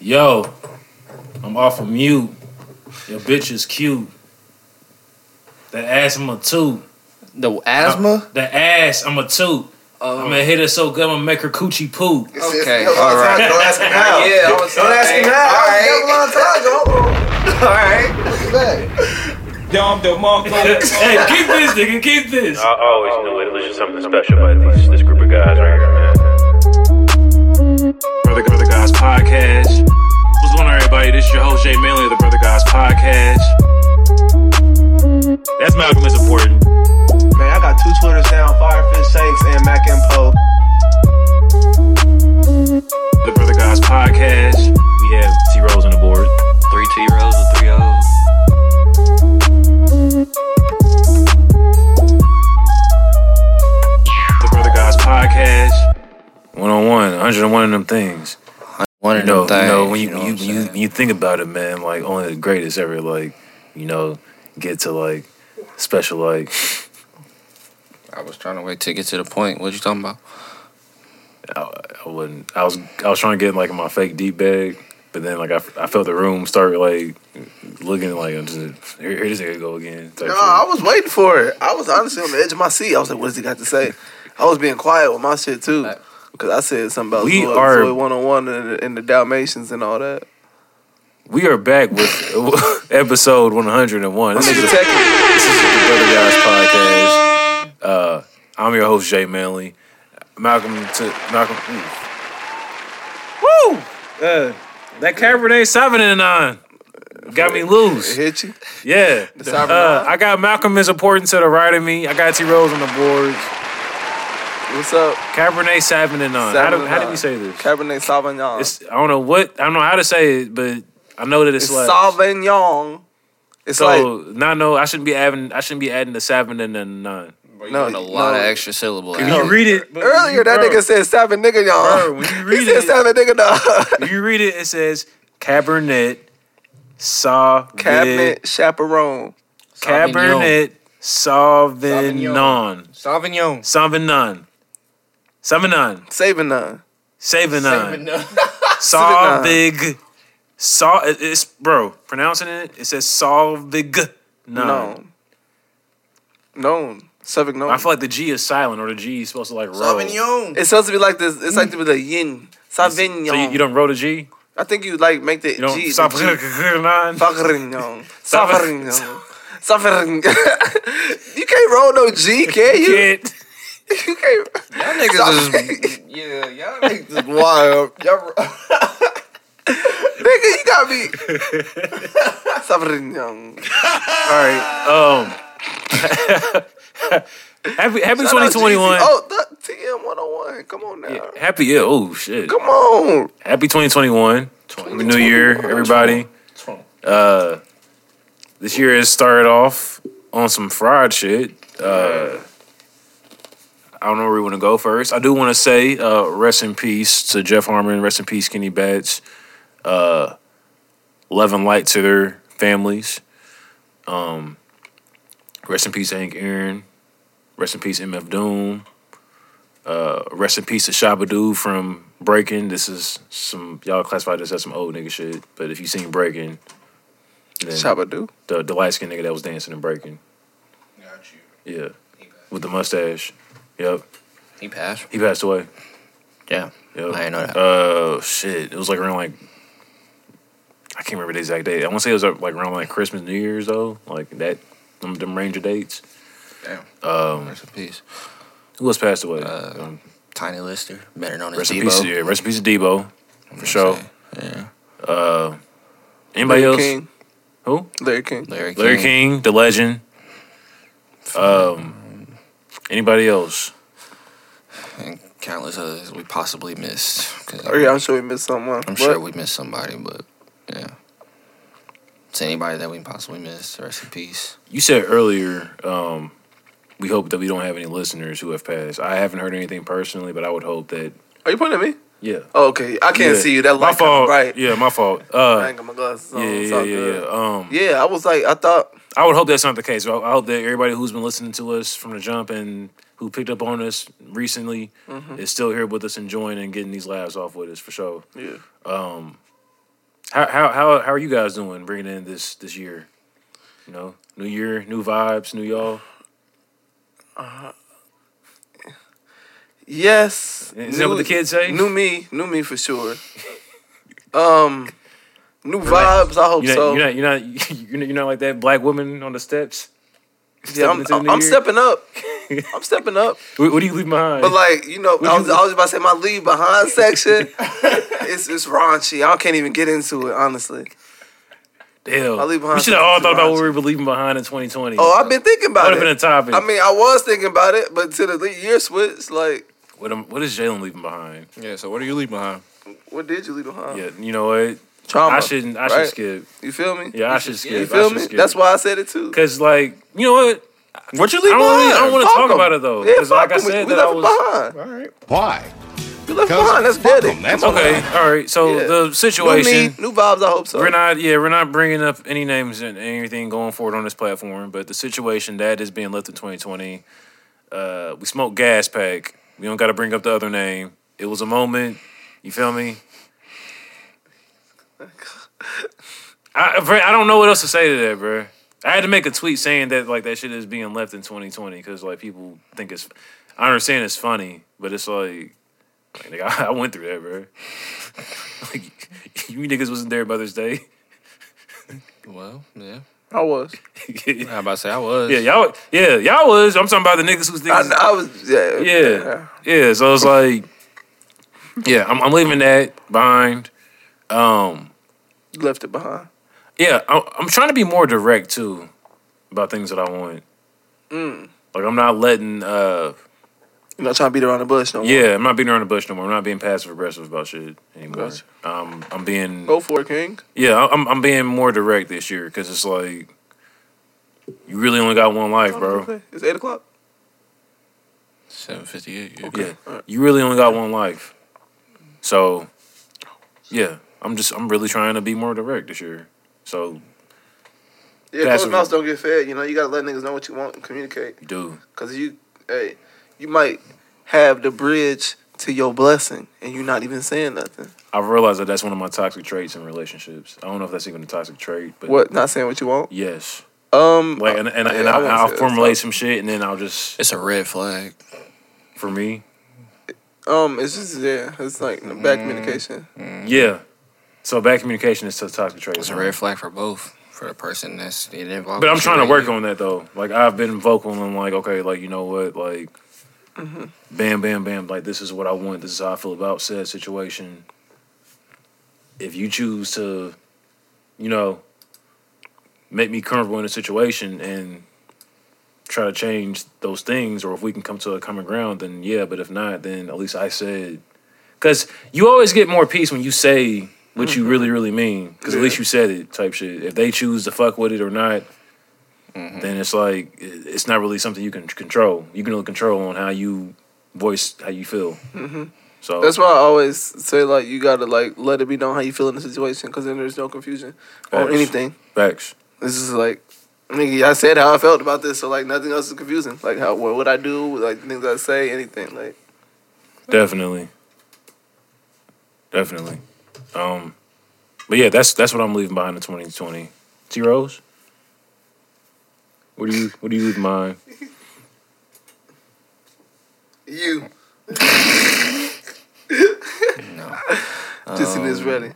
Yo, I'm off of mute. Your bitch is cute. The ass, I'm a toot. The asthma? Uh, the ass, I'm a toot. Oh. I'm gonna hit her so good, I'm gonna make her coochie poop. Okay, Don't all right. Don't ask him how. Yeah, Don't ask him how. All That right. was a long time ago. All right. hey, keep this, nigga, keep this. I always knew it was just something special about these, this group of guys right here, man. Brother, Brother Guys Podcast. What's going on, everybody? This is your host, Jay Manley of the Brother Guys Podcast. That's Malcolm is important. Man, I got two Twitters down, Firefish Shanks and Mac and Poe. The Brother Guys Podcast. We have T Rose on the board. Three T rows and three O's. The Brother Guys Podcast. One on one, 101 of them things. One You of know, them you things. know when you, know you, you, you think about it, man, like only the greatest ever, like you know, get to like special, like I was trying to wait to get to the point. What you talking about? I, I wouldn't. I was I was trying to get like in my fake deep bag, but then like I, I felt the room start like looking like I'm just here, here this nigga go again. No, shit. I was waiting for it. I was honestly on the edge of my seat. I was like, what does he got to say? I was being quiet with my shit too. Because I said something about We Zoe, are- Zoe 101 and, the- and the Dalmatians and all that. we are back with episode 101. This is, the, Tech- this is the Brother Guys podcast. Uh, I'm your host Jay Manley. Malcolm to Malcolm. Woo! Uh, that Cabernet seven and nine got me It loose. hit you? Yeah. Uh, I got Malcolm is important to the right of me. I got T Rose on the board. What's up? Cabernet Sauvignon. How do, how do we say this? Cabernet Sauvignon. It's, I don't know what I don't know how to say it, but I know that it's, It's like Sauvignon. It's like so. not no, I shouldn't be adding. I shouldn't be adding the seven and the nine. Bro, No, a lot no. of extra syllables. When you read it but earlier, that bro, nigga said seven nigga y'all. Bro, when you read he read said it- seven nigga dog. When you read it, it says Cabernet Sauvignon. Cabinet chaperone. Cabernet Sauvignon. Sauvignon. Sauvignon. Sauvignon. Saving none. Sauvignon. Sauvignon. Sauvig. Sa it's bro, pronouncing it, it says Sauvig. No. Known. Known. Sauvignon. I feel like the G is silent or the G is supposed to like roll. Sauvignon. it's supposed to be like this. It's like to be the yin. Sauvignon. So you, you don't roll the G? I think you like make the You don't G. stop the G. nine. Sauvignon. Sauvignon. Sauvignon. you can't roll no G, can you? Kid. You can't. Y'all niggas is yeah. Y'all niggas is wild. Y'all, Nigga, you got me. Sauvignon. All right. Um. happy Happy Shout out 2021. Jeezy. Oh, the TM 101. Come on now. Happy yeah. Oh shit. Come on. Happy 2021. Happy New Year, everybody. Uh, this year has started off on some fraud shit. Uh, I don't know where we want to go first. I do want to say uh, rest in peace to Jeff Harmon. Rest in peace, Kenny Betts. Uh, love and light to their families. Um, rest in peace, Hank Aaron. Rest in peace, MF Doom. Uh, rest in peace to Shabadoo from Breaking. This is some y'all classify this as some old nigga shit. But if you seen Breaking, then Shabadoo. the the light skinned nigga that was dancing and breaking, Got you. yeah, with the mustache. Yep, He passed. he passed away. Yeah. Yep. I didn't know that. Uh, shit, it was like around like I can't remember the exact date. I want to say it was uh, like around like Christmas, New Year's though, like that. Them, them range of dates. Damn. Um, Rest in peace. who else passed away? Uh, um, Tiny Lister, better known as rest in Debo. peace, yeah, rest in peace, to Debo, for sure. Yeah. Uh, anybody Larry else? King. Who? Larry King. Larry King. Larry King, the legend. Um, anybody else? And countless others we possibly missed. 'cause Oh yeah, I'm sure we missed someone. I'm But sure we missed somebody, but yeah. To anybody that we possibly missed, rest in peace. You said earlier, um, we hope that we don't have any listeners who have passed. I haven't heard anything personally, but I would hope that. Are you pointing at me? Yeah. Oh, okay. I can't Yeah. see you. That My light kinda fault. Right. Yeah, my fault. I Uh, ain't got my glasses on. yeah, yeah, yeah, yeah. Um, Yeah, I was like, I thought I would hope that's not the case. I hope that everybody who's been listening to us from the jump and who picked up on us recently is still here with us, enjoying and getting these laughs off with us for sure. Yeah. Um, how how how how are you guys doing bringing in this this year? You know, new year, new vibes, new y'all. Yes. Is that what the kids say? New me, new me for sure. Um, new You're not- vibes. I hope You're not, so. you're not you're not you're not, you're not like that black woman on the steps. yeah, I'm, stepping into I'm stepping up. I'm stepping up. What, what do you leave behind? But like you know, I was, you- I was about to say my leave behind section. it's it's raunchy. I can't even get into it honestly. Damn, I leave behind we should have all something thought about what we were leaving behind in 2020. Oh, I've been thinking about Would have it. been a topic. I mean, I was thinking about it, but to the le- year switch, like, what, am, what is Jalen leaving behind? Yeah. So what do you leave behind? what did you leave behind? Yeah, you know what? Trauma. I shouldn't. I right? should skip. You feel me? Yeah, I should skip. You feel me? skip. That's why I said it too. Cause like you know what? What you I don't, really, I don't want to talk talk 'em. about it though. Yeah, Cause like I fuck 'em. said, we, we that I left was behind. All right. Why? We left it behind. That's fuck dead. 'em, that's Come on. okay. All right. So Yeah. the New me, situation. new vibes. I hope so. We're not, yeah, we're not bringing up any names and anything going forward on this platform. But the situation that is being left in 2020, uh, we smoked gas pack. We don't got to bring up the other name. It was a moment. You feel me? I, bro, I don't know what else to say to that, bro. I had to make a tweet saying that like that shit is being left in 2020 because like people think it's. I understand it's funny, but it's like, like nigga, I, I went through that, bro. like you niggas wasn't there Mother's Day. Well, yeah. I was. I'm about to say I was. Yeah, y'all. Yeah, y'all was. I'm talking about the niggas who's I, niggas. I was. Yeah. yeah, yeah. So it's like, yeah, I'm, I'm leaving that behind. Um, Left it behind. yeah, I, I'm trying to be more direct too about things that I want. Mm. Like I'm not letting. uh You're not trying to beat around the bush no more. Yeah, I'm not beating around the bush no more. I'm not being passive aggressive about shit anymore. Gotcha. Um, I'm being. Go for it, King. Yeah, I'm I'm being more direct this year because it's like, you really only got one life, bro. It's eight o'clock. Seven fifty eight. Yeah. Okay. Yeah, you really only got one life. So, yeah, I'm just I'm really trying to be more direct this year. So Yeah, Passive- closed mouths don't get fed. You know, you gotta let niggas know what you want and communicate. you do. Cause you, hey, you might have the bridge to your blessing, and you're not even saying nothing. I've realized that that's one of my toxic traits in relationships. I don't know if that's even a toxic trait, but What? Not saying what you want. yes, Um, like and and, yeah, and I, I I'll formulate some shit, and then I'll just It's a red flag. for me, um, it's just yeah, it's like bad communication. yeah. So bad communication is a toxic trait. It's a red flag for both. For the person that's getting involved. But I'm trying to work on that though. Like I've been vocal and like, okay, like you know what, like, mm-hmm. bam, bam, bam. Like this is what I want. This is how I feel about said situation. If you choose to, you know, make me comfortable in a situation and try to change those things, or if we can come to a common ground, then yeah. But if not, then at least I said, because you always get more peace when you say what you really, really mean. Because at least you said it, type shit. If they choose to fuck with it or not, mm-hmm. then it's like it's not really something you can control. You can only control on how you voice how you feel. Mm-hmm. So That's why I always say like you gotta like let it be known how you feel in the situation, cause then there's no confusion on Facts. anything. facts. This is like, nigga, I said how I felt about this, so like nothing else is confusing. Like how what would I do, like things I say, anything. Like Definitely. Definitely. Um but yeah, that's that's what I'm leaving behind in 2020. T Rose? What do you what do you leave behind? you, No. just in this ready.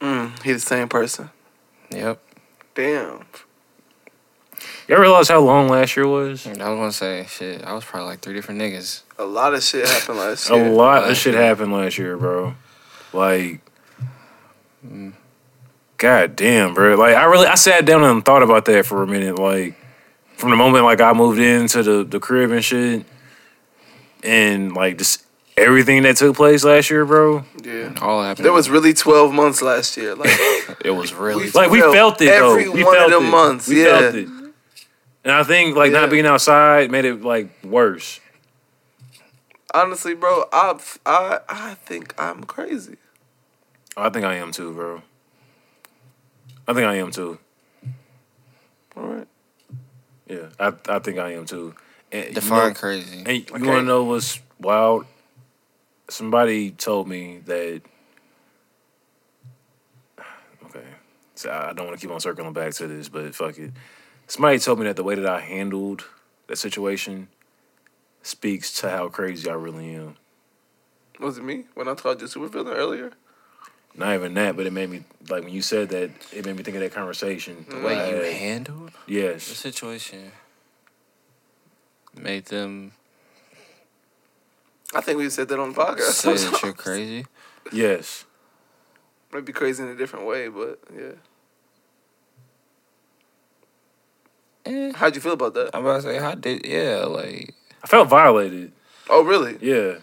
Mm, he the same person. Yep. Damn. Y'all realize how long last year was? I was gonna say shit. I was probably like three different niggas. A lot of shit happened last year. A year. lot of shit year. happened last year, bro. Like, god damn, bro. Like, I really, I sat down and thought about that for a minute. Like, from the moment like I moved into the the crib and shit, and like just everything that took place last year, bro. Yeah. All happened. There was really twelve months last year. Like It was really. Like we felt felt it though. every we one of felt them it. months, We yeah. felt it. And I think like Yeah. not being outside made it like worse. honestly, bro, I I I think I'm crazy. I think I am too, bro. I think I am too. All right. Yeah, I I think I am too. And you Define know- crazy. And you Okay. want to know what's wild? Somebody told me that. Okay, so I I don't want to keep on circling back to this, but fuck it. Somebody told me that the way that I handled that situation speaks to how crazy I really am. Was it me when I called you supervillain earlier? Not even that, but it made me like when you said that. It made me think of that conversation. The way you Uh, handled the yes, situation made them I think we said that on the podcast. say that you're crazy. yes. Might be crazy in a different way, but yeah. Eh, How'd you feel about that? I'm about to say, how did yeah, like I felt violated. Oh, really? Yeah.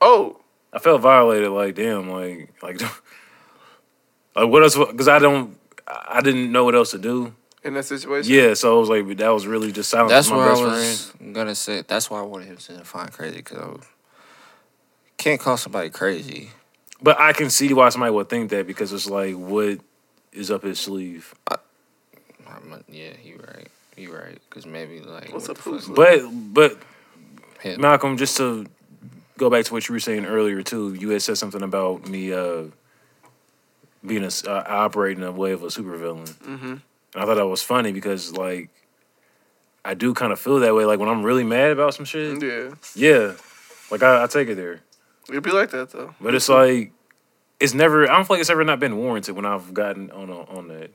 Oh, I felt violated. Like, damn, like, like, like, what else? Because I don't, I didn't know what else to do. in that situation? Yeah, so I was like, that was really just silence. that's with where I best was friend. gonna say. That's why I wanted him to define crazy because I can't call somebody crazy. But I can see why somebody would think that because it's like, what is up his sleeve? I'm- yeah, you right. You right. Because maybe like What's what up, the who's fuck? But, but Hit- Malcolm, just to go back to what you were saying earlier too, you had said something about me uh, being a s- uh, operating a way of a supervillain. Mm-hmm. And I thought that was funny because like I do kind of feel that way. Like when I'm really mad about some shit, Yeah. yeah, like I, I take it there. It'd be like that though. But it's like it's never. I don't feel like it's ever not been warranted when I've gotten on a, on that.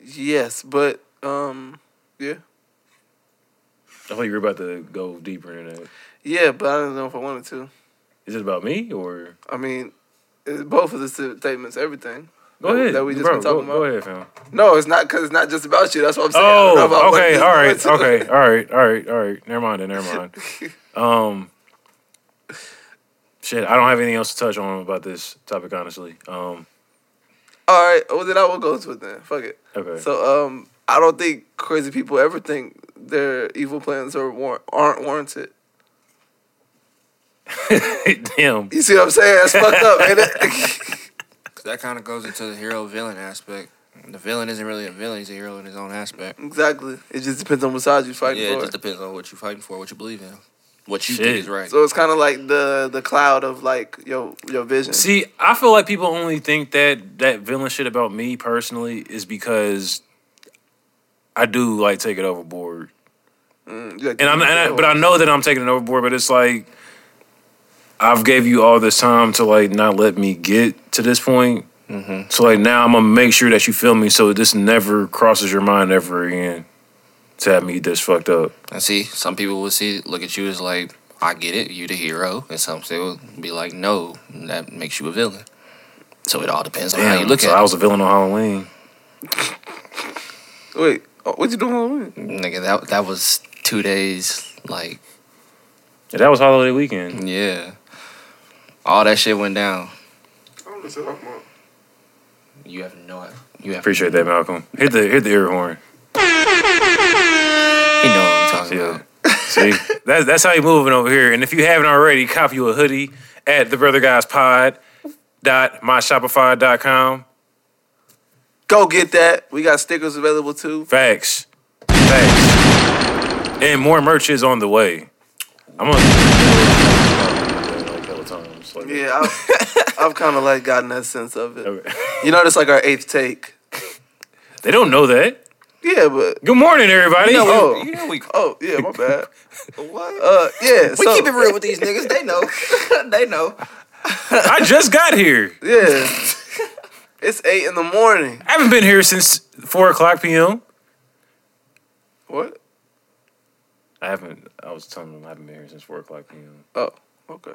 Yes, but um, yeah, I thought you were about to go deeper in that. yeah, but I don't know if I wanted to. Is it about me or I mean, it's both of the statements, everything. go ahead? that we just bro, been talking go, about. Go ahead, fam. No, it's not because it's not just about you. That's what I'm saying. I don't know about Oh, okay, All right. Okay. All right. All right. All right. Never mind, then, never mind. Um, shit, I don't have anything else to touch on about this topic, honestly. Um, All right, well then I will go to it then. Fuck it. okay. So um, I don't think crazy people ever think their evil plans are war- aren't warranted. Damn. You see what I'm saying? That's fucked up, ain't it? that kind of goes into the hero villain aspect. The villain isn't really a villain; he's a hero in his own aspect. exactly. It just depends on what side you're fighting for. yeah, it just depends on what you're fighting for, what you believe in, what you Shit. think is right. So it's kind of like the the cloud of like your your vision. See, I feel like people only think that that villain shit about me personally is because I do like take it overboard, Mm, like and I'm, and I, but I know that I'm taking it overboard. But it's like I've gave you all this time to like not let me get to this point. mm-hmm. So like now I'm gonna make sure that you feel me, so this never crosses your mind ever again to have me this fucked up. And see, some people will see, look at you as like, I get it, you the hero, and some will be like, no, that makes you a villain. So it all depends on how you Damn, look so at I it. I was a villain on Halloween. Wait, Oh, what you doing Halloween? Nigga, that that was two days. Like, Yeah, that was holiday weekend. yeah, all that shit went down. You have no, you have Appreciate that, Malcolm. Hit the hit the ear horn. You know what I'm talking Yeah. about. See, that's that's how you moving over here. And if you haven't already, copy you a hoodie at the Brother Guys Pod dot myshopify.com. Go get that. We got stickers available too. Facts. Facts. And more merch is on the way. I'm gonna like hella times. Like, Yeah, I've, I've kind of like gotten that sense of it. Okay. You know, it's like our eighth take. They don't know that. Yeah, but Good morning, everybody. You know, Oh. we, you know we, oh yeah, my bad. what? Uh, yeah, we so, keep it real with these niggas. They know. they know. I just got here. Yeah, it's eight in the morning. I haven't been here since four o'clock p.m. What? I haven't. I was telling them I haven't been here since four o'clock p.m. Oh, okay.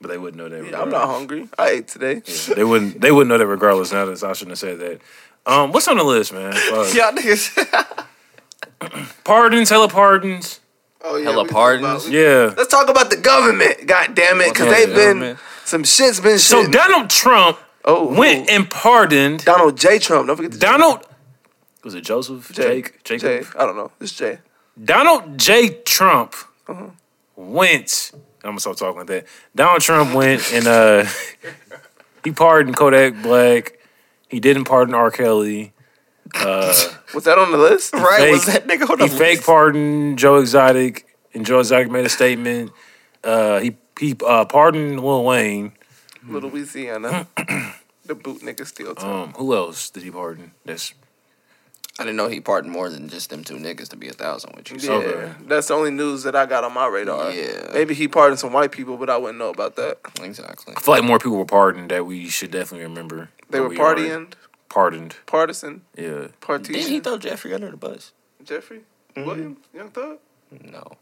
But they wouldn't know that. Yeah, I'm not hungry. I ate today. Yeah, they wouldn't. They wouldn't know that regardless. Now that I shouldn't have said that. Um, what's on the list, man? Fuck. Y'all niggas. Pardons, hella pardons. Oh yeah, Hella pardons? about- Yeah. Let's talk about the government. God damn it, because Okay, they've been government. some shit's been So shit. Donald Trump oh, went oh. and pardoned Donald J. Trump. Don't forget the Donald. Was it Joseph? J. Jake? Jacob? J. I don't know. It's J. Donald J. Trump Uh-huh. went. I'm gonna stop talking like that. Donald Trump went and uh he pardoned Kodak Black He didn't pardon R. Kelly. Uh, Was that on the list? Right? was Fake- that nigga on he the fake pardoned Joe Exotic, and Joe Exotic made a statement. Uh, he he uh, pardoned Lil Wayne. Little Louisiana. the boot nigga still talk. Um, who else did he pardon? That's I didn't know he pardoned more than just them two niggas to be a thousand with you. Yeah, okay. that's the only news that I got on my radar. Yeah. Maybe he pardoned some white people, but I wouldn't know about that. exactly. I feel like more people were pardoned that we should definitely remember. They were we partying, Pardoned. partisan, Yeah. Didn't he partisan. throw Jeffrey under the bus? Jeffrey Williams, Young Thug. No.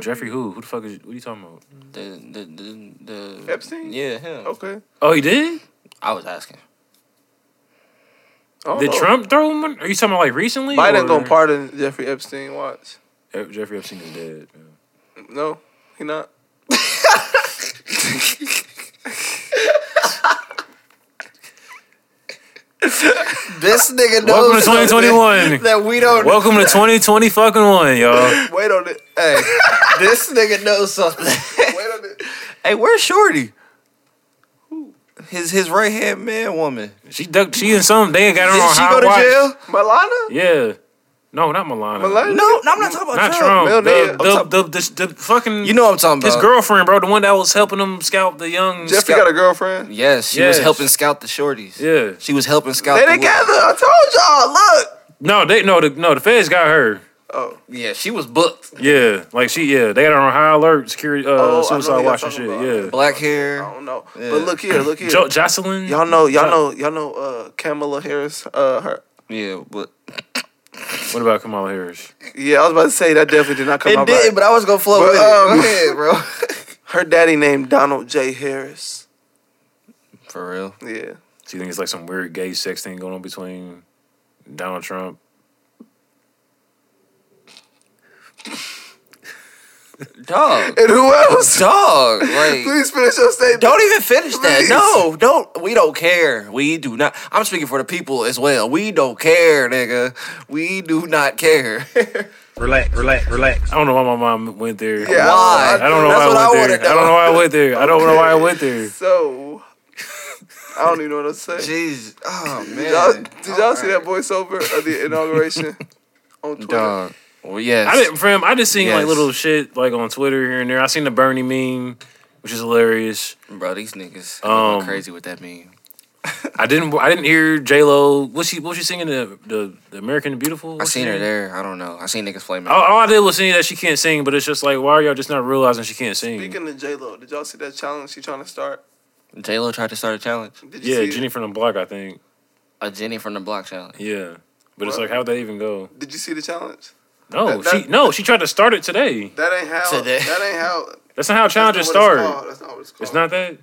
Jeffrey who? Who the fuck is? What are you talking about? The the the, the Epstein? Yeah, him. Okay. Oh, he did. I was asking. I don't Did. Trump throw him? un- Are you talking about like recently? Biden or- gonna pardon Jeffrey Epstein. Watch. Eh, Jeffrey Epstein is dead. yeah. No, he not. This nigga knows Welcome to 2021. that we don't. Welcome to 2020 fucking one, y'all. Wait on it. Hey, this nigga knows something. Wait on it. hey, where's Shorty? His his right hand man woman. She ducked. She in some. They ain't got her Did on she high go to watch. jail? Milana. Yeah. No, not Milana. Milana. No, no, I'm not talking about Not Trump. Trump. Mel The, Ned. the, the, the, the fucking. You know what I'm talking about. his girlfriend, bro. The one that was helping him scout the young. Jeffrey scout- got a girlfriend. Yes, she was helping scout the shorties. Yeah. She was helping scout. They the together. I told y'all. Look. No, they no the no the feds got her. Oh, Yeah, she was booked. Yeah, like she yeah they got her on high alert security uh Oh, I know suicide watch and talking shit. about. Yeah. Black hair. I don't know. Yeah. But look here. Look here. Jo- Jocelyn. y'all know. Y'all know. Y'all know. Uh, Kamala Harris. Uh, her. Yeah, but What about Kamala Harris? Yeah, I was about to say that definitely did not come it out did. right. But I was gonna flow But, with um, it. Go ahead, bro. Her daddy named Donald J. Harris. For real. Yeah. So you think it's like some weird gay sex thing going on between Donald Trump? Dog. And who else? Dog. Like. Please finish your statement. Don't even finish that. Please. No, don't. We don't care. We do not. I'm speaking for the people as well. We don't care, nigga. We do not care. Relax, relax, relax. I don't know why my mom went there. Yeah, Why? I don't know That's why I I went wanna there. know. I don't know why I went there. I don't know why I went there. So, I don't even know what to say. Jeez. Oh man. Did y'all, did y'all see that voiceover of the inauguration on Twitter? Dog. Well, yes. I didn't, fam. I just seen like little shit like on Twitter here and there. I seen the Bernie meme, which is hilarious. Bro, these niggas Um, um, crazy with that meme. I didn't. I didn't hear J Lo. Was she? Was she singing the the, the American the Beautiful? I seen her there. I don't know. I seen niggas flaming. All, all I did was see that she can't sing, but it's just like, why are y'all just not realizing she can't sing? Speaking of J Lo, did y'all see that challenge she trying to start? J Lo tried to start a challenge. Did you yeah, see it? Jenny from the Block, I think. A Jenny from the Block challenge. Yeah, but it's like, how'd that even go? Did you see the challenge? No, That- she that- no, she tried to start it today. That ain't how. Today. That ain't how. That's not how that's challenges not start. It's, that's not what it's called. It's not that.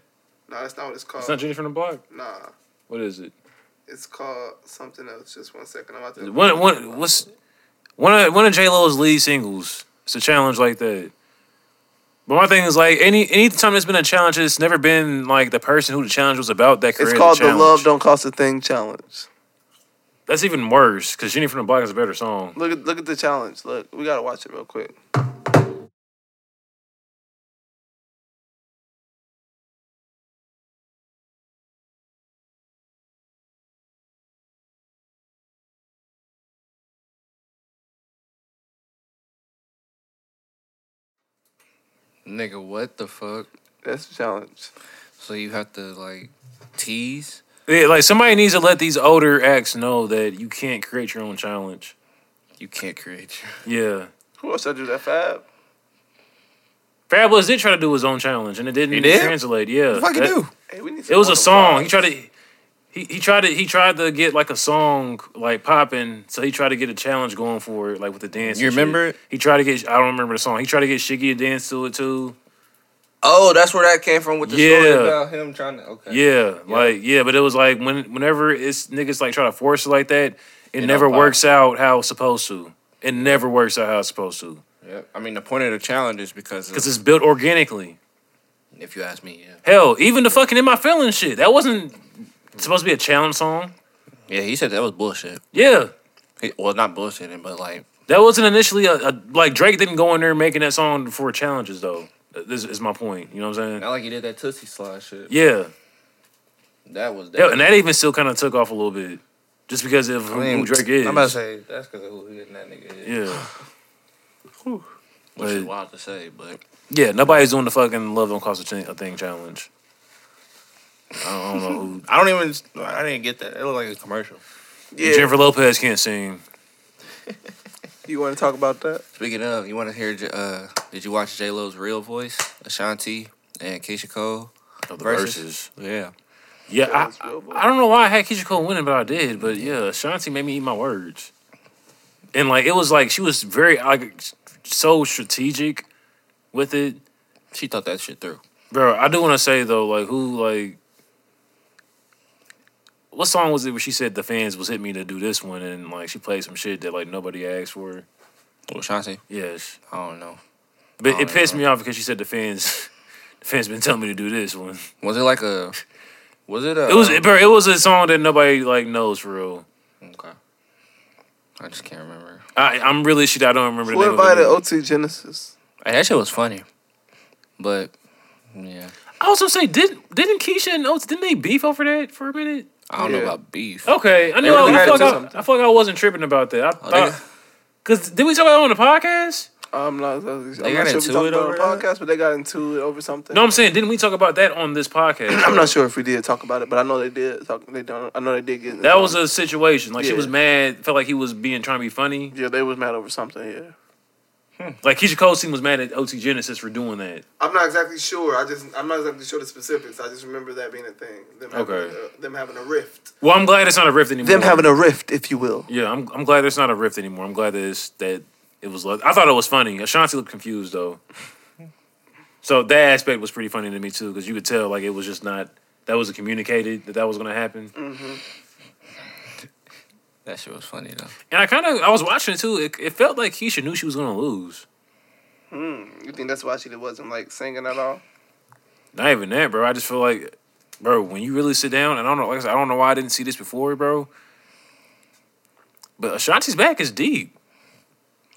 No, that's not what it's called. It's not Jenny from the Block. Nah, What is it? it's called something else. Just one second. I'm about to. One, one, what's one of one of J Lo's lead singles? It's a challenge like that. But my thing is like any any time there's been a challenge, it's never been like the person who the challenge was about that created It's called the the. Love Don't Cost a Thing challenge. That's even worse because Jenny from the Block is a better song. Look at look at the challenge. Look, we gotta watch it real quick. Nigga, what the fuck? That's the challenge. So you have to like tease? Yeah, like somebody needs to let these older acts know that you can't create your own challenge. You can't create your. Yeah. Who else should I do that? Fab. Fabolous did try to do his own challenge and it didn't He did? translate. Yeah. What the fuck you That- do? Hey, we need It was a more song. He tried to he, he tried to he tried to get like a song like popping, so he tried to get a challenge going for it, like with the dance. You and remember shit. it? He tried to get I don't remember the song. He tried to get Shiggy to dance to it too. Oh, that's where that came from with the story Yeah. about him trying to. Okay. Yeah, like yeah, but it was like when whenever it's niggas like try to force it like that, it It never don't pop. works out how it's supposed to. It never works out how it's supposed to Yep. I mean, the point of the challenge is because because it's built organically. if you ask me, yeah. Hell, even the fucking in my feelings shit that wasn't supposed to be a challenge song. Yeah, he said that was bullshit. Yeah, He, well, not bullshitting, but like, that wasn't initially a, a like Drake didn't go in there making that song for challenges though. This is my point. You know what I'm saying? not like he did that Tootsie Slide shit. Yeah. That was Yeah, and that even still kind of took off a little bit, just because of I who, mean, who Drake is. I'm about to say that's because of who he and that nigga is. yeah. Which is wild to say, but Yeah, nobody's doing the fucking love don't cost a, thing- a thing challenge. I don't, I don't know who. I don't even. I didn't get that. It looked like a commercial. Yeah. Jennifer Lopez can't sing. You want to talk about that? Speaking of, you want to hear? Uh, did you watch J Lo's real voice, Ashanti and Keyshia Cole? Of the Versus. verses. Yeah, Yeah, I, That's. I don't know why I had Keyshia Cole winning, but I did. But yeah, Ashanti made me eat my words. And like it was like she was very like so strategic with it. she thought that shit through. Bro, I do want to say though, like who like what song was it where she said the fans was hit me to do this one and like she played some shit that like nobody asked for. Well, Ashanti, Yes. I don't know. But Oh, it pissed yeah. me off because she said the fans the fans been telling me to do this one. Was it like a? Was it a? It was um, bro, it was a song that nobody like knows for real. Okay. I just can't remember. I I'm really shit I don't remember the Who name invited of it. OT Genesis? Hey, that shit was funny, but yeah, I was gonna say didn't didn't Keyshia and Oates didn't they beef over that for a minute? I don't know about beef. Okay, I knew. I, really I, had feel like I. I feel like I wasn't tripping about that. I Oh, they thought because did we talk about it on the podcast? Um, I'm not. I'm They not got sure into we it over it on the podcast, but they got into it over something. No, I'm saying didn't we talk about that on this podcast? I'm not sure if we did talk about it, but I know they did talk. They don't. I know they did get. That was a situation. Like she was mad, felt like he was being trying to be funny. Yeah, they was mad over something. Yeah. Like Keyshia Cole was mad at OT Genesis for doing that. I'm not exactly sure. I just I'm not exactly sure the specifics. I just remember that being a thing. Them having, Okay. uh, them having a rift. Well, I'm glad it's not a rift anymore. Them having a rift, if you will. yeah, I'm I'm glad it's not a rift anymore. I'm glad that it's, that it was. I thought it was funny. Ashanti looked confused though, so that aspect was pretty funny to me too because you could tell like it was just not that wasn't communicated that that was gonna happen. That shit was funny though. And I kind of I was watching it too. It, it felt like Keyshia knew she was gonna lose. Hmm. You think that's why she wasn't like singing at all? Not even that, bro. I just feel like, bro, when you really sit down, and I don't know, like I said, I don't know why I didn't see this before, bro. But Ashanti's back is deep.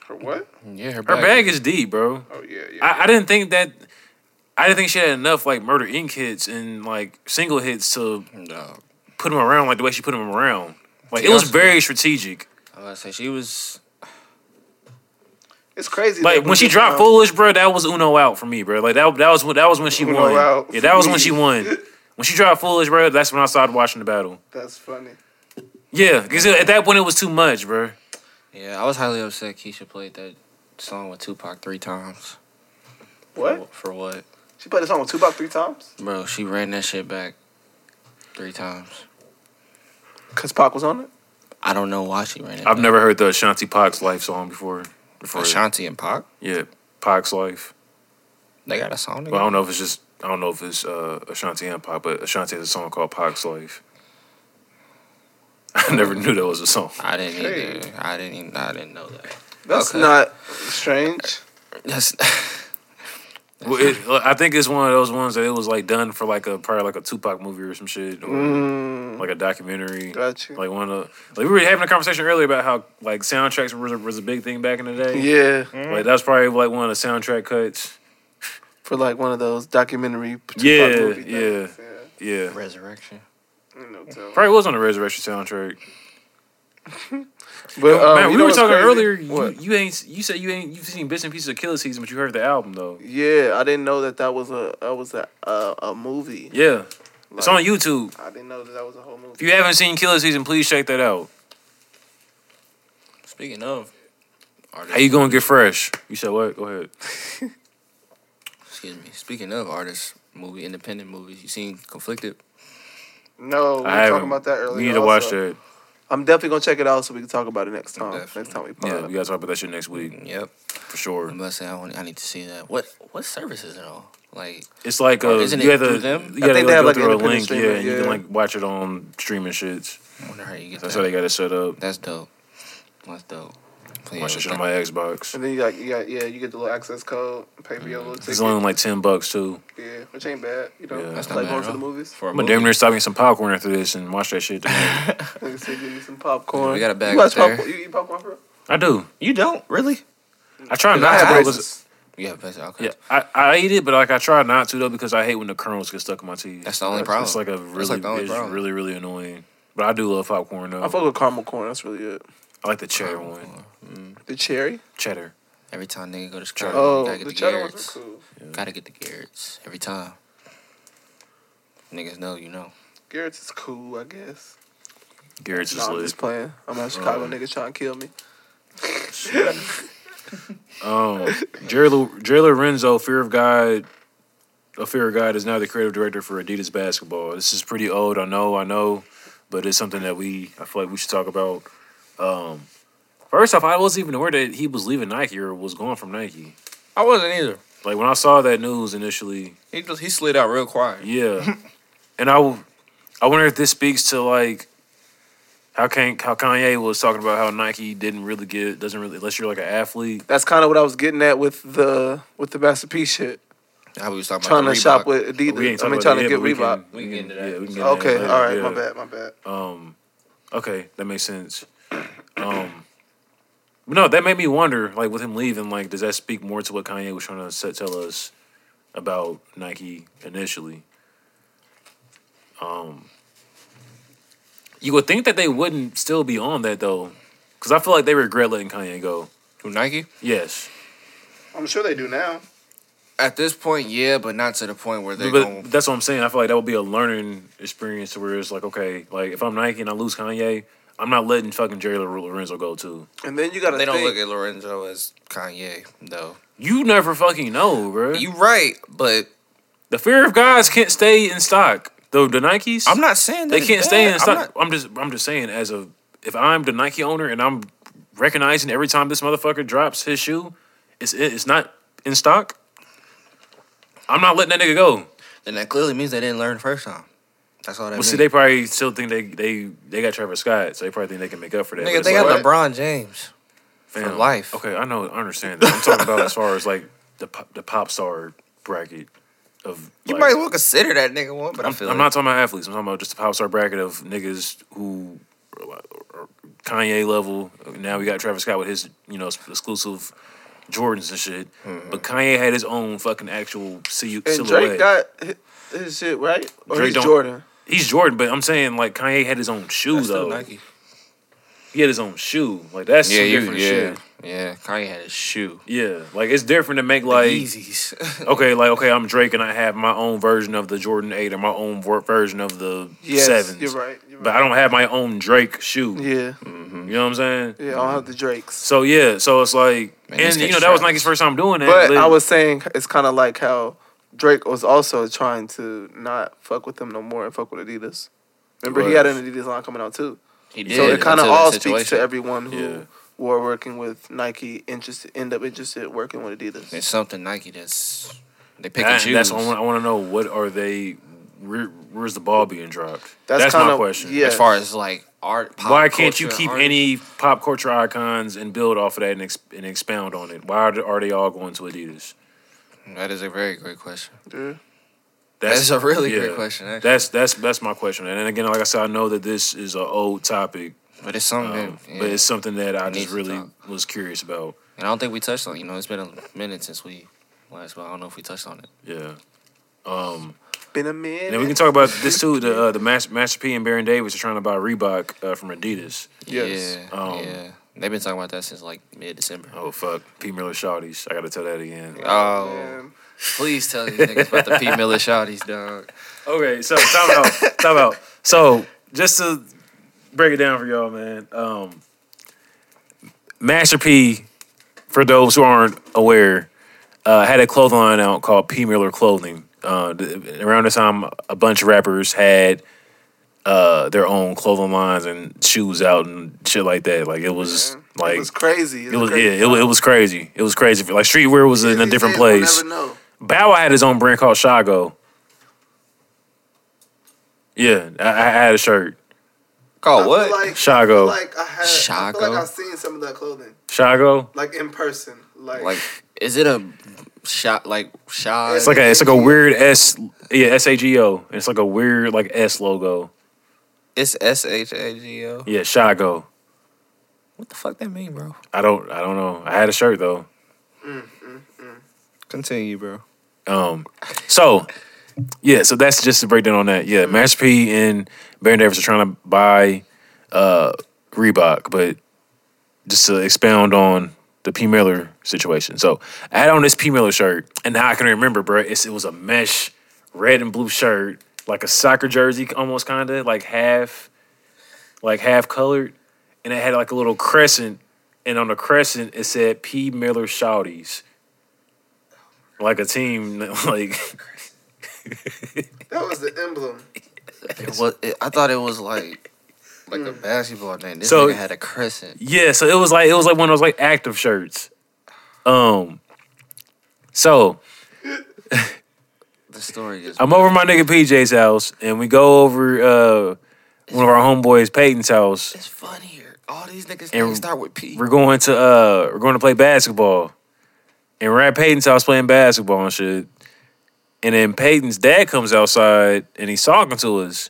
For what? Yeah, her Her bag. bag is deep, bro. Oh yeah, yeah. I, I didn't think that. I didn't think she had enough like Murder Inc. hits and like single hits to No, put him around like the way she put him around. Like it was Honestly. very strategic. I was gonna say she was. it's crazy. Like when she dropped get Foolish, bro, that was Uno out for me, bro. Like that that was when that was when she Uno won. out Yeah, that was for when she won. When she dropped Foolish, bro, that's when I started watching the battle. That's funny. Yeah, because at that point it was too much, bro. Yeah, I was highly upset. Keyshia played that song with Tupac three times. What? For, for what, She played the song with Tupac three times. bro? She ran that shit back three times. Cause Pac was on it. I don't know why she ran it. I've back. never heard the Ashanti Pac's life song before. Before, Ashanti and Pac. yeah, Pac's life. They got a song together. Well, I don't know if it's just I don't know if it's uh, Ashanti and Pac, but Ashanti has a song called Pac's life. I never knew that was a song. I didn't Hey. either. I didn't. Even, I didn't know that. That's Okay. not strange. That's. Well, it, I think it's one of those ones that it was like done for like a probably like a Tupac movie or some shit, or Mm, like a documentary. got you. Like one of like we were having a conversation earlier about how like soundtracks was a, was a big thing back in the day. Yeah, Like that's probably like one of the soundtrack cuts. for like one of those documentary. Tupac Yeah, movie yeah. things. Yeah, Resurrection. yeah. You know, tell. probably was on the Resurrection soundtrack. But um, Man, we were talking crazy? earlier. What? You, you ain't. You said you ain't. You've seen bits and pieces of Killer Season, but you heard the album though. Yeah, I didn't know that that was a that was a a, a movie. Yeah, it's on YouTube. I didn't know that that was a whole movie. If you haven't seen Killer Season, please check that out. Speaking of, artists, How you gonna get fresh? You said what? Go ahead. Excuse me. Speaking of artists, movie, independent movies. You seen Conflicted? No, we were I haven't. talking about that earlier. We need to watch that. I'm definitely gonna check it out so we can talk about it next time. Definitely. Next time we Yeah, we gotta talk about that shit next week Yep. for sure. I'm about to say I, want, I need to see that. What what service is it on? Like It's like Or uh, isn't you it have to through them? you I gotta think they have, go like, through a independent link, yeah, streaming, and you can like watch it on streaming shits. I wonder how you get That's that. how they got it set up. That's dope. That's dope. Yeah, Watch that shit on my Xbox. And then you got, you got yeah, you get the little access code, pay for your little ticket. It's only like ten bucks too. yeah, which ain't bad. You know, Yeah. That's not like bad going at to the movies. for a I'm gonna movie. damn near stop getting some popcorn after this and watch that shit. tonight. Nigga said give me some popcorn. We got a bag you watch up there. popcorn? You eat popcorn, bro? I do. You don't really? I try not have to, bro. braces. 'cause Yeah. Okay. Yeah, I, I eat it, but like I try not to though because I hate when the kernels get stuck in my teeth. That's the only It's- problem. It's like a really, like it's problem. really, really annoying. But I do love popcorn though. I fuck with caramel corn. That's really good. I like the cheddar one, The cherry. cheddar. Every time nigga go to school, Oh, gotta get the the, cheddar ones Garrett's. are cool. Gotta get the Garrett's every time. Niggas know you know. Garrett's is cool, I guess. Garrett's is Nah, I'm lit. just playing. I'm a Chicago Um, nigga trying to kill me. Um, Jerry, Lo- Jerry Lorenzo, Fear of God, a Fear of God is now the creative director for Adidas basketball. This is pretty old, I know, I know, but it's something that we, I feel like we should talk about. Um, first off, I wasn't even aware that he was leaving Nike or was going from Nike. I wasn't either. Like when I saw that news initially, He just he slid out real quiet. yeah, and I, I wonder if this speaks to like how can how Kanye was talking about how Nike didn't really get doesn't really unless you're like an athlete. That's kind of what I was getting at with the with the Master P shit. How we was talking Trying about to the shop Reebok. with We ain't Adidas. I talking mean, about trying to get but we can- We can get into that. Yeah, we can get into Okay, that all right, yeah. my bad, my bad. Um, okay, that makes sense. Um, but no, that made me wonder, like with him leaving, like does that speak more to what Kanye was trying to set, tell us about Nike initially? Um, you would think that they wouldn't still be on that though, because I feel like they regret letting Kanye go. Who Nike? Yes, I'm sure they do now. At this point, yeah, but not to the point where they're but going. that's what I'm saying. I feel like that would be a learning experience to where it's like, okay, like if I'm Nike and I lose Kanye, I'm not letting fucking Jerry Lorenzo go too. And then you got to They don't look at Lorenzo as Kanye though. You never fucking know, bro. You right, but the fear of gods can't stay in stock. Though the Nikes, I'm not saying that they can't stay bad. in I'm stock. not- I'm, just, I'm just saying, as a, if I'm the Nike owner and I'm recognizing every time this motherfucker drops his shoe, it's it's not in stock. I'm not letting that nigga go. then that clearly means they didn't learn the first time. That's all that Well, means. see, they probably still think they they they got Travis Scott, so they probably think they can make up for that. Nigga, it's they like, got LeBron James. for life. Okay, I know, I understand that. I'm talking about as far as like the pop- the pop star bracket of. You like, might as well consider that nigga one, but I I'm, feel I'm like- not talking about athletes. I'm talking about just the pop star bracket of niggas who are Kanye level. Now we got Travis Scott with his you know exclusive Jordans and shit. Mm-hmm. But Kanye had his own fucking actual sil- and silhouette. Drake got his shit right, or Drake he's don't- Jordan. He's Jordan, but I'm saying like Kanye had his own shoe That's though. Nike. He had his own shoe. Like that's Yeah, some you, different yeah, shit. yeah. Kanye had his shoe. Yeah, like it's different to make like Yeezys. okay, like okay, I'm Drake and I have my own version of the Jordan Eight or my own version of the Yes, Sevens. you're right. You're But right. I don't have my own Drake shoe. yeah, mm-hmm. You know what I'm saying? yeah. I don't have the Drakes. So yeah, so it's like, Man, and you gets know that was trash. Nike's first time doing that. But Lit- I was saying it's kind of like how Drake was also trying to not fuck with them no more and fuck with Adidas. Remember, he had an Adidas line coming out too. He did. So it kind of all speaks to everyone who Yeah. were working with Nike, interested, end up interested working with Adidas. It's something Nike that's they pick That- and choose. that's what I want, I want to know. What are they? Where, where's the ball being dropped? That's That's, my kinda- question. yeah. As far as like art, pop Why can't you keep art- any pop culture icons and build off of that and, ex- and expound on it? Why are are they all going to Adidas? That is a very great question. Yeah. That's a really great question, actually. That's that's that's my question. And then again, like I said, I know that this is an old topic, But it's something. um, that, yeah. but it's something that I just really talk. was curious about. and I don't think we touched on. it. You know, it's been a minute since we last. But I don't know if we touched on it. Yeah. Um, Been a minute. and we can talk about this too. The uh, the Master, Master P and Baron Davis are trying to buy Reebok uh, from Adidas. Yes. Yeah. Um, yeah. They've been talking about that since like mid December. Oh fuck, P Miller Shawties. I got to tell that again. Oh, Man. please tell these niggas about the P Miller Shawties, dog. Okay, so time out, time out. So just to break it down for y'all, man. Um, Master P, for those who aren't aware, uh, had a clothing line out called P Miller Clothing. Uh, around the time, a bunch of rappers had uh, their own clothing lines and shoes out and shit like that. Like it was Man, like it was crazy. it was crazy yeah, it, was- it was crazy. It was crazy. Like streetwear was in a These different days we'll place. never know. Bow Wow had his own brand called Shago. Yeah, I, I had a shirt. Call I feel what? Like, Shago. I feel like I had. I feel Shago? like I've seen some of that clothing, Shago. like in person. Like, like, is it a shot? Like shot? It's like a it's like a weird S yeah S A G O. It's like a weird like S logo. It's S H A G O. Yeah, Shago. What the fuck that mean, bro? I don't I don't know. I had a shirt though. Continue, bro. Um, so yeah, so that's just a breakdown on that. Yeah, Master P and Baron Davis are trying to buy uh Reebok, but just to expound on the P Miller situation. So I had on this P Miller shirt, and now I can remember, bro. It's, it was a mesh red and blue shirt, like a soccer jersey, almost kind of like half, like half colored, and it had like a little crescent, and on the crescent it said P Miller Shawties, like a team, like. That was the emblem. It was. It, I thought it was like like a basketball name. This So- nigga had a crescent. Yeah, so it was like it was like one of those like active shirts. Um so The story is. I'm over my nigga PJ's house and we go over uh one of our homeboys Peyton's house. It's funnier. All these niggas And start with P. We're going to uh we're going to play basketball. And we're at Peyton's house playing basketball and shit. And then Peyton's dad comes outside and he's talking to us.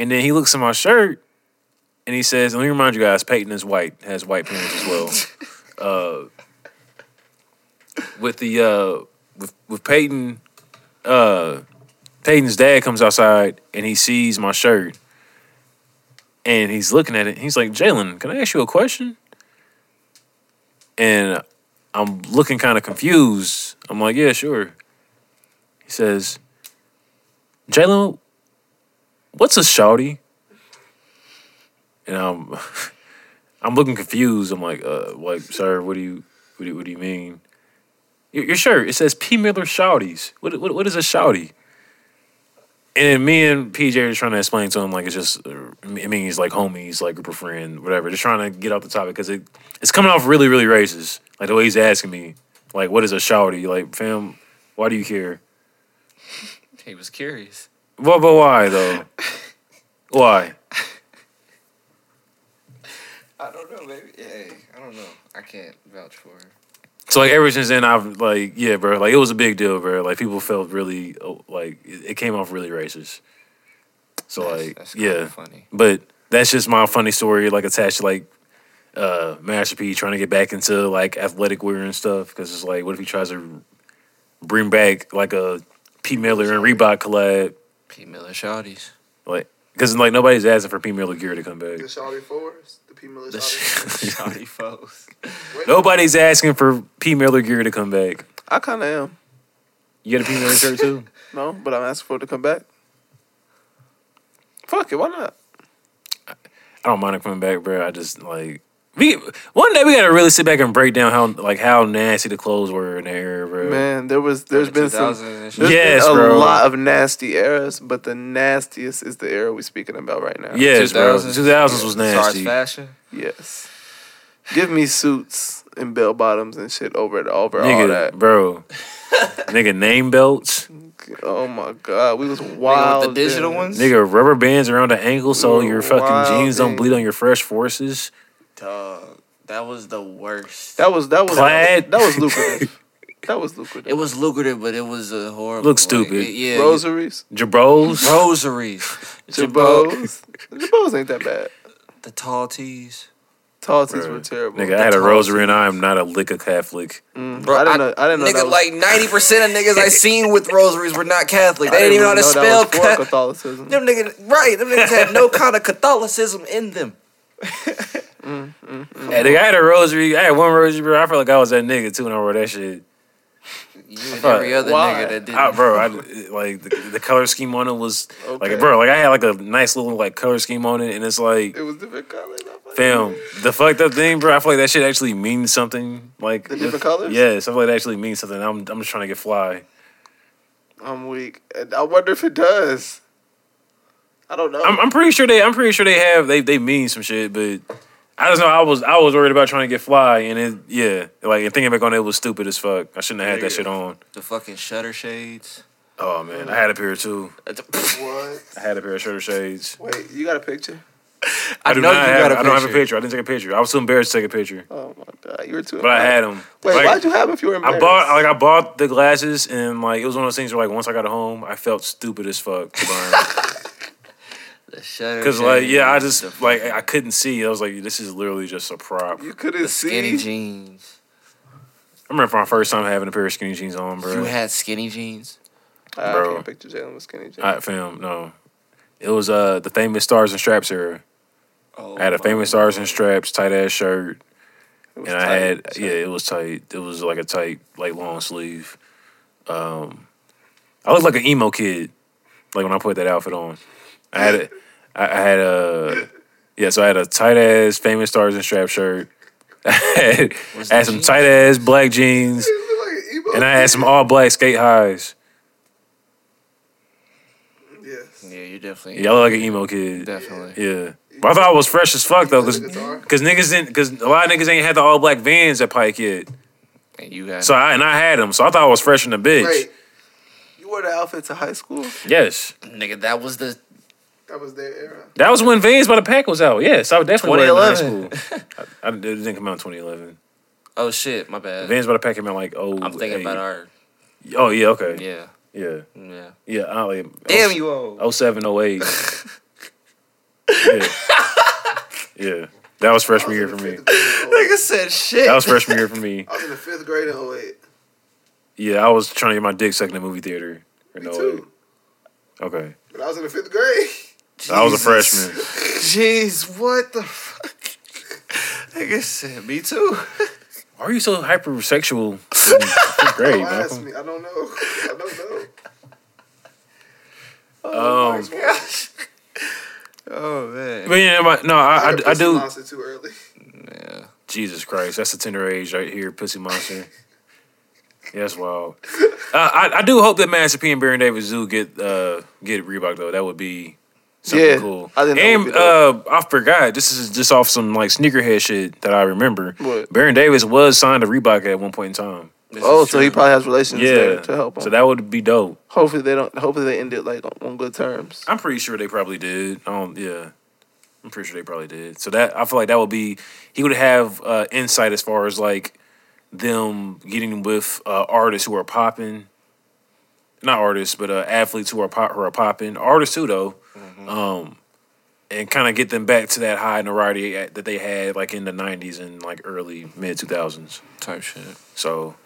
And then he looks at my shirt and he says, let me remind you guys, Peyton is white, has white parents as well. uh, with the uh, with with Peyton, uh, Peyton's dad comes outside and he sees my shirt, and he's looking at it. He's like, Jalen, can I ask you a question? And I'm looking kind of confused. I'm like, yeah, sure. He says, Jalen, what's a shawty? And I'm I'm looking confused. I'm like, uh, like, sir, what do you what do you, what do you mean? Your, your shirt it says P Miller Shawties. What what what is a shawty? And then me and PJ are trying to explain to him like it's just uh, it means like homies, like group of friend, whatever. Just trying to get off the topic because it it's coming off really really racist. Like the way he's asking me, like, what is a shawty? Like, fam, why do you care? He was curious. Well, but why though? why? I don't know, baby. Yeah, I don't know. I can't vouch for her. So like ever since then, I've like yeah, bro. Like it was a big deal, bro. Like people felt really oh, like it, came off really racist. So That's- like that's yeah, funny. but that's just my funny story. Like attached to like uh Master P trying to get back into like athletic wear and stuff because it's like what if he tries to bring back like a P Miller and Reebok collab? P Miller Shawties. Like because like nobody's asking for P Miller gear to come back. The Shawty fours, the P Miller The Shawty. Shawty foes. Nobody's asking for P Miller gear to come back. I kind of am. You got a P Miller shirt too? No, but I'm asking for it to come back. Fuck it, why not? I don't mind it coming back, bro. I just like we one day we gotta really sit back and break down how like how nasty the clothes were in the era, bro. Man, there was there's been some 2000s and shit. there's Yes, been a bro. lot of nasty eras, but the nastiest is the era we're speaking about right now. Yes, bro. 2000s? Was As far nasty. fashion. Yes. Give me suits and bell bottoms and shit over it over all that. bro. Nigga name belts. Oh my god, we was Nigga wild. with the digital then. ones. Nigga rubber bands around the ankle so Ooh, your fucking wild jeans don't bleed on your fresh forces. Dog, that was the worst. That was that was Plaid. that was lucrative. that was lucrative. It was lucrative, but it was a horrible. Look like, stupid. it- yeah, rosaries, Jabros. rosaries, jabos. Jabos ain't that bad. the tall tees. Tall tees Bruh. were terrible. Nigga, I had a tall rosary and I am not a lick of Catholic. Mm, Bro, I didn't know. I didn't know Nigga, that was, like ninety percent of niggas I seen with rosaries were not Catholic. They I didn't even know how to spell. Ca- Catholicism. them niggas, right? Them niggas had no kind of Catholicism in them. Mm, Hey, nigga, I had a rosary. I had one rosary, bro. I felt like I was that nigga too when I wore that shit. You and every other Why? nigga that did. I, bro, I, like the, the color scheme on it was Okay. like, bro, like I had like a nice little like color scheme on it, and it's like, It was different colors. I thought. fam, the fucked up thing, bro. I feel like that shit actually means something. Like The different colors? Yes, I feel like that actually means something. I'm I'm just trying to get fly. I'm weak. I wonder if it does. I don't know. I'm I'm pretty sure they I'm pretty sure they have they they mean some shit, but I just know I was I was worried about trying to get fly, and it yeah, like and thinking back on it, it was stupid as fuck. I shouldn't have had that shit on. the fucking shutter shades. Oh man, I had a pair too. Uh, what? I had a pair of shutter shades. Wait, you got a picture? I, do know not you have. got a I don't have a picture. picture. I didn't take a picture. I was too embarrassed to take a picture, Oh my god, you were too. but I had them. Wait, like, why'd you have 'em if you were embarrassed? I bought like I bought the glasses and like it was one of those things where like once I got home I felt stupid as fuck The shutter. because like yeah I just like I couldn't see I was like this is literally just a prop. You couldn't the skinny see. jeans. I remember my first time having a pair of skinny jeans on, bro. You had skinny jeans. I Bro. can't picture Jalen with skinny jeans. I film no. It was uh the famous stars and straps era. Oh, I had a famous stars and straps tight ass shirt, It was and I tight, had so- yeah, it was tight. It was like a tight like long sleeve. Um, I looked like an emo kid, like when I put that outfit on. I had a, I, I had a yeah, so I had a tight ass famous stars and strap shirt. I had, I had some tight ass black jeans, like an and I had some all black skate highs. Yes. Yeah, you definitely. Yeah, I look like an emo kid. Definitely. Yeah. But I thought I was fresh as fuck though, cause, Play the guitar? 'cause niggas didn't, cause a lot of niggas ain't had the all black vans at Pike yet. And you had. So I and I had them, so I thought I was fresh in the bitch. Wait, you wore the outfit to high school? Yes, nigga, that was the. That was their era. that was when Vans by the Pack was out. Yes, I would definitely wear it in high 2011. school. I, I, it didn't come out in 2011. Oh shit, my bad. Vans by the Pack came out like oh. I'm thinking eight. about our. Oh yeah, okay, Yeah, yeah, yeah. yeah. I, like, oh, Damn you old. Oh seven, oh eight. yeah, yeah. That was freshman year for me. Oh Nigga said shit. That was freshman year for me. I was in the fifth grade in 08. Yeah, I was trying to get my dick sucked in the movie theater. Me No too. Okay. But I was in the fifth grade. I was a freshman. Jeez, what the fuck? Nigga said me too. Why are you so hypersexual? Great, fifth grade, Don't ask me. I don't know. I don't know. Um, my gosh. Oh man. but yeah, my, no, I, I, had a I pussy do. Monster too early. Yeah. Jesus Christ, that's a tender age right here, pussy monster. Yeah, that's wild. Uh, I, I do hope that Master P and Baron Davis do get uh, get Reebok though. That would be something Yeah, cool. I didn't and would be dope. uh, I forgot. This is just off some like sneakerhead shit that I remember. What? Baron Davis was signed to Reebok at one point in time. This Oh, so he probably has relations there to help him. so that would be dope. hopefully they don't. Hopefully they end it like on, on good terms. I'm pretty sure they probably did. Um, yeah, I'm pretty sure they probably did. So that I feel like that would be he would have uh, insight as far as like them getting with uh, artists who are popping, not artists, but uh, athletes who are pop who are popping, artists too though, um, and kind of get them back to that high notoriety that they had like in the '90s and like early mid 2000s. type shit. So.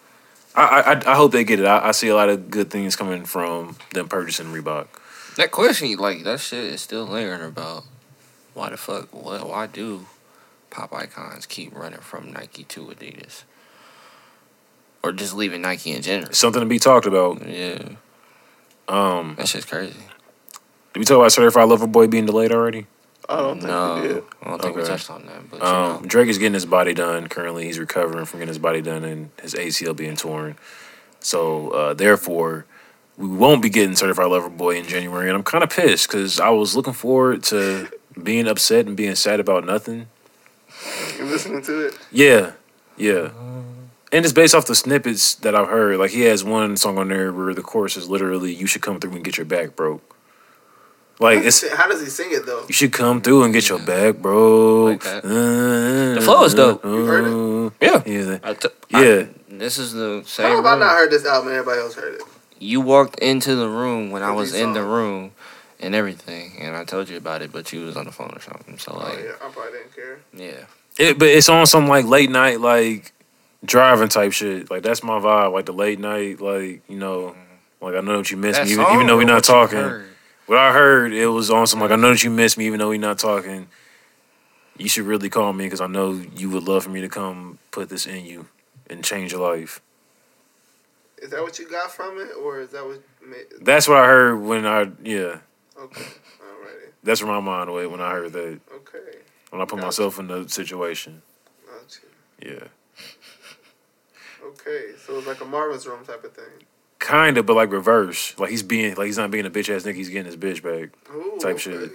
I, I I hope they get it. I, I see a lot of good things coming from them purchasing Reebok. That question, like that shit, is still lingering about. Why the fuck? What? Why do pop icons keep running from Nike to Adidas, or just leaving Nike in general? Something to be talked about. Yeah, Um, that shit's crazy. Did we talk about Certified Lover Boy being delayed already? I don't think No, we did. I don't think we touched on that. But you Um, know, Drake is getting his body done. Currently, he's recovering from getting his body done and his ACL being torn. So, uh, therefore, we won't be getting Certified Lover Boy in January. And I'm kind of pissed because I was looking forward to being upset and being sad about nothing. You listening to it? Yeah, yeah. And it's based off the snippets that I've heard. Like, he has one song on there where the chorus is literally, You should come through and get your back broke. Like, it's. How does he sing it though? You should come through and get your back, bro. Like that. Uh, the flow is dope. Uh, you heard uh, yeah, Yeah. I t- Yeah. I- this is the How same. have I room. not heard this album? and Everybody else heard it. You walked into the room when I was in the room and everything, and I told you about it, but you was on the phone or something. So Oh like, yeah, I probably didn't care. yeah. It, but it's on some like late night like driving type shit. Like that's my vibe. Like the late night, like you know, mm-hmm. like I know that you miss That me, even, even though we're not what you talking. What I heard, it was on some like I know that you miss me, even though we're not talking. You should really call me because I know you would love for me to come put this in you and change your life. Is that what you got from it, or is that what? That's what I heard when I yeah. okay, alrighty, That's where my mind went when I heard that. okay, When I put Gotcha. myself in the situation. got you. Yeah. Okay, so it's like a Marvin's Room type of thing. Kind of, but like reverse. Like he's being like he's not being a bitch ass nigga. He's getting his bitch back. Ooh, Type okay. shit.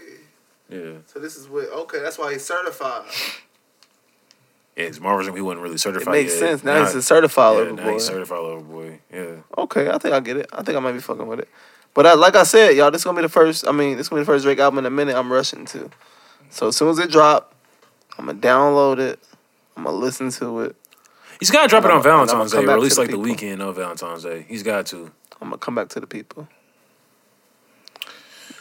Yeah. So this is what? Okay, that's why he's certified. Yeah, it's Marvel's he wasn't really It certified. makes yet. sense. Now he's a certified yeah, lover now boy. he's certified lover boy. Yeah. Okay, I think I get it. I think I might be fucking with it. But I, like I said, y'all, this gonna be the first. I mean, this gonna be the first Drake album in a minute. I'm rushing to. So as soon as it drop, I'm gonna download it. I'm gonna listen to it. He's got to drop it on I'm- and I'm Valentine's Day, come or at least to the like the weekend of Valentine's Day. He's got to. I'm gonna come back to the people.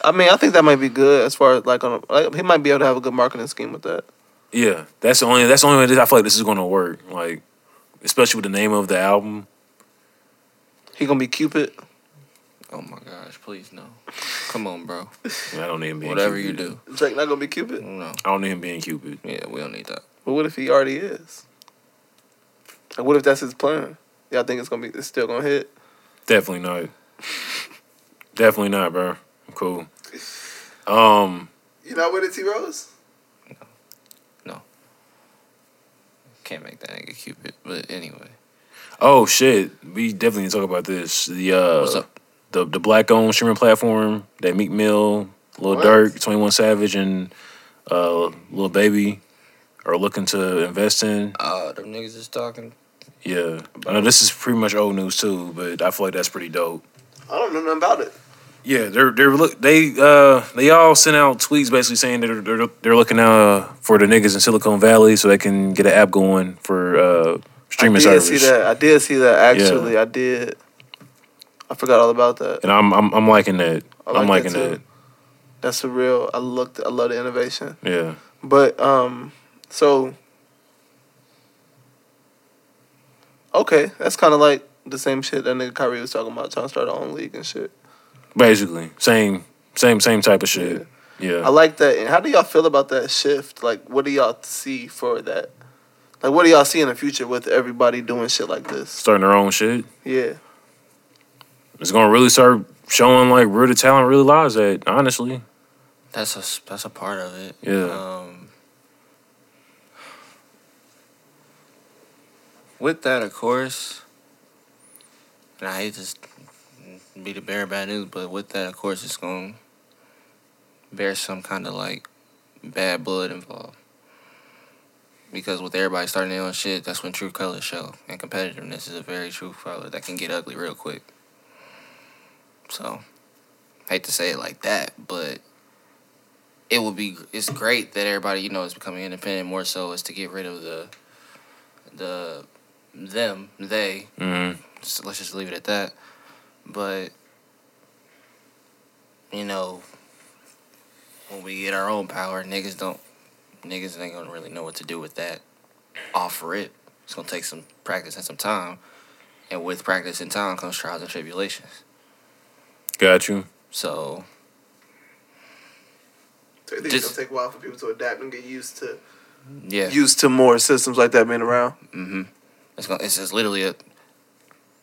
I mean, I think that might be good as far as like on a, like he might be able to have a good marketing scheme with that. Yeah, that's the only. That's the only way that I feel like this is going to work. Like especially with the name of the album. He gonna be Cupid. Oh my gosh, please no. Come on, bro. I don't need him being Whatever Cupid. you do. Drake not gonna be Cupid. No. I don't need him being Cupid. Yeah, we don't need that. But what if he already is? And what if that's his plan? Y'all think it's gonna be? It's still gonna hit? Definitely not. Definitely not, bro. I'm cool. Um, You not with it, T Rose? No. No. Can't make that nigga Cupid. But anyway. oh shit, we definitely need to talk about this. The uh, What's up? the the black owned streaming platform that Meek Mill, Lil What? Durk, Twenty One Savage, and uh, Lil Baby are looking to invest in. Uh, them niggas is talking. Yeah, I know this is pretty much old news too, but I feel like that's pretty dope. I don't know nothing about it. Yeah, they're they're look they uh they all sent out tweets basically saying that they're they're, they're looking uh for the niggas in Silicon Valley so they can get an app going for uh streaming I did service. see that. I did see that. Actually, I did. I forgot all about that. And I'm I'm I'm liking that. I like that liking too. that. That's a real. I looked. I love the innovation. Yeah. But um, so okay, that's kind of like the same shit that nigga Kyrie was talking about, trying to start our own league and shit. Basically, same same same type of shit. I Yeah. I like that. And how do y'all feel about that shift? Like, what do y'all see for that? Like, what do y'all see in the future with everybody doing shit like this? Starting their own shit. Yeah, It's gonna really start showing like where the talent really lies at. Honestly. That's a that's a part of it. Yeah. Um, with that, of course, and I hate to be the bearer of bad news, but with that, of course, it's going to bear some kind of like bad blood involved. Because with everybody starting their own shit, that's when true colors show. And competitiveness is a very true color that can get ugly real quick. So, hate to say it like that, but it would be it's great that everybody you know is becoming independent more so is to get rid of the the them they Mm-hmm. so let's just leave it at that but you know when we get our own power niggas don't niggas ain't gonna really know what to do with that Offer it. it's gonna take some practice and some time and with practice and time comes trials and tribulations Got you. so so Just- it's gonna take a while for people to adapt and get used to yeah used to more systems like that being around? Mm-hmm. It's gonna. It's just literally a.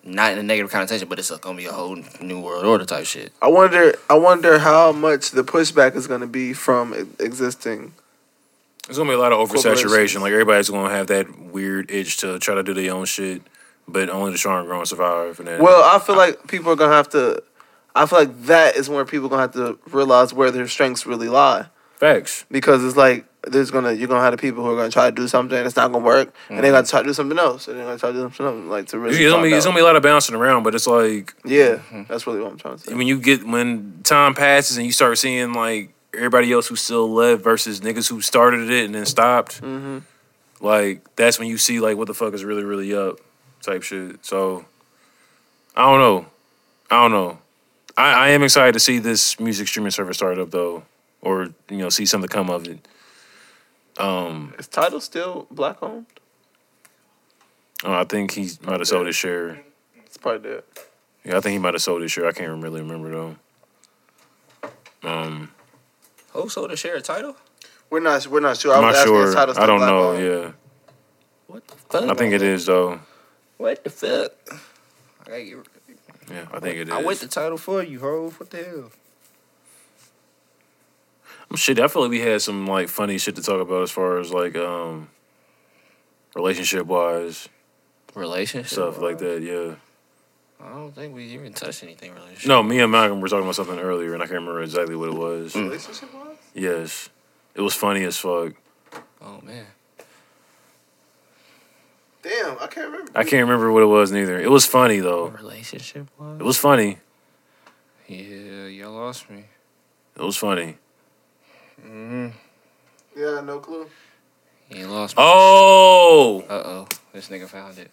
Not in a negative connotation, but it's a, gonna be a whole new world order type shit. I wonder. I wonder how much the pushback is gonna be from existing. There's gonna be a lot of Corporations. oversaturation. Like everybody's gonna have that weird itch to try to do their own shit, but only the strong are gonna survive. And then, Well, I feel like people are gonna have to. I feel like that is where people are gonna have to realize where their strengths really lie. Facts. because it's like there's gonna you're gonna have the people who are gonna try to do something and it's not gonna work, and they gotta try to do something else, and they're gonna try to do something else, like to really. It's gonna, be, it's gonna be a lot of bouncing around, but it's like yeah, that's really what I'm trying to say. when you get when time passes and you start seeing like everybody else who still left versus niggas who started it and then stopped. hmm Like that's when you see like what the fuck is really really up type shit. So I don't know. I don't know. I, I am excited to see this music streaming service start up though, or you know see something come of it. Um, Is Tidal still black owned? oh, I think he might have sold his share. It's probably dead. Yeah, I think he might have sold his share. I can't really remember though. Um, Who sold a share of Tidal? We're not. We're not sure. I I'm not sure. I don't know. owned? Yeah, What the fuck? I think it is though. What the fuck? I, gotta get, Yeah, I think it is. I went the title for you, ho. What the hell? I'm shit. I feel like we had some like funny shit to talk about as far as like um relationship wise Relationship stuff like that. Yeah. I don't think we even touched anything relationship. No, me and Malcolm were talking about something earlier, and I can't remember exactly what it was. Mm. Relationship wise? Yes, it was funny as fuck. Oh man. Damn, I can't remember. I can't remember what it was neither. It was funny though. Relationship was. It was funny. Yeah, y'all lost me. It was funny. Mm-hmm. Yeah, no clue. He lost me. Oh, Uh oh. This nigga found it.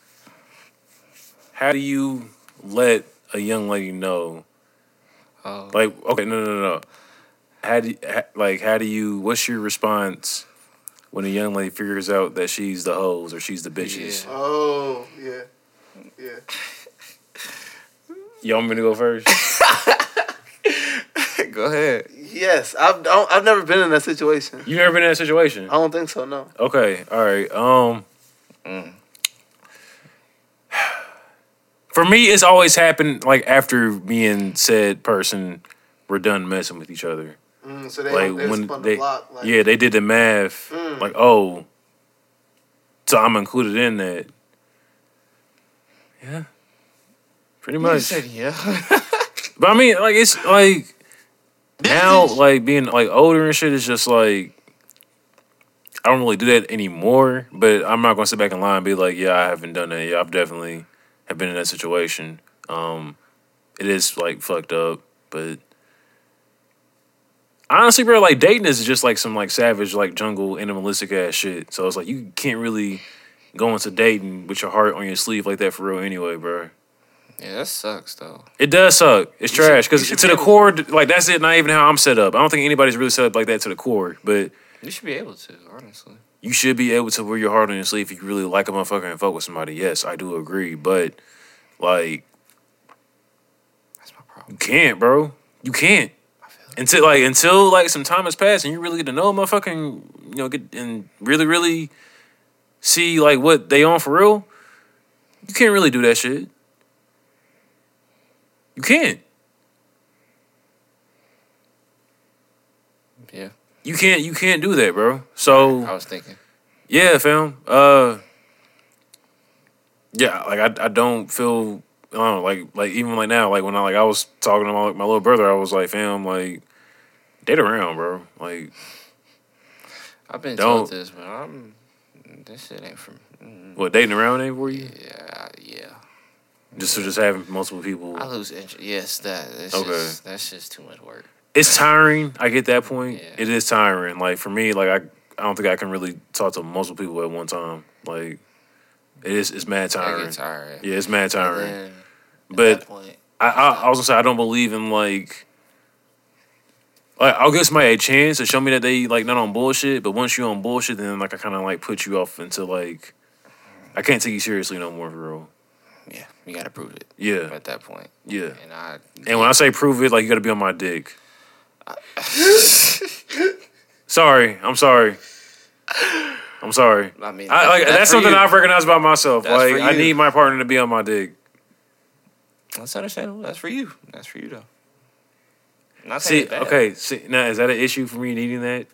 how do you let a young lady know? Oh. Like, okay, no, no, no, no. How do you, ha, like how do you? What's your response when a young lady figures out that she's the hoes or she's the bitches. Yeah. Oh yeah, yeah. You want me to go first? Go ahead. Yes, I've I don't- I've never been in that situation. You never been in that situation? I don't think so. No. Okay, all right. Um, Mm. for me, it's always happened like after me and said person were done messing with each other. Mm, so they Like they when spun they, the block. Like, yeah, they did the math. Mm. Like, oh, so I'm included in that. Yeah, pretty You much. said yeah. But I mean, like it's like now, like being like older and shit is just like I don't really do that anymore. But I'm not gonna sit back in line and be like, yeah, I haven't done that. Yeah, I've definitely have been in that situation. Um, it is like fucked up, but honestly, bro, like dating is just like some like savage, like jungle animalistic ass shit. So it's like you can't really go into dating with your heart on your sleeve like that for real, anyway, bro. Yeah, that sucks though. It does suck. It's You trash because to the core, like that's it. Not even how I'm set up. I don't think anybody's really set up like that to the core. But You should be able to, honestly. you should be able to wear your heart on your sleeve if you really like a motherfucker and fuck with somebody. Yes, I do agree. But like, That's my problem. you can't, bro. You can't I feel until like until like some time has passed and you really get to know a motherfucker and you know get and really really see like what they on for real. You can't really do that shit. You can't. Yeah, You can't. You can't do that, bro. So I was thinking. Yeah, fam. Uh, yeah, like I, I don't feel, I don't know, like, like even like now, like when I like I was talking to my my little brother, I was like, fam, like, date around, bro. Like, I've been Don't. told this, but I'm. This shit ain't from. Mm, what dating around ain't for you? yeah. Just to just having multiple people. I lose interest. Yes, that. It's Okay. just, that's just too much work. It's tiring. I get that point. Yeah. It is tiring. Like for me, like I, I don't think I can really talk to multiple people at one time. Like, it is. It's mad tiring. tired. Yeah, it's mad tiring. then, But point, I, I I was gonna say I don't believe in like like I'll give somebody a chance to show me that they like not on bullshit, but once you on bullshit, then like I kind of like put you off into like I can't take you seriously no more for real. Yeah, you gotta prove it Yeah, at that point. yeah. And I. And when I say prove it, like you got to be on my dick. sorry, I'm sorry. I'm sorry. I mean, I, like that's, for something you. I've recognized about myself. That's like I need my partner to be on my dick. That's understandable. That's for you. That's for you though. Not See, saying it's bad. okay. See, now is that an issue for me needing that,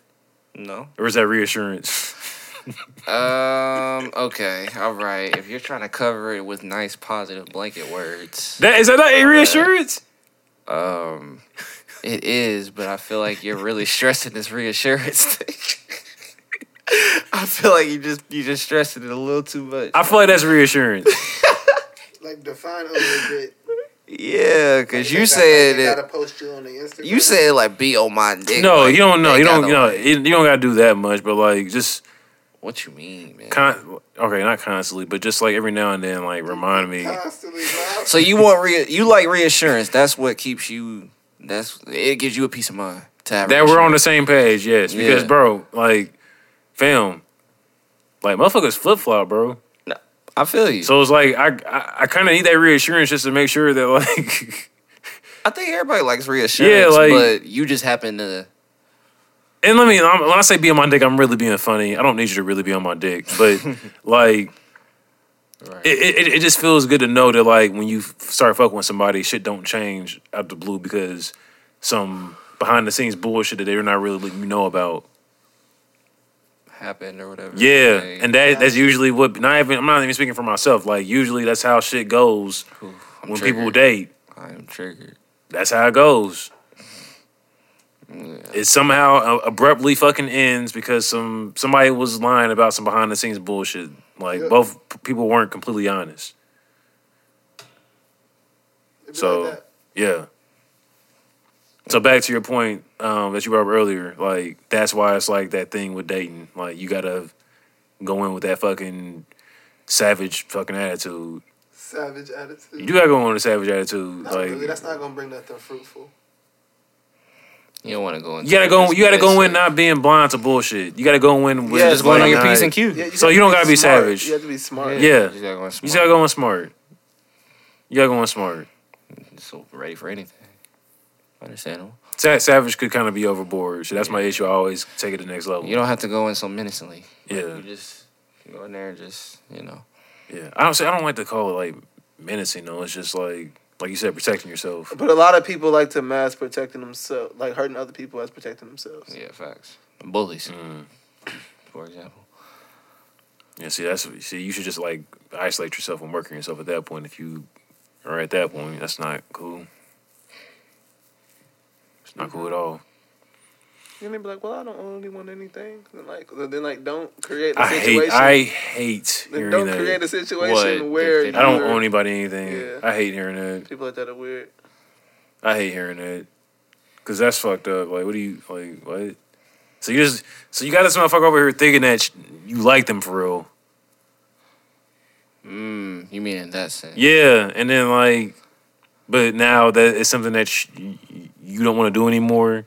No. or is that reassurance? Um. Okay. All right. If you're trying to cover it with nice, positive blanket words, That is that not a reassurance? um, it is. But I feel like you're really stressing this reassurance thing. I feel like you just you just stressing it a little too much. I feel like that's reassurance. Like define a little bit. yeah, because They you got- said they it. gotta post you on the Instagram. You said like be on my dick. no, like, you don't know. You don't. gotta, know. like- You you don't gotta do that much, but like just what you mean, man? con. Okay, not constantly, but just like every now and then, like remind me. constantly. So you want re- you like reassurance? That's what keeps you. That's it gives you a peace of mind to have that we're on the same page. Yes, because Yeah. bro, like, fam, like motherfuckers flip flop, bro. I feel you. So it's like I I, I kind of need that reassurance just to make sure that like. I think everybody likes reassurance, yeah, like- but you just happen to. And let me when I say be on my dick, I'm really being funny. I don't need you to really be on my dick, but like Right. it, it it just feels good to know that like when you start fucking with somebody, shit don't change out the blue because some behind the scenes bullshit that they're not really letting you know about. happened or whatever. Yeah, Like, and that that's usually what. Not even I'm not even speaking for myself. Like usually that's how shit goes I'm when triggered. people date. I am triggered. That's how it goes. It somehow uh, abruptly fucking ends because some somebody was lying about some behind the scenes bullshit. Like Yeah. both people weren't completely honest. So- like. Yeah. So back to your point um, that you brought up earlier, like that's why it's like that thing with dating. Like you gotta go in with that fucking savage fucking attitude. savage attitude. You do gotta go in with a savage attitude. Not like really. That's not gonna bring nothing fruitful. You don't want to go. You gotta go. You gotta go in not being blind to bullshit. You gotta go in with Yeah, Just going on your not- P's and Q. Yeah, So you don't gotta be smart. savage. You have to be smart. Yeah. You gotta go in You smart. just gotta go in smart. You gotta go in smart. So ready for anything. Understandable. Savage could kind of be overboard, so that's my issue. I always take it to the next level. You don't have to go in so menacingly. Yeah. You just go in there and just you know. Yeah, I don't say I don't like to call it like menacing though. It's just like like you said, protecting yourself. But a lot of people like to mask protecting themselves, like hurting other people as protecting themselves. Yeah, facts. Bullies, Mm. for example. Yeah, see that's see you should just like isolate yourself and work on yourself at that point. If you are at that point, that's not cool. It's not cool at all. And they be like, "Well, I don't owe anyone anything." And like, then like, don't create a I hate situation. I hate then hearing don't that. create a situation What? where I don't you're- owe anybody anything. Yeah. I hate hearing that. People like that are weird. I hate hearing that. Cause that's fucked up. Like, what do you like? What? So you just so you got this motherfucker over here thinking that you like them for real. Mm, you mean in that sense? Yeah, and then like, but now that it's something that sh- y- y- you don't want to do anymore.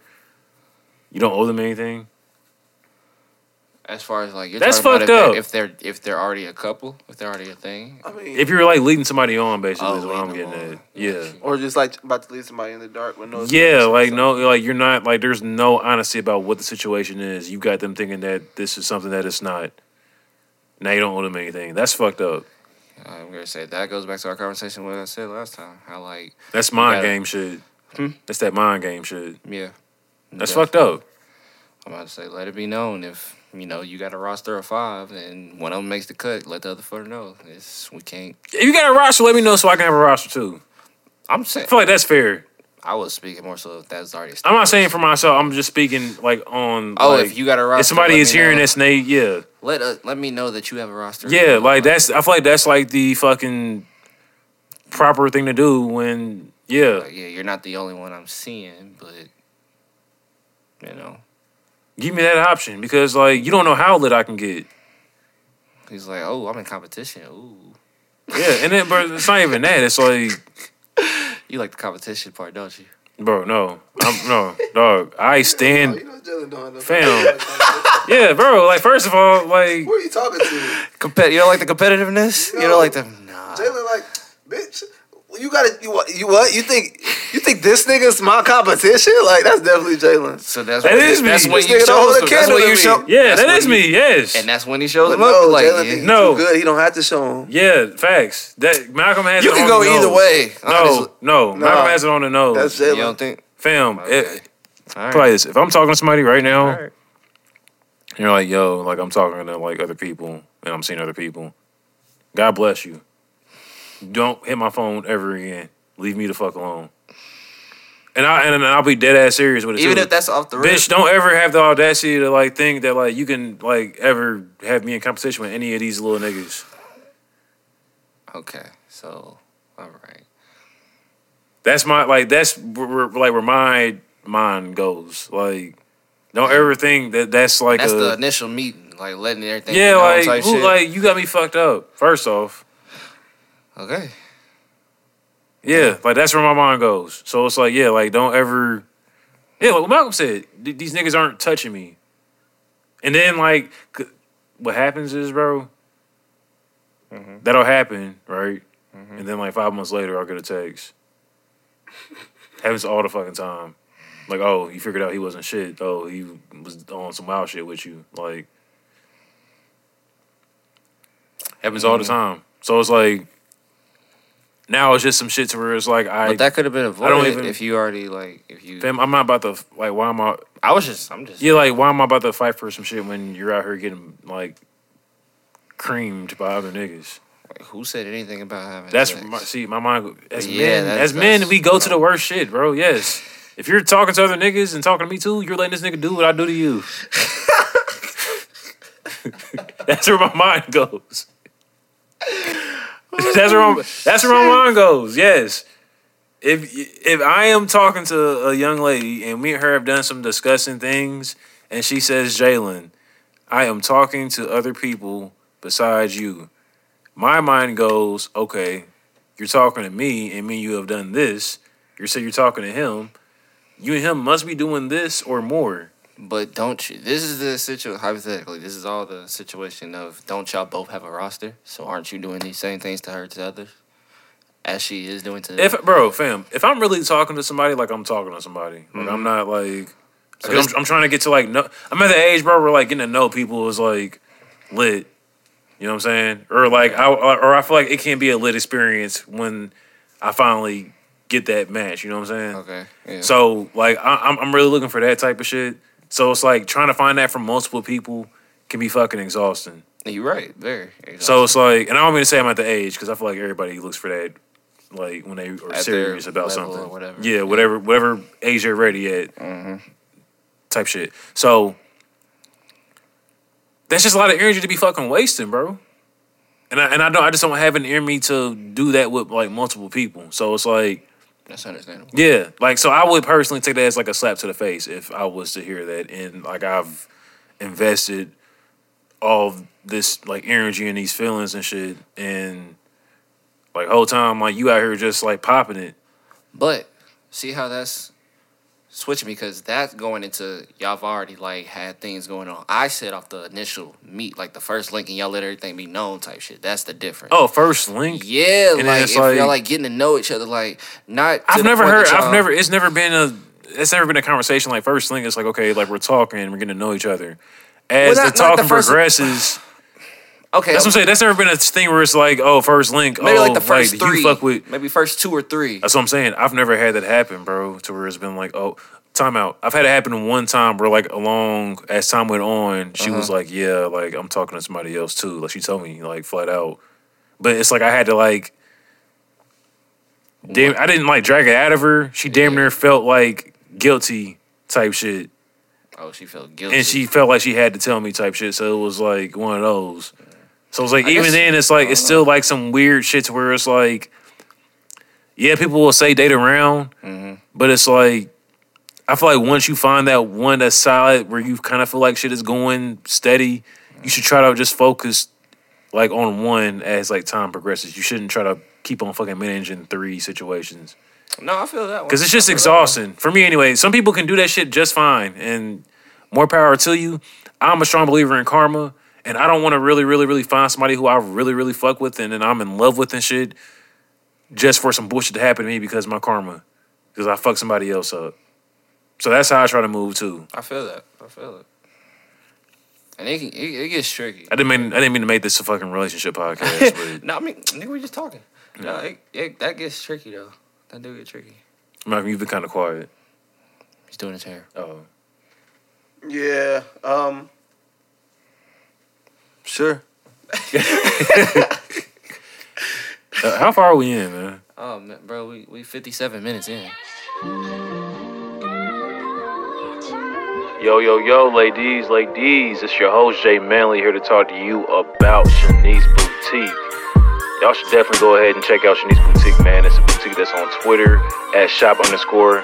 You don't owe them anything. As far as like you're That's talking about fucked up. if they're, if they're if they're already a couple, if they're already a thing. I mean, If you're like leading somebody on, basically, Oh, is what I'm getting them at. Yeah. or just like about to leave somebody in the dark with no. Yeah, like no, like you're not like there's no honesty about what the situation is. You got them thinking that this is something that it's not. Now you don't owe them anything. That's fucked up. I'm gonna say that goes back to our conversation what I said last time. How like That's mind gotta- game shit. Hmm? That's that mind game shit. yeah, That's fucked up. I'm about to say let it be known if you know you got a roster of five and one of them makes the cut, let the other four know. It's we can't. If you got a roster, let me know so I can have a roster too. I'm saying I feel like that's fair. I was speaking more so if that's already. I'm not saying for myself. I'm just speaking like on. Oh, like, if you got a roster, if somebody is hearing know. this and they yeah let uh, let me know that you have a roster. yeah like that's I feel like that's like the fucking proper thing to do when yeah Like, yeah, you're not the only one I'm seeing, but you know, give me that option because like you don't know how lit I can get. he's like, oh, I'm in competition. Ooh, Yeah, and then but it's not even that. It's like you like the competition part, don't you? bro, no, I'm no dog. I stand. you know Jalen doing this. Fam. Yeah, bro. Like first of all, like Who are you talking to? Compet- you don't like the competitiveness? You No. don't like the nah. Jalen, like, bitch, you gotta, you what? You what? You think, you think this nigga's my competition? Like, that's definitely Jalen. So that's That when, is me. That's when This you nigga hold show him. That's candle when to you me. show. yeah, that's that when is me. Yes. And that's when he shows But him up. no, Like, Jalen yeah. No. too good. He don't have to show him. yeah, facts. That Malcolm has. you it can on go the either nose. way. No, honestly. no, Malcolm has it on the nose. That's You Jalen. don't think? Fam, Okay. it, probably this. If I'm talking to somebody right now, All right. and you're like, yo, like I'm talking to like other people, and I'm seeing other people. God bless you. Don't hit my phone ever again. Leave me the fuck alone. And I and I'll be dead ass serious with it Even too. if that's off the rip. Bitch, don't ever have the audacity to like think that like you can like ever have me in competition with any of these little niggas. Okay, so all right. That's my like that's where, like where my mind goes. Like, don't ever think that that's like That's a the initial meeting, like letting everything. yeah, like who, like you got me fucked up. First off, okay. yeah, like that's where my mind goes. So it's like yeah, like don't ever yeah, like what Malcolm said. these niggas aren't touching me. And then like what happens is, bro, Mhm. that'll happen, right? Mhm. And then like five months later, I'll get a text. Happens all the fucking time. Like, oh, you figured out he wasn't shit. Oh, he was on some wild shit with you. Like, happens all the time. So it's like, now it's just some shit to where it's like, I, But that could have been don't avoided even- if you already like if you. fam, I'm not about to like, why am I? I was just. I'm just. Yeah, like, why am I about to fight for some shit when you're out here getting like creamed by other niggas? Like, who said anything about having? That's sex? my see my mind. As Yeah, men, that's- as men, we go to the worst shit, bro. Yes, if you're talking to other niggas and talking to me too, you're letting this nigga do what I do to you. that's where my mind goes. that's where my, that's where my mind goes. Yes, if if I am talking to a young lady and me and her have done some disgusting things, and she says, "Jalen, I am talking to other people besides you." my mind goes, okay, you're talking to me, and me you have done this. You say you're talking to him. you and him must be doing this or more. But don't you? This is the situation. Hypothetically, this is all the situation of don't y'all both have a roster? So aren't you doing these same things to her to others, as she is doing to? If bro, fam, if I'm really talking to somebody, like I'm talking to somebody, like I'm mm-hmm. not like, So I'm, I'm trying to get to like no. I'm at the age, bro, where like getting to know people is like lit. You know what I'm saying? Or like, I or I feel like it can be a lit experience when I finally get that match. You know what I'm saying? okay. Yeah. So like I, I'm I'm really looking for that type of shit. So it's like trying to find that from multiple people can be fucking exhausting. you're right. Very. So it's like, and I don't mean to say I'm at the age because I feel like everybody looks for that, like when they are At serious about something. whatever. Yeah, whatever, whatever age they're ready at, Mm-hmm. type shit. So that's just a lot of energy to be fucking wasting, bro. And I and I don't, I just don't have an in me to do that with like multiple people. So it's like. That's understandable. Yeah, like so, I would personally take that as like a slap to the face if I was to hear that, and like I've invested all this like energy and these feelings and shit, and like whole time like you out here just like popping it. But see how that's switching because that's going into y'all have already like had things going on. I said off the initial meet, like the first link, and y'all let everything be known type shit. That's the difference. Oh, first link. Yeah, And like if like- y'all like getting to know each other, like not. I've never heard. I've never. It's never been a. It's never been a conversation like first link. It's like okay, like we're talking, and we're getting to know each other. As Well, not- the the talking first- progresses, Okay, that's what I'm saying. That's never been a thing where it's like, oh, first link. maybe oh, like the first like, three. You fuck with maybe first two or three. That's what I'm saying. I've never had that happen, bro. To where it's been like, oh, time out. I've had it happen one time where, like, along as time went on, she uh-huh. was like, yeah, like I'm talking to somebody else too. Like she told me, like flat out. But it's like I had to like, damn, I didn't like drag it out of her. She damn near felt like guilty type shit, Oh, she felt guilty. and she felt like she had to tell me type shit. So it was like one of those. So it's like I even guess- then, it's like it's still like some weird shit to where it's like, yeah, people will say date around, Mm-hmm. but it's like I feel like once you find that one that's solid, where you kind of feel like shit is going steady, you should try to just focus like on one as like time progresses. You shouldn't try to keep on fucking managing three situations no, I feel that because it's just feel that one. exhausting for me anyway. Some people can do that shit just fine, and more power to you. I'm a strong believer in karma, and I don't want to really, really, really find somebody who I really, really fuck with and then I'm in love with and shit, just for some bullshit to happen to me because of my karma, because I fucked somebody else up. So that's how I try to move too. I feel that. I feel it. And it, it, it gets tricky. I didn't mean I didn't mean to make this a fucking relationship podcast, no, I mean, nigga, we just talking. No, it, it, that gets tricky though. That do get tricky. Malcolm, you've been kind of quiet. He's doing his hair. Oh, Yeah. Um. Sure. Uh, how far are we in, man? Oh man, bro, we we fifty seven minutes in. Yo, yo, yo, ladies, ladies, it's your host Jay Manley here to talk to you about Shenyce Boutique. Y'all should definitely go ahead and check out Shenyce Boutique, man. It's a boutique that's on Twitter at shop underscore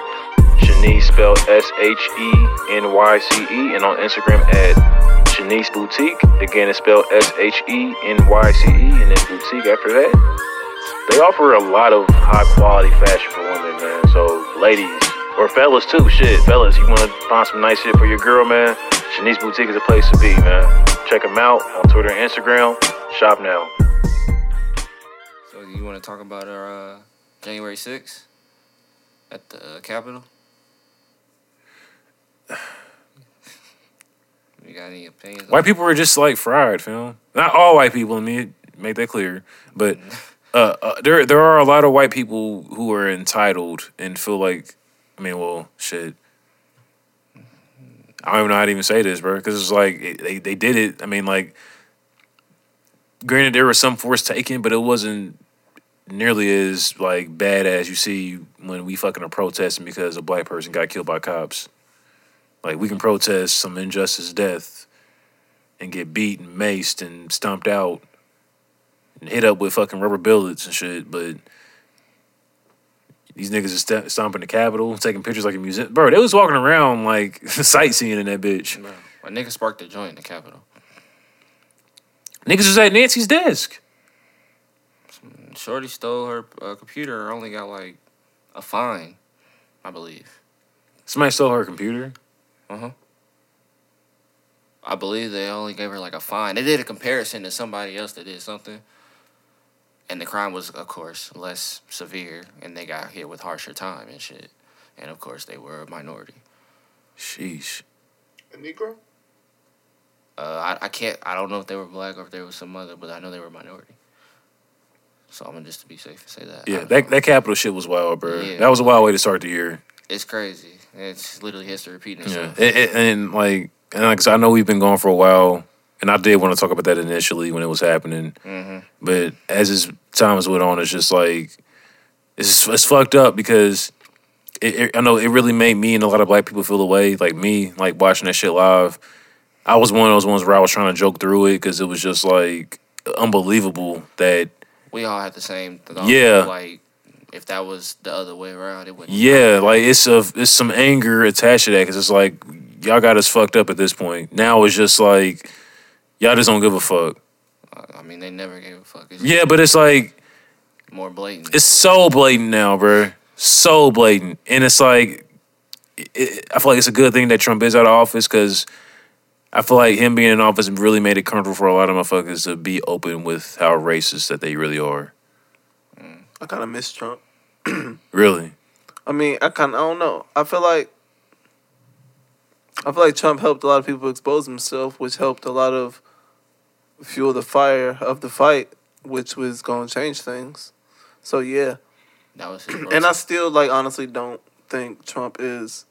Shenyce spelled S H E N Y C E and on Instagram at Shenyce Boutique. Again, it's spelled S H E N Y C E and then boutique after that. They offer a lot of high quality fashion for women, man. So, ladies, or fellas too, shit. Fellas, you want to find some nice shit for your girl, man? Shenyce Boutique is a place to be, man. Check them out on Twitter and Instagram. Shop now. So you want to talk about our uh, January sixth at the uh, Capitol? You got any opinions? White people are just like fried, fam. Not all white people. I mean, make that clear. But uh, uh, there, there are a lot of white people who are entitled and feel like, I mean, well, shit. I don't even know how to even say this, bro. Because it's like it, they they did it. I mean, like, granted, there was some force taken, but it wasn't nearly as like bad as you see when we fucking are protesting because a black person got killed by cops. Like we can protest some injustice, death, and get beat and maced and stomped out, and hit up with fucking rubber bullets and shit. But these niggas are st- stomping the Capitol, taking pictures like a museum. Bro, they was walking around like sightseeing in that bitch. Bro, a nigga sparked a joint in the Capitol. Niggas was at Nancy's desk. Shorty stole her uh, computer only got like a fine, I believe. Somebody stole her computer. I believe they only gave her like a fine. They did a comparison to somebody else that did something, and the crime was, of course, less severe, and they got hit with harsher time and shit. And of course, they were a minority. Sheesh. A Negro? Uh, I, I can't. I don't know if they were black or if there was some other, but I know they were a minority. So I'm gonna just to be safe and say that. Yeah, that know. that capital shit was wild, bro. Yeah. That was a wild way to start the year. It's crazy. It's literally history repeating Yeah, itself. and, and, like, and like I know we've been going for a while, and I did want to talk about that initially when it was happening. hmm But as his times went on, it's just like it's it's fucked up because it, it, I know it really made me and a lot of black people feel the way. Like me, like watching that shit live, I was one of those ones where I was trying to joke through it because it was just like unbelievable that We all had the same. Thought. Yeah. Like if that was the other way around, it wouldn't. yeah, like it's a it's some anger attached to that because it's like y'all got us fucked up at this point. Now it's just like y'all just don't give a fuck. I mean, they never gave a fuck. It's Yeah, but it's like more blatant. it's so blatant now, bro. So blatant, and it's like it, I feel like it's a good thing that Trump is out of office because I feel like him being in office really made it comfortable for a lot of motherfuckers to be open with how racist that they really are. I kind of miss Trump. Really, I mean, I kind of I don't know. I feel like I feel like Trump helped a lot of people expose himself, which helped a lot of fuel the fire of the fight, which was going to change things. So yeah, that was his. and I still like honestly don't think Trump is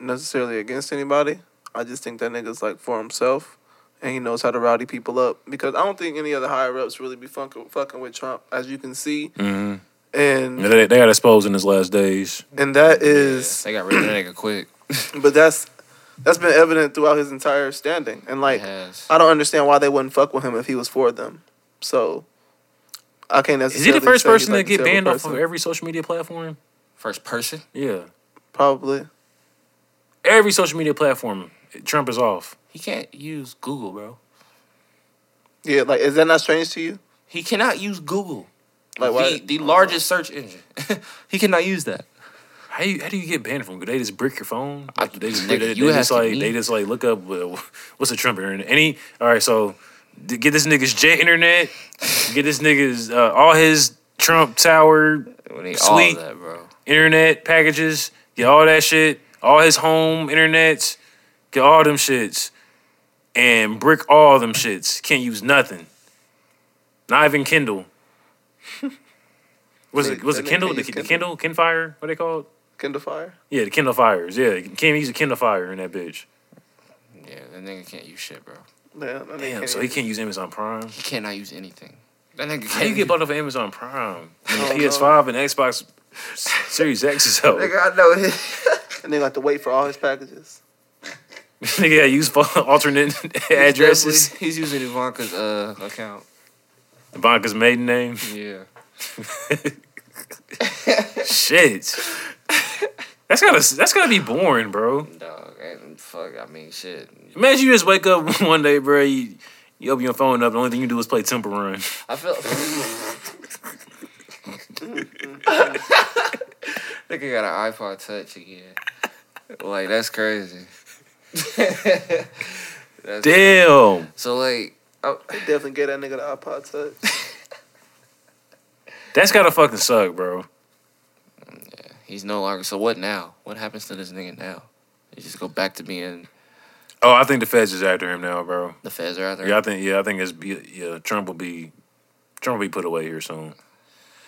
necessarily against anybody. I just think that nigga's like for himself, and he knows how to rowdy people up. Because I don't think any other higher ups really be fucking fucking with Trump, as you can see, hmm and they, they got exposed in his last days. and that is. they got rid of that nigga quick. But that's that's been evident throughout his entire standing. And like. I don't understand why they wouldn't fuck with him if he was for them. So I can't Is he the first person like, to get a terrible banned off person. of every social media platform? First person. Yeah, Probably. every social media platform. Trump is off. He can't use Google, bro. Yeah, like is that not strange to you? He cannot use Google. Like, the, the largest search engine. he cannot use that. How you how do you get banned from? Do they just brick your phone. Like, they just, they, you they just like be- they just like look up uh, what's a Trump internet. Any all right, so get this nigga's jet internet. Get this nigga's uh, all his Trump Tower Suite. that, bro. internet packages. Get all that shit. All his home internets. Get all them shits, and brick all them shits. Can't use nothing. Not even Kindle. Was it was it Kindle? The, use the Kindle? Kindle? Kindfire? What they called? Kindle Fire. Yeah, the Kindle Fires. Yeah, you can't use a Kindle Fire in that bitch. Yeah, that nigga can't use shit, bro. Yeah, Damn, can't so he can't use Amazon Prime. He cannot use anything. That nigga How you can't get bought off of Amazon Prime? When the Oh. PS5 and Xbox Series X is out. Nigga, I know it. And they got to wait for all his packages. Nigga got use alternate addresses. He's using Ivanka's uh account. Ivanka's maiden name. Yeah. Shit. That's gotta that's gotta be boring, bro. Dog, and fuck, I mean, shit. Imagine you just wake up one day, bro. You, you open your phone up. The only thing you do is play Temple Run. I feel. Nigga got an iPod Touch again. Like that's crazy. that's, Damn. so like, oh, They definitely get that nigga the iPod Touch. That's gotta fucking suck, bro. he's no longer. So what now? What happens to this nigga now? He just go back to being Oh, I think the feds is after him now, bro. the feds are out there. Yeah, I think yeah, I think it's be- yeah. Trump will be Trump will be put away here soon.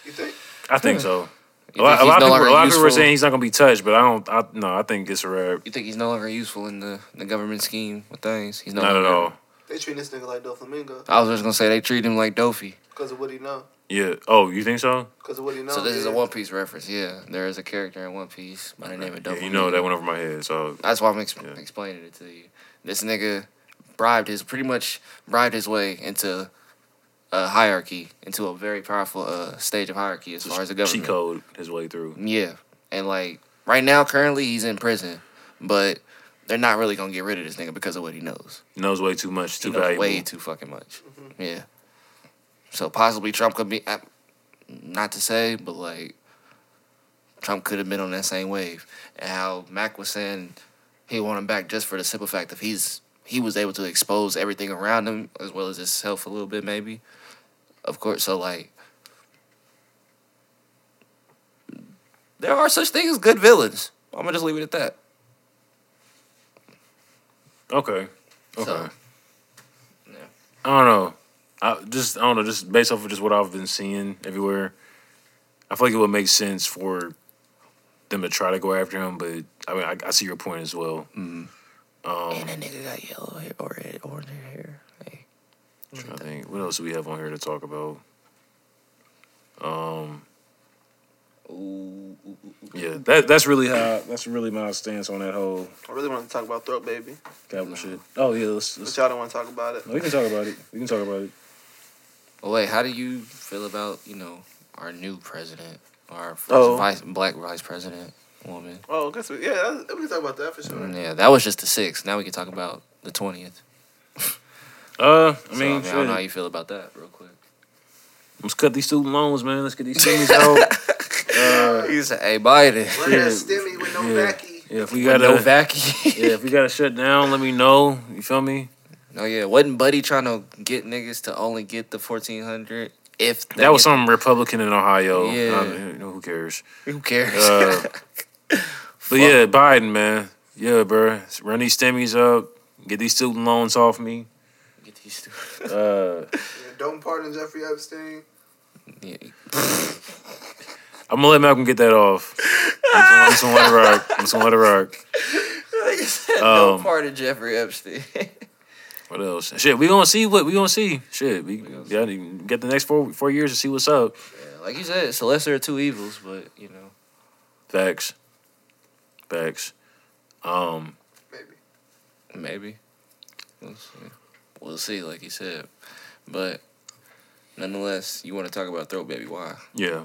You think? I think hmm. so. You A lot, think a lot no of people, longer a lot of people are saying he's not gonna be touched, but I don't. I no, I think it's a wrap. You think he's no longer useful in the, the government scheme with things? He's no Not at all. They treat this nigga like Doflamingo I was just gonna say they treat him like Dofi. because of what he know. Yeah. Oh, you think so? Because of what he know. so this is a. One Piece reference. Yeah, there is a character in One Piece by the name of Yeah, Dofi. you know that went over my head. So That's why I'm ex- Yeah. explaining it to you. This nigga bribed his pretty much bribed his way into a hierarchy, into a very powerful uh, stage of hierarchy as far as the government. cheat code his way through. Yeah, and like right now, currently he's in prison, but they're not really gonna get rid of this nigga because of what he knows. He knows way too much. Too he knows valuable. way too fucking much. Mm-hmm. Yeah. So possibly Trump could be, not to say, but like Trump could have been on that same wave, and how Mac was saying he want him back just for the simple fact that he's he was able to expose everything around him as well as himself a little bit, maybe. Of course, so like. There are such things as good villains. I'm gonna just leave it at that. Okay. Okay. So, I don't know. I just I don't know. Just based off of just what I've been seeing everywhere, I feel like it would make sense for them to try to go after him. But I mean, I, I see your point as well. mm. Um, and that nigga got yellow hair or red orange hair. Hey, I think what else do we have on here to talk about? Um, ooh, ooh, ooh, ooh. yeah, that that's really how that's really my stance on that whole I really want to talk about Throat Baby, Capitol shit. Oh yeah, let's, let's y'all don't want to talk about it. no, we can talk about it. We can talk about it. Well, wait, how do you feel about you know our new president, our first Oh. vice black vice president woman? Oh, I guess we, yeah, we can talk about that for sure. Mm, Yeah, that was just the sixth. Now we can talk about the twentieth. Uh, I I mean, mean, I, mean, I don't know how you feel about that, real quick. let's cut these student loans, man. Let's get these things out. uh, You said, "Hey, Biden, Run that stimmy with no Yeah. vacky. yeah, if we got gotta, no vacuum." yeah, if we gotta shut down, let me know. You feel me? Oh yeah, wasn't Buddy trying to get niggas to only get the fourteen hundred? If they That was some Republican in Ohio. Yeah. I mean, you know, who cares? Who cares? Uh, But yeah, Biden, man. Yeah, bro. Run these stimmies up. Get these student loans off me. get these two. Uh, Yeah, don't pardon Jeffrey Epstein. Yeah. I'm gonna let Malcolm get that off. I'm just gonna let it rock. I'm just gonna let it rock. Like you said, no Um, part of Jeffrey Epstein. What else? Shit, we gonna see what we gonna see. Shit, we gonna got to get the next four four years to see what's up. yeah, like you said, it's the lesser of two evils, but you know. Facts. Facts. Um, Maybe. Maybe. We'll see. We'll see, like you said. But nonetheless, you want to talk about Throat Baby. Why? yeah.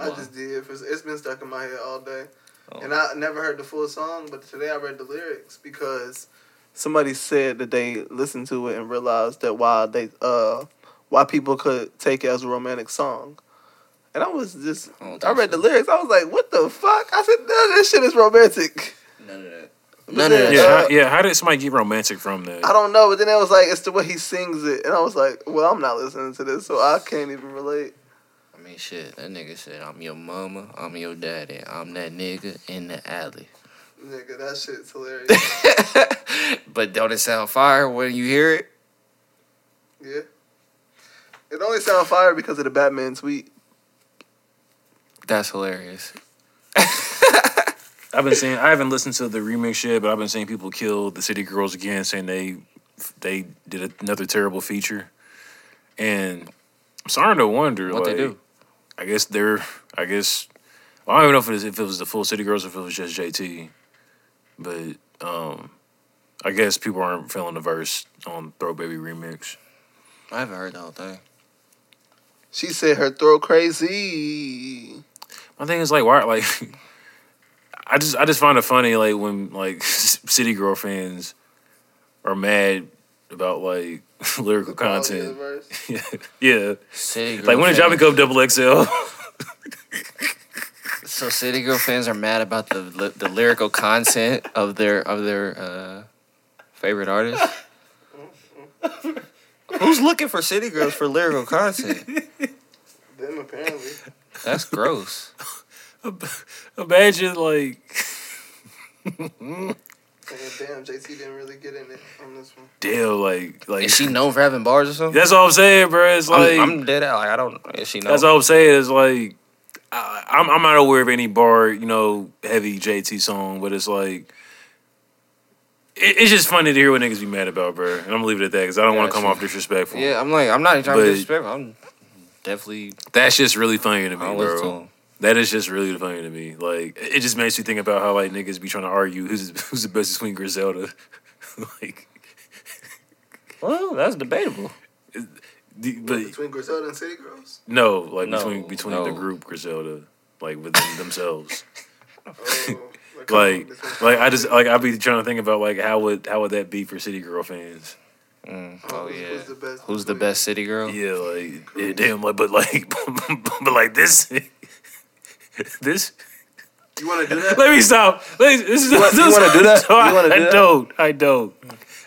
I just did. For, it's been stuck in my head all day. Oh. And I never heard the full song, but today I read the lyrics because somebody said that they listened to it and realized that why they uh why people could take it as a romantic song. And I was just I I read so. the lyrics, I was like, what the fuck? I said, no, this shit is romantic. None of that. But None of that. Yeah, uh, how, yeah. How did somebody get romantic from that? I don't know, but then it was like it's the way he sings it, and I was like, well, I'm not listening to this, so I can't even relate. I mean, shit. That nigga said, "I'm your mama, I'm your daddy, I'm that nigga in the alley." Nigga, that shit's hilarious. but don't it sound fire when you hear it? yeah. It only sound fire because of the Batman tweet. That's hilarious. I've been seeing. I haven't listened to the remix yet, but I've been seeing people kill the City Girls again, saying they they did another terrible feature, and I'm starting to wonder What they do? I guess they're. I guess I don't even know if it, was, if it was the full City Girls or if it was just JT, but um, I guess people aren't feeling the verse on Throat Baby remix. I haven't heard the whole thing. She said her throat crazy. My thing is like why like I just I just find it funny like when like City Girl fans are mad about like lyrical the content. verse. yeah, yeah. City Like when did y'all double XL? So City Girl fans are mad about the the lyrical content of their of their uh, favorite artist. Who's looking for City Girls for lyrical content? Them apparently. That's gross. Imagine like Man, damn, JT didn't really get in it on this one. damn like like Is she known for having bars or something? that's all I'm saying, bro. It's like I'm, I'm dead out. Like I don't. Is she known? that's all I'm saying is like I, I'm I'm not aware of any bar you know heavy JT song, but it's like. it- It's just funny to hear what niggas be mad about, bro. And I'm gonna leave it at that because I don't want to come off disrespectful. Yeah, I'm like I'm not even trying But- to disrespect. I'm definitely. That's just really funny to I me, don't listen to bro. him. That is just really funny to me. Like it just makes me think about how like niggas be trying to argue who's who's the best between Griselda. like, Well, that's debatable. the, but Between Griselda and City Girls? no, like No, between between the group Griselda, like within themselves. Oh, Like, come on, between- like I just like I be trying to think about like how would how would that be for City Girl fans? Mm. Oh, Oh yeah. who's the best Who's the best city girl? Yeah, like yeah, damn, like but like but like this, this You want to do that? Let me stop. Let me, this is, You want- this you is- wanna do that? No, You wanna I, do that? I don't. I don't.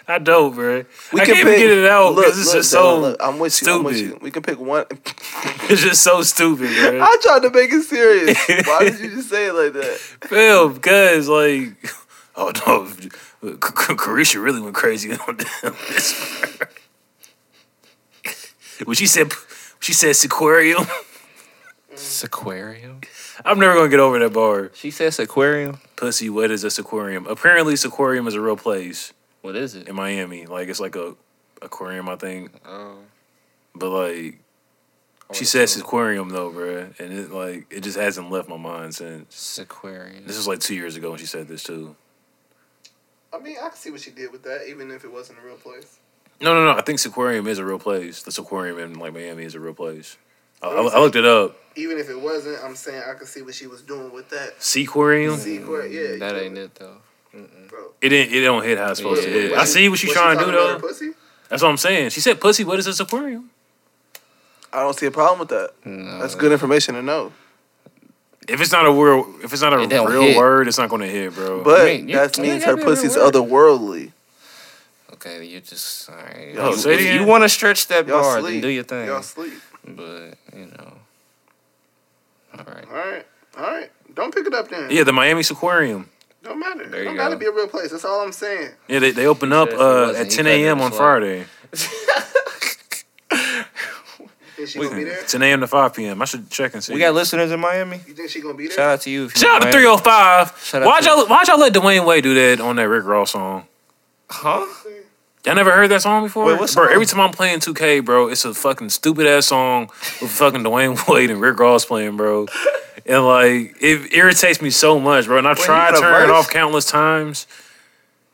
I don't, bro. We I can can't pick, even get it out Look, because it's look, just so. Look, I'm with you. I'm with you. We can pick one. It's just so stupid, bro. I tried to make it serious. Why did you just say it like that? Phil, because like, oh no, Caresha really went crazy on this. when she said, she said Seaquarium. Aquarium. I'm never gonna get over that bar. She says aquarium. Pussy, what is this aquarium? Apparently, aquarium is a real place What is it? in Miami. Like it's like a aquarium, I think. Oh. But like, oh, she says aquarium though, bruh, and it like it just hasn't left my mind since. aquarium. This was like two years ago when she said this too. I mean, I can see what she did with that, even if it wasn't a real place. No, no, no. I think Seaquarium is a real place. The Seaquarium in like Miami is a real place. I, I, I looked it up. Even if it wasn't, I'm saying I can see what she was doing with that. Seaquarium. Secret, yeah. Mm, that ain't it though. Bro. It didn't. It don't hit how it's supposed to hit. Was I she- see what she's was she trying to do though. pussy? That's what I'm saying. She said, "Pussy, what is this aquarium?" I don't see a problem with that. No, That's good information to know. If it's not a real, if it's not a It don't real hit. word, it's not going to hit, bro. But I mean, you- that you means gotta her be a pussy's word. otherworldly. Okay, you just all right. Yo, you, say it if again. you want to stretch that Y'all bar, sleep. then do your thing. Y'all sleep. But you know, all right. All right. All right. Don't pick it up then. yeah, the Miami Aquarium. Don't matter. There don't gotta go. be a real place. That's all I'm saying. Yeah, they they open up said if it uh, at 10 a.m. on. Friday. Think she gonna be there? 10 a.m. to 5 p.m. I should check and see. We got listeners in Miami. You think she gonna be there? Shout out to you. if you Shout out to Miami. 305. Shout out Why'd to- y'all why'd y'all let Dwyane Wade do that on that Rick Ross song? Huh? Y'all never heard that song before? Wait, what bro, song? every time I'm playing 2K, bro, it's a fucking stupid ass song with fucking Dwyane Wade and Rick Ross playing, bro. And like it irritates me so much, bro. And I've Wait, tried you got a turning it off countless times.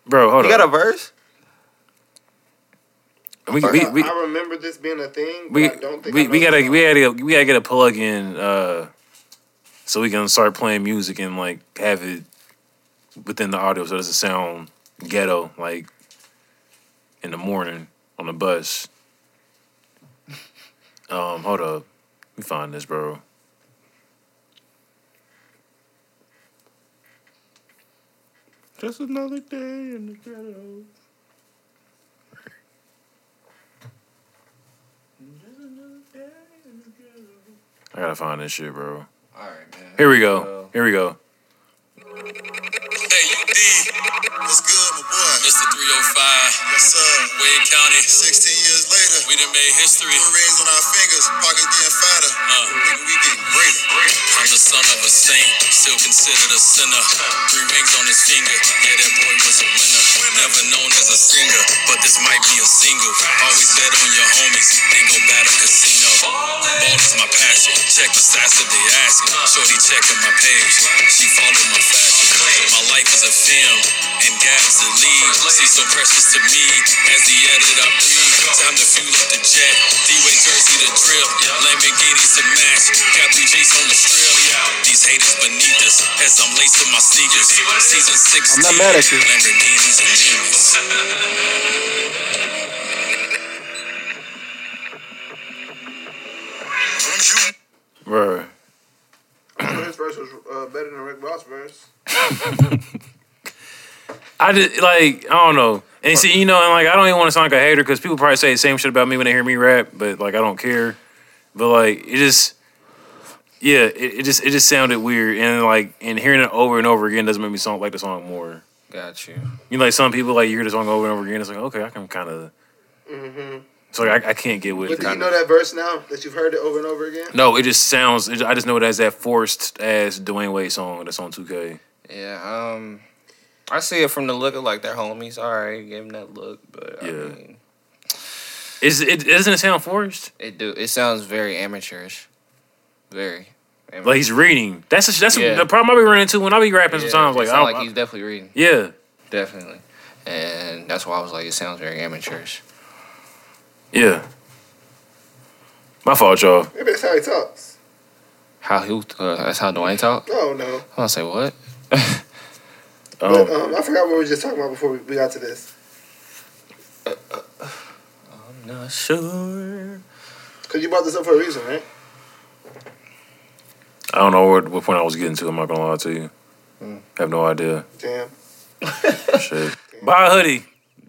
Bro, hold You on. You got a verse? we, we, we, I remember this being a thing. But we, I don't think we, we gotta we gotta we gotta get a plug in uh so we can start playing music and like have it within the audio so it doesn't sound ghetto like in the morning on the bus. Um, hold up. Let me find this, bro. Just another day in the ghetto. I gotta find this shit, bro. All right, man. Here we go. Here we go. Hey, you D. What's good, my boy? Mr. 305. Yes, sir. Wade County. 16 years later. We done made history. Two rings on our fingers. Pockets getting fatter. Uh, nigga, we getting greater. I'm the son of a saint. Still considered a sinner. Three rings on his finger. Yeah, that boy was a winner. Never known as a singer, but this might be a single. Always bet on your homies. Then go battle casino. Ball is my passion. Check the stats if they asking. Shorty checking my page. She followed my fashion. My life is a film, and Gab's the lead. She's so precious to me. As the edit, I breathe. Time to fuel up the jet. D-Way jersey to drip. Lamborghinis to match. Got blue J's on the strip. These haters beneath us. As I'm lacing my sneakers. Season 16. I'm not mad at you. Lamborghinis and demons. Bro. His verse was uh, better than Rick Ross' verse. I just like I don't know. And see, you know, and like I don't even want to sound like a hater because people probably say the same shit about me when they hear me rap, but like I don't care. But like it just, yeah, it, it just it just sounded weird, and like and hearing it over and over again doesn't make me sound like the song more. Got you. You know, like some people like you hear the song over and over again, it's like okay, I can kind of. Mm-hmm. So like, I, I can't get with But it. do you know that verse now that you've heard it over and over again? No, it just sounds. It, I just know it as that forced ass Dwyane Wade song that's on 2K. Yeah. Um, I see it from the look of like their homies. All right, give him that look, but I mean, Is it doesn't it sound forced? it do. It sounds very amateurish. Very. Amateur. Like he's reading. That's that's Yeah. the problem I be running into when I be rapping Yeah, sometimes. it Like, sound I, like I- he's definitely reading. yeah, Definitely. And that's why I was like, it sounds very amateurish. yeah. My fault, y'all. Maybe that's how he talks. How he? Uh, that's how Dwyane talk. Oh no. I'm gonna say what? But Um, um, I forgot what we were just talking about before we, we got to this. I'm not sure. Cause you brought this up for a reason, right? I don't know what, what point I was getting to. I'm not gonna lie to you. Have no idea. Damn. Shit. Buy a hoodie.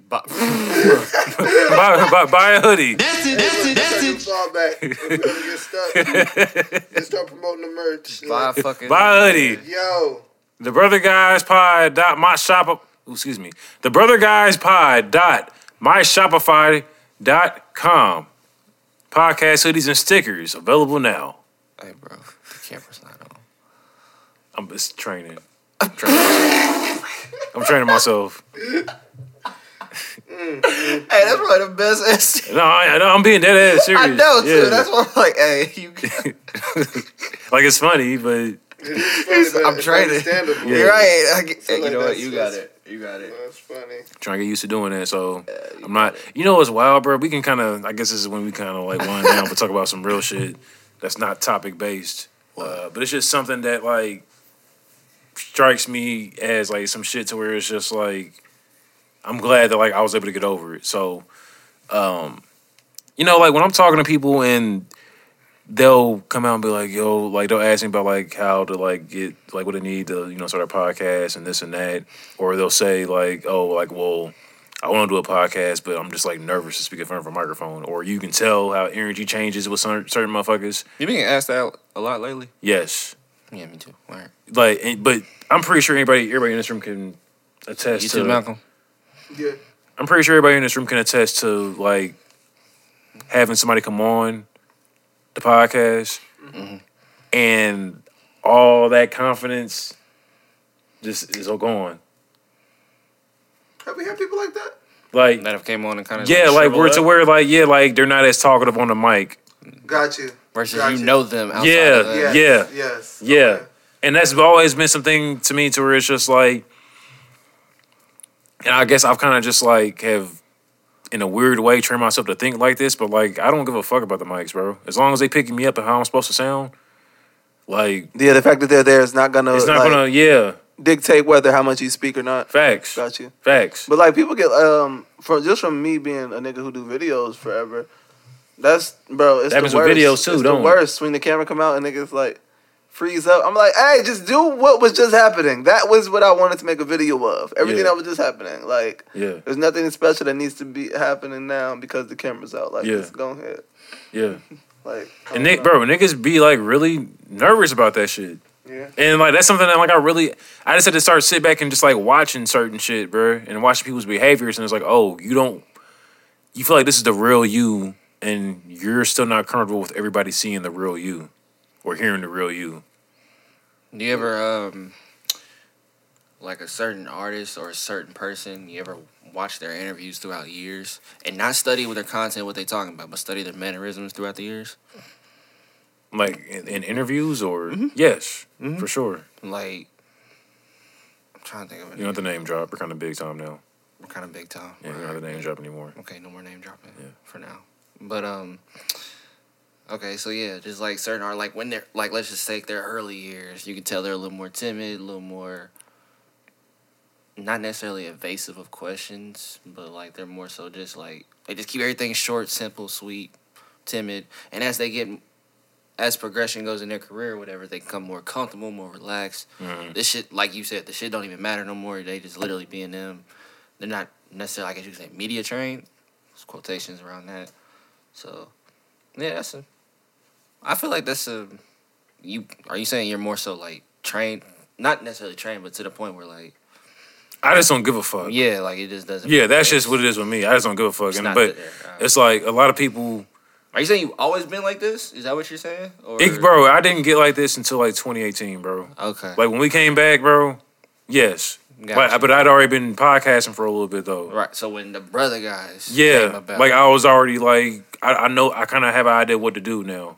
But Buy, buy, buy a hoodie. That's it. That's it. That's it. Fall back. If we ever get stuck, just start promoting the merch. buy a fucking Buy a hoodie. Yo, The Brother Guys Pod dot my shop. ooh, Excuse me. The Brother Guys Pod dot my Shopify dot com. Podcast hoodies and stickers available now. Hey, bro, the camera's not on. I'm just training. I'm training. I'm training myself. Hey, that's probably the best answer. No, I, know, I'm being dead ass serious. I know too. Yeah. That's why I'm like, hey, you. like it's funny, but it's funny, but I'm it's training. understandable. You're right. I get, feel you like know what? You got it. You got it. That's funny. trying to get used to doing that. So I'm not. You know what's wild, bro? We can kind of. I guess this is when we kind of like wind down, but talk about some real shit that's not topic based. Uh, but it's just something that like strikes me as like some shit to where it's just like I'm glad that like I was able to get over it. So, um, you know, like when I'm talking to people and they'll come out and be like, yo, like they'll ask me about like how to like get like what they need to, you know, start a podcast and this and that. Or they'll say like, oh, like, well, I want to do a podcast, but I'm just like nervous to speak in front of a microphone. Or you can tell how energy changes with certain, certain motherfuckers. You've been asked that a lot lately? Yes. Yeah, me too. All right. Like, and- but I'm pretty sure anybody, everybody in this room can attest You to. too, Malcolm. Yeah. I'm pretty sure everybody in this room can attest to like having somebody come on the podcast mm-hmm. and all that confidence just is all gone. Have we had people like that? Like That have came on and kind of yeah, like we're to where like yeah, like they're not as talkative on the mic. Got you. versus Gotcha. you know them outside Yeah, of that. Yes. Yeah. Yes. Yeah. Okay. And that's always been something to me to where it's just like and I guess I've kind of just like have in a weird way train myself to think like this, but like I don't give a fuck about the mics, bro. As long as they picking me up and how I'm supposed to sound, like Yeah, the fact that they're there is not gonna it's not like, gonna yeah. dictate whether how much you speak or not. Facts. Got you. Facts. But like people get um from just from me being a nigga who do videos forever. That's bro. It's That the with worst. videos too, It's don't the worst when the camera come out and niggas like freeze up. I'm like, hey, just do what was just happening. That was what I wanted to make a video of. Everything Yeah. that was just happening. Like Yeah. there's nothing special that needs to be happening now because the camera's out. Like Yeah. just go ahead. Yeah. Like And Nick, bro, niggas be like really nervous about that shit. Yeah. And like that's something that like I really I just had to start sit back and just like watching certain shit, bro, and watching people's behaviors and it's like, oh, you don't you feel like this is the real you and you're still not comfortable with everybody seeing the real you or hearing the real you. Do you ever um like a certain artist or a certain person, you ever watch their interviews throughout years and not study with their content, what they're talking about, but study their mannerisms throughout the years? Like in, in interviews or yes, for sure. Like I'm trying to think of it. You don't have to name drop. We're kind of big time now. We're kind of big time. Yeah, you don't have to name drop anymore. Okay, no more name dropping Yeah. for now. But um okay, so yeah, just like certain are like when they're like let's just take their early years, you can tell they're a little more timid, a little more not necessarily evasive of questions, but like they're more so just like they just keep everything short, simple, sweet, timid. And as they get as progression goes in their career or whatever, they become more comfortable, more relaxed. Mhm. This shit, like you said, the shit don't even matter no more. They just literally being them. They're not necessarily, I guess you could say, media trained. There's quotations around that. So, yeah, that's a. I feel like that's a. You are you saying you're more so like trained, not necessarily trained, but to the point where like I just don't give a fuck. yeah, like it just doesn't. Yeah, that's just what it is with me. I just don't give a fuck. It's And, but. Uh, it's like a lot of people are you saying you've always been like this? Is that what you're saying? Or It, bro, I didn't get like this until like 2018, bro. Okay. Like when we came back, bro. Yes, Gotcha. but, but I'd already been podcasting for a little bit though. right. So when the brother guys. came Yeah, like I was already like I, I know I kind of have an idea what to do now.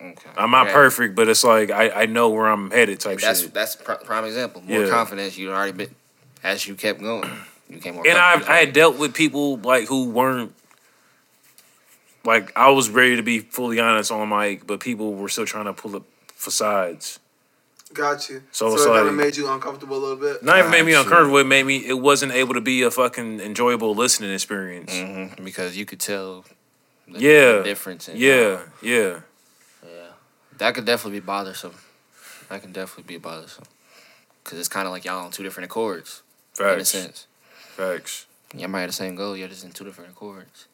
Okay. I'm not Yeah. perfect, but it's like I, I know where I'm headed type That's shit. that's pr- prime example. More Yeah. confidence. You already been as you kept going. You came more. And I've. I had dealt with people like who weren't like I was ready to be fully honest on mic, but people were still trying to pull up facades. Got you. So So, it's it kind of made you uncomfortable a little bit. Not even made me uncomfortable. It made me. It wasn't able to be a fucking enjoyable listening experience. Mhm, because you could tell. The, Yeah. difference. In, Yeah, yeah. yeah. That could definitely be bothersome. That can definitely be bothersome. Cause it's kind of like y'all on two different accords in a Facts. sense. Facts. Y'all might have the same goal, you're just in two different accords.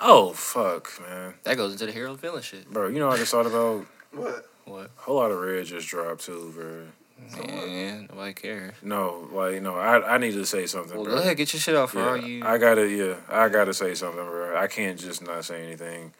Oh fuck, man, That goes into the hero villain shit. bro. You know I just thought about What? What? a Whole Lotta Red just dropped too, bro. Man, nobody cares. No, like no, I I need to say something, Well, bro. go ahead, get your shit off. For Yeah, you, I gotta yeah, I gotta say something, bro. I can't just not say anything.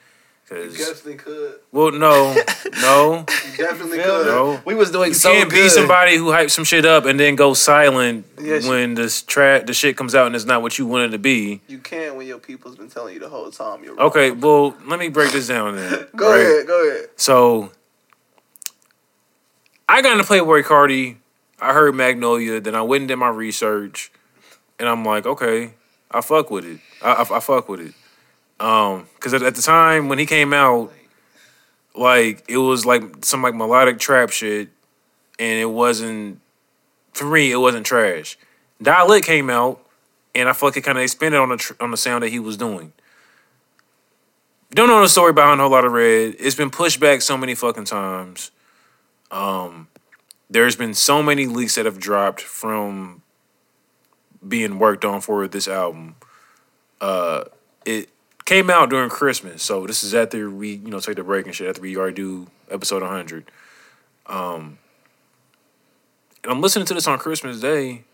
You definitely could. well, no, no, You definitely Feel could. no. we was doing You so can't be somebody who hypes some shit up and then go silent Yes, you- when this tra- the shit comes out and it's not what you wanted to be. You can when your people's been telling you the whole time you're wrong. Okay, well, let me break this down then. Go right? ahead. Go ahead. So I got into Playboi Carti. I heard Magnolia. Then I went and did my research, and I'm like, okay, I fuck with it. I, I, I fuck with it. Um, because at, at the time when he came out, like it was like some like melodic trap shit, and it wasn't for me. It wasn't trash. Die Lit came out, and I feel like it kind of expanded on the tr- on the sound that he was doing. Don't know the story behind a Whole Lotta Red. It's been pushed back so many fucking times. Um, there's been so many leaks that have dropped from being worked on for this album. Uh, it came out during Christmas, so this is after we, you know, take the break and shit. After we already do episode 100. Um, and I'm listening to this on Christmas Day.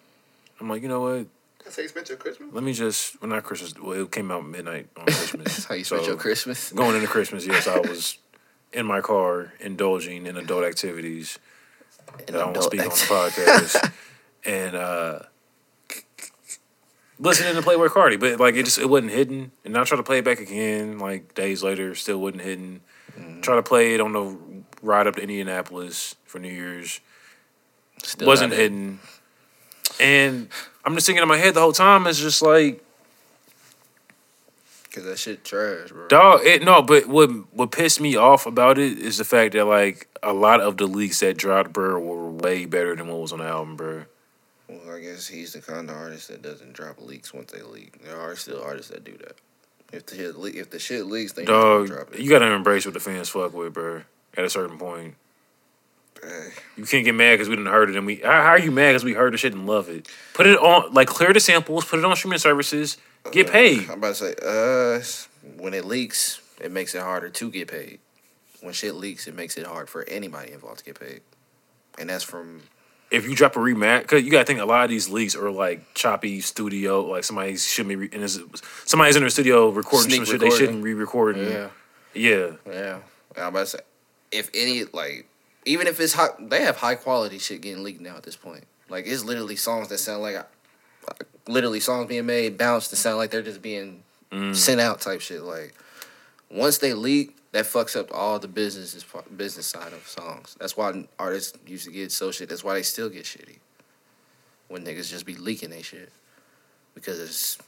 I'm like, you know what? That's how you spent your Christmas. Let me just, well, not Christmas. Well, it came out midnight on Christmas. That's how you spent So- your Christmas. going into Christmas, yes, I was in my car indulging in adult activities that I won't speak on the podcast, and uh, listening to Playboi Carti, but like it just it wasn't hidden, and I tried to play it back again like days later, still wasn't hidden. Mm. Try to play it on the ride up to Indianapolis for New Year's, Still wasn't hidden, and I'm just thinking in my head the whole time. It's just like Cause that shit trash, bro. Dog, it no, but what what pissed me off about it is the fact that like a lot of the leaks that dropped, bro, were way better than what was on the album, bro. Well, I guess he's the kind of artist that doesn't drop leaks once they leak. There are still artists that do that. If the shit le- if the shit leaks, they Dog, drop it. you gotta embrace what the fans fuck with, bro. At a certain point, Hey, you can't get mad because we didn't heard it and we. How, how are you mad because we heard the shit and love it? Put it on, like clear the samples, put it on streaming services, get paid. I'm about to say, uh, when it leaks, it makes it harder to get paid. When shit leaks, it makes it hard for anybody involved to get paid, and that's from If you drop a rematch, because you gotta think a lot of these leaks are like choppy studio, like somebody shouldn't be re- in his, somebody's in their studio recording Sneak some shit they shouldn't be recording. yeah, yeah. yeah. I'm about to say, if any like, even if it's high, they have high quality shit getting leaked now at this point. Like it's literally songs that sound like, literally songs being made bounce to sound like they're just being Mm. sent out type shit. Like once they leak, that fucks up all the business business side of songs. That's why artists used to get so shit. That's why they still get shitty when niggas just be leaking they shit because it's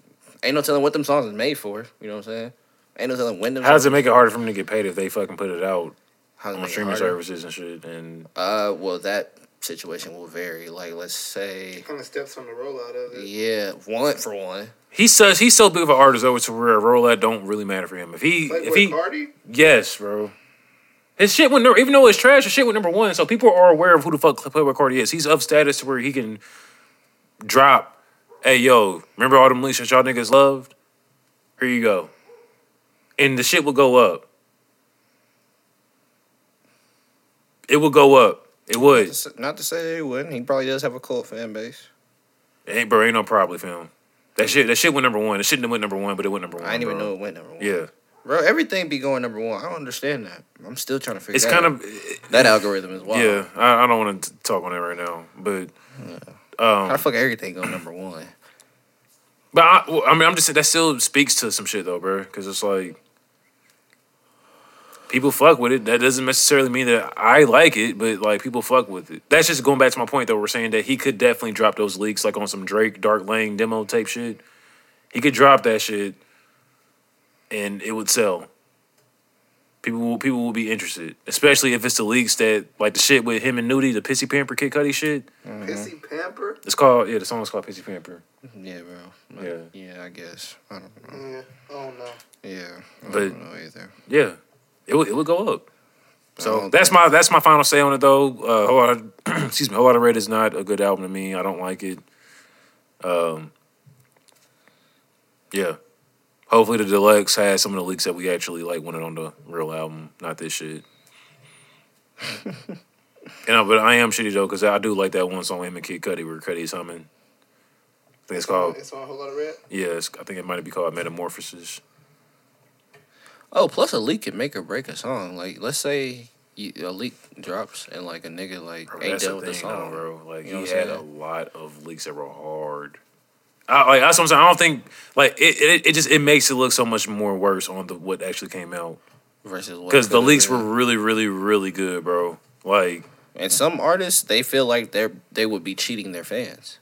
ain't no telling what them songs is made for. You know what I'm saying? Ain't no telling when them. How does it make it harder for them to get paid if they fucking put it out on streaming services and shit? And Uh, well, that situation will vary. Like, let's say, Kind of steps on the rollout of it. yeah, one for one. he says he's so big of an artist over to where roulette don't really matter for him. If he, Like if he, Carti? yes, bro. His shit went number, even though it's trash, his shit went number one. So people are aware of who the fuck Playboi Carti is. He's of status to where he can drop. Hey yo, remember all them leaks that y'all niggas loved? Here you go, and the shit will go up. It will go up. It would. Not to say it wouldn't. He probably does have a cult fan base. Ain't bro, ain't no probably film. That shit, that shit went number one. It shouldn't have went number one, but it went number one. I didn't even know it went number one. Yeah, Bro, everything be going number one. I don't understand that. I'm still trying to figure it's kind out. of that algorithm is wild. yeah. I, I don't want to talk on that right now, but How um, the fuck everything go number one? but I, I mean, I'm just saying that still speaks to some shit though, bro. Because it's like people fuck with it. That doesn't necessarily mean that I like it, but like people fuck with it. That's just going back to my point though. We're saying that he could definitely drop those leaks like on some Drake Dark Lane demo tape shit. He could drop that shit, and it would sell. People will people will be interested, especially if it's the leaks that like the shit with him and Nudy, the Pissy Pamper Kid Cudi shit. Mm-hmm. Pissy Pamper? It's called yeah, the song is called Pissy Pamper. Yeah, bro. Yeah. Yeah, I guess. I don't know. Yeah. Oh, no. Yeah. I But- don't know either. Yeah, it would it would go up. So Oh, that's my that's my final say on it though. Uh, Whole excuse me, Whole Lotta Red is not a good album to me. I don't like it. Um, yeah. Hopefully the deluxe has some of the leaks that we actually like it on the real album, not this shit. you know, but I am shitty though because I do like that one song him and Kid Cudi where Cudi's humming. I think it's called It's on a Whole Lotta Red. yeah. I think it might be called Metamorphosis. Oh, plus a leak can make or break a song. Like, let's say you, a leak drops and like a nigga like Bro, ain't done the with the thing, though, song. bro. Like You know he what I'm had a lot of leaks that were hard. I, like that's what I'm saying. I don't think like it, it. It just it makes it look so much more worse on the what actually came out Versus what because the leaks been. were really, really, really good, bro. Like And some artists they feel like they're they would be cheating their fans.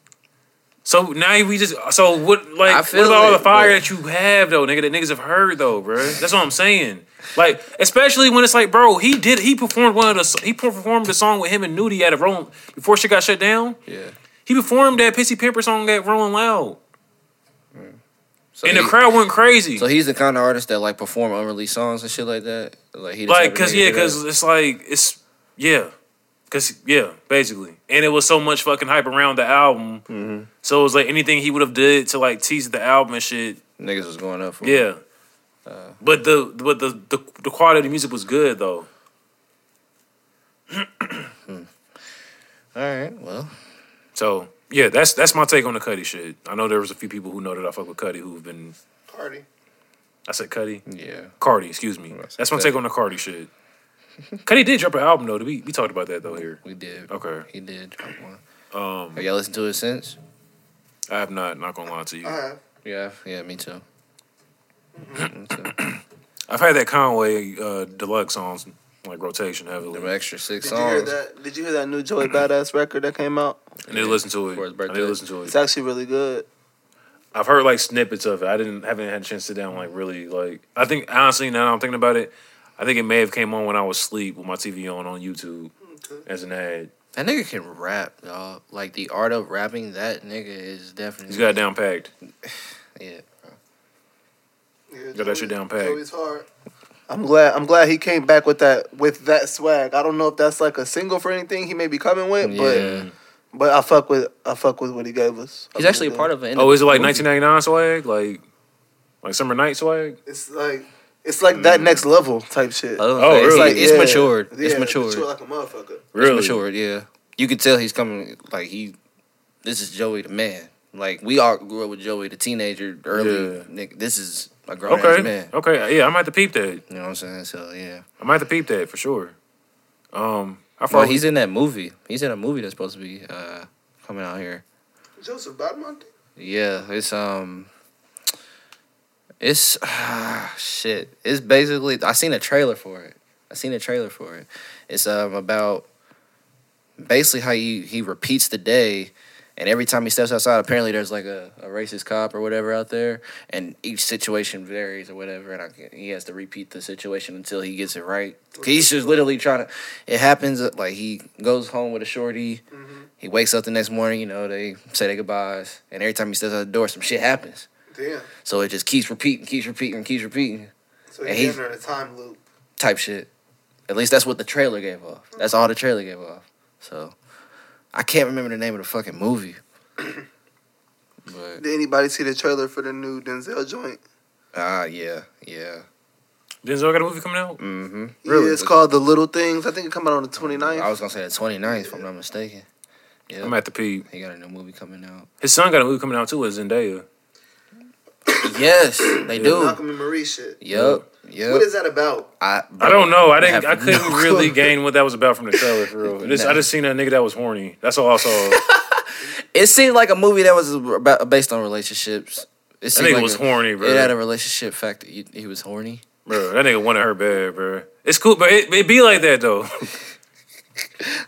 So now we just so what like what about all the fire but- that you have though, nigga? That niggas have heard though, bro. That's what I'm saying. Like especially when it's like, bro, he did he performed one of the he performed the song with him and Nudy at a Rolling before shit got shut down. Yeah. He performed that Pissy Pamper song at Rolling Loud. So and he- the crowd went crazy. So he's the kind of artist that like perform unreleased songs and shit like that. Like he like because yeah to do that. because it's like it's yeah because yeah basically and it was so much fucking hype around the album Mm-hmm. so it was like anything he would have did to like tease the album and shit niggas was going up for. him. yeah Uh. but the but the, the the quality of the music was good though All right. Well, so yeah that's that's my take on the Cudi shit I know there was a few people who know that I fuck with Cudi who've been Party. I said Cudi yeah. Carti excuse me I said that's my Cudi. take on the Carti shit Cudi did drop an album though we we talked about that though here We did. okay He did drop one. um Have y'all listened to it since? I have not not gonna lie to you. I have. Yeah. Yeah. Me too. Mm-hmm. Me too. I've had that Conway uh, deluxe songs like rotation heavily. Them extra six Did you hear that? Did you hear that new Joey Badass record that came out? I need to listen to it. For his I birthday. need to listen to It's actually really good. I've heard like snippets of it. I didn't haven't had a chance to sit down like really like. I think honestly now I'm thinking about it, I think it may have came on when I was asleep with my TV on on YouTube as an ad. That nigga can rap, y'all. Like the art of rapping, that nigga is definitely. He's got it down packed. Yeah. bro. Yeah, Got that shit down packed. Joey's hard. I'm glad. I'm glad he came back with that with that swag. I don't know if that's like a single for anything he may be coming with, Yeah. but but I fuck with I fuck with what he gave us. He's actually a part of it. Oh, is it like 1999 swag? Like like summer night swag? It's like it's like that next level type shit. Oh, Oh, it's really? like it's Yeah. matured. Yeah, it's matured. mature like a motherfucker. Really? It's matured. Yeah. You can tell he's coming. Like he, this is Joey the man. Like we all grew up with Joey the teenager early. Yeah. Nigga, this is a grown ass Okay. man. Okay. Yeah, I might have to peep that. You know what I'm saying? So yeah. I might have to peep that for sure. Um, I Well, thought he's in that movie. He's in a movie that's supposed to be uh coming out here. Joseph Badmonte. Yeah, it's um, it's ah, shit. It's basically I seen a trailer for it. I seen a trailer for it. It's um about basically how he he repeats the day, and every time he steps outside, apparently there's like a, a racist cop or whatever out there, and each situation varies or whatever, and I, he has to repeat the situation until he gets it right. He's just literally trying to. It happens like he goes home with a shorty. He wakes up the next morning, you know, they say their goodbyes, and every time he steps out the door, some shit happens. Damn. So it just keeps repeating, keeps repeating, and keeps repeating, So And he's he's- in a time loop. type shit. At least that's what the trailer gave off. That's all the trailer gave off. So I can't remember the name of the fucking movie. but Did anybody see the trailer for the new Denzel joint? ah, yeah, yeah. Denzel got a movie coming out. Mm-hmm. Yeah, it's called The Little Things. I think it come out on the 29th. I was gonna say the 29th, if I'm not mistaken. Yeah, I'm at the peep. he got a new movie coming out. His son got a movie coming out too with Zendaya. Yes, they do. Malcolm and Marie shit. Yup, yup. What is that about? I, I don't know. I didn't. have I couldn't no really gain what that was about from the trailer for real. This, I just seen a nigga that was horny. That's all I saw. It seemed like a movie that was about based on relationships. It That seemed nigga like was a- horny, bro. It had a relationship factor. He, he was horny. bro, that nigga wanted her bad, bro. It's cool, but it, it be like that though.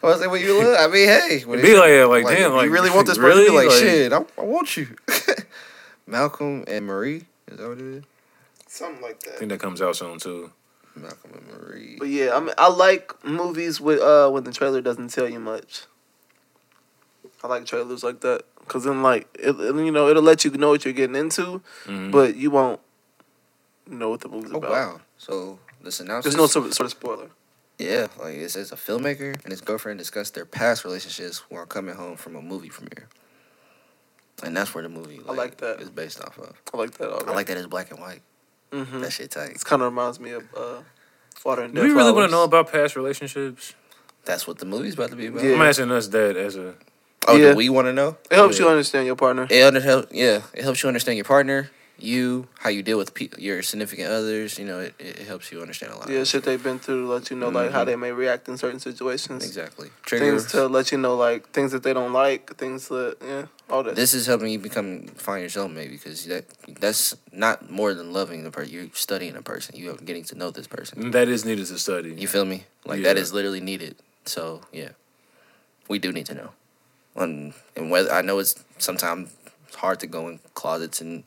I was like, "Well, you look." I mean, hey, when It be like that, like, Like, damn, like you really want this person? really? Like, Like, shit, I, I want you. Malcolm and Marie. Is that what it is? Something like that. I think that comes out soon too. Malcolm and Marie. But yeah, I mean, I like movies with uh when the trailer doesn't tell you much. I like trailers like that because then like it, it- you know it'll let you know what you're getting into, Mhm. but you won't know what the movie's Oh about. wow! So the synopsis. There's no sort of, sort of spoiler. Yeah, like it says a filmmaker and his girlfriend discuss their past relationships while coming home from a movie premiere. And that's where the movie I like that. is based off of. I like that. I like that it's black and white. Mm-hmm. That shit tight. It kind of reminds me of uh, Water and Do we really want to know about past relationships? That's what the movie's about to be about. Yeah. I'm asking us that as a. Oh, Yeah. do we want to know? It helps Yeah. you understand your partner. It under help, yeah. It helps you understand your partner, you, how you deal with pe- your significant others. You know, it, it helps you understand a lot. Yeah, shit they've been through to let you know like how Mhm. they may react in certain situations. exactly. Triggers. Things to let you know like things that they don't like, things that yeah, all that. This is helping you become find yourself maybe because that that's not more than loving the person. You're studying a person. You are getting to know this person. That is needed to study. You feel me? Like that Yeah. is literally needed. So yeah, we do need to know. And and whether I know it's sometimes hard to go in closets and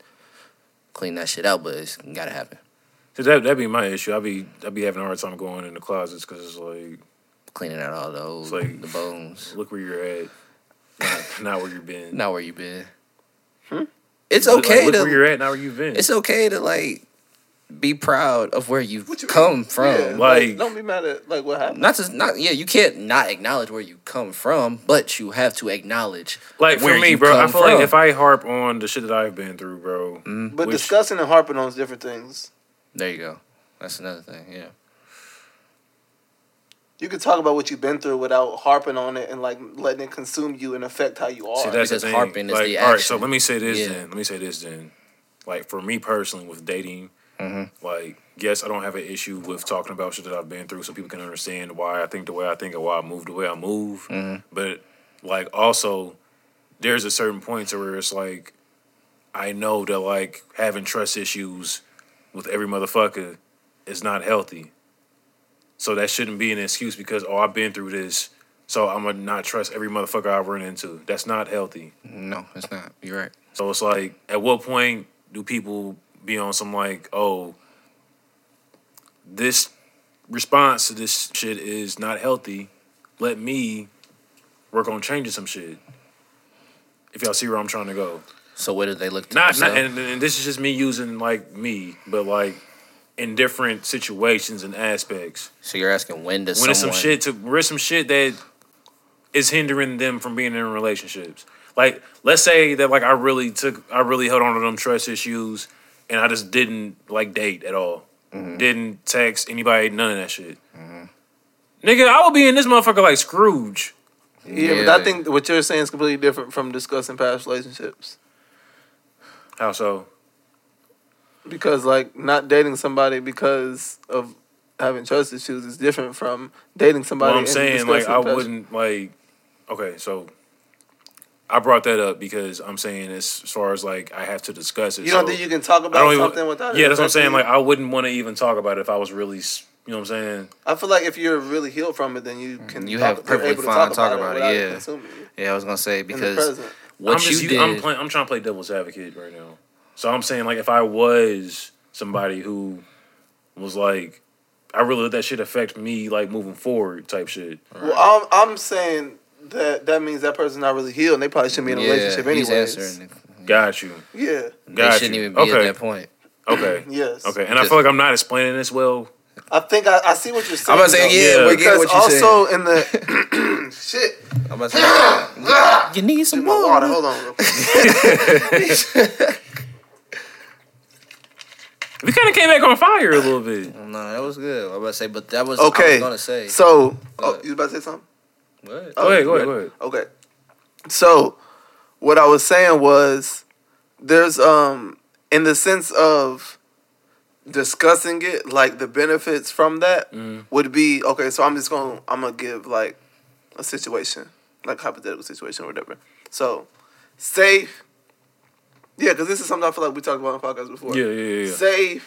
clean that shit out, but it's gotta happen. So that that'd be my issue. I'd be I'd be having a hard time going in the closets because it's like Cleaning out all the old, like- the bones. look where you're at, not, not where you've been. Not where you've been. Hmm? It's Like, okay look to where you're at, not where you've been. it's okay to like be proud of where you've you come mean? from. Yeah, Like- don't be mad at like what happened. Not to not yeah, you can't not acknowledge where you come from, but you have to acknowledge like for where me, you bro. I come feel like from. if I harp on the shit that I've been through, bro. Mm, But Which- discussing and harping on different things. there you go. That's another thing. Yeah. You can talk about what you've been through without harping on it and like letting it consume you and affect how you are. See, that's the because thing. harping is like, the all right, so let me say this Yeah. then. Let me say this then. Like for me personally, with dating, Mhm. like yes, I don't have an issue with talking about shit that I've been through, so people can understand why I think the way I think and why I move the way I move. Mhm. But like also, there's a certain point to where it's like, I know that like having trust issues with every motherfucker is not healthy. So that shouldn't be an excuse because oh I've been through this, so I'm gonna not trust every motherfucker I run into. That's not healthy. No, it's not. You're right. So it's like, at what point do people be on some like, oh, this response to this shit is not healthy. Let me work on changing some shit. If y'all see where I'm trying to go, So where did they look to not, not and, and this is just me using like me, but like in different situations and aspects. so you're asking when does When it's some someone shit to where it's some shit that is hindering them from being in relationships. Like, let's say that like I really took I really held on to them trust issues and I just didn't like date at all. Mm-hmm. Didn't text anybody, none of that shit. Nigga, I would be in this motherfucker like Scrooge. yeah, but I think what you're saying is completely different from discussing past relationships. How so? Because like not dating somebody because of having trust issues is different from dating somebody. Well, I'm and saying like I past- wouldn't like. Okay, so I brought that up because I'm saying as, as far as like I have to discuss it. You don't so think you can talk I about don't even- something without? it Yeah, that's what I'm saying. Like I wouldn't want to even talk about it if I was really, you know what I'm saying? I feel like if you're really healed from it, then you can. You talk, have perfectly you're to fine talk, talk about, about it, without yeah. consuming Yeah, I was gonna say because what I'm you just, did. I'm playing. I'm trying to play devil's advocate right now. So I'm saying like if I was somebody who was like, I really let that shit affect me like moving forward type shit. Well, I'm, I'm saying that that means that person's not really healed, and they probably shouldn't be in a yeah, relationship he's anyways. Got you. Yeah. They Got shouldn't you. even be Okay. at that point. Okay. Yes. Okay. And I feel like I'm not explaining this well. I think I, I see what you're saying. I'm about to say, yeah, Yeah. we're getting Because what you're also saying. in the shit, I'm about to say, you need some Get my water. water. Hold on. Real quick. We kind of came back on fire a little bit. No, that was good. I'm about to say, but that was Okay. I was gonna say. So, oh, ahead. you about to say something? What? Oh, Go ahead. Go ahead. Go ahead. Okay. So, what I was saying was, there's um in the sense of discussing it, like the benefits from that Mhm. would be okay. So I'm just gonna I'm gonna give like a situation, like hypothetical situation or whatever. So, say, yeah, because this is something I feel like we talked about on podcasts before. Yeah. Yeah. Yeah. yeah. Say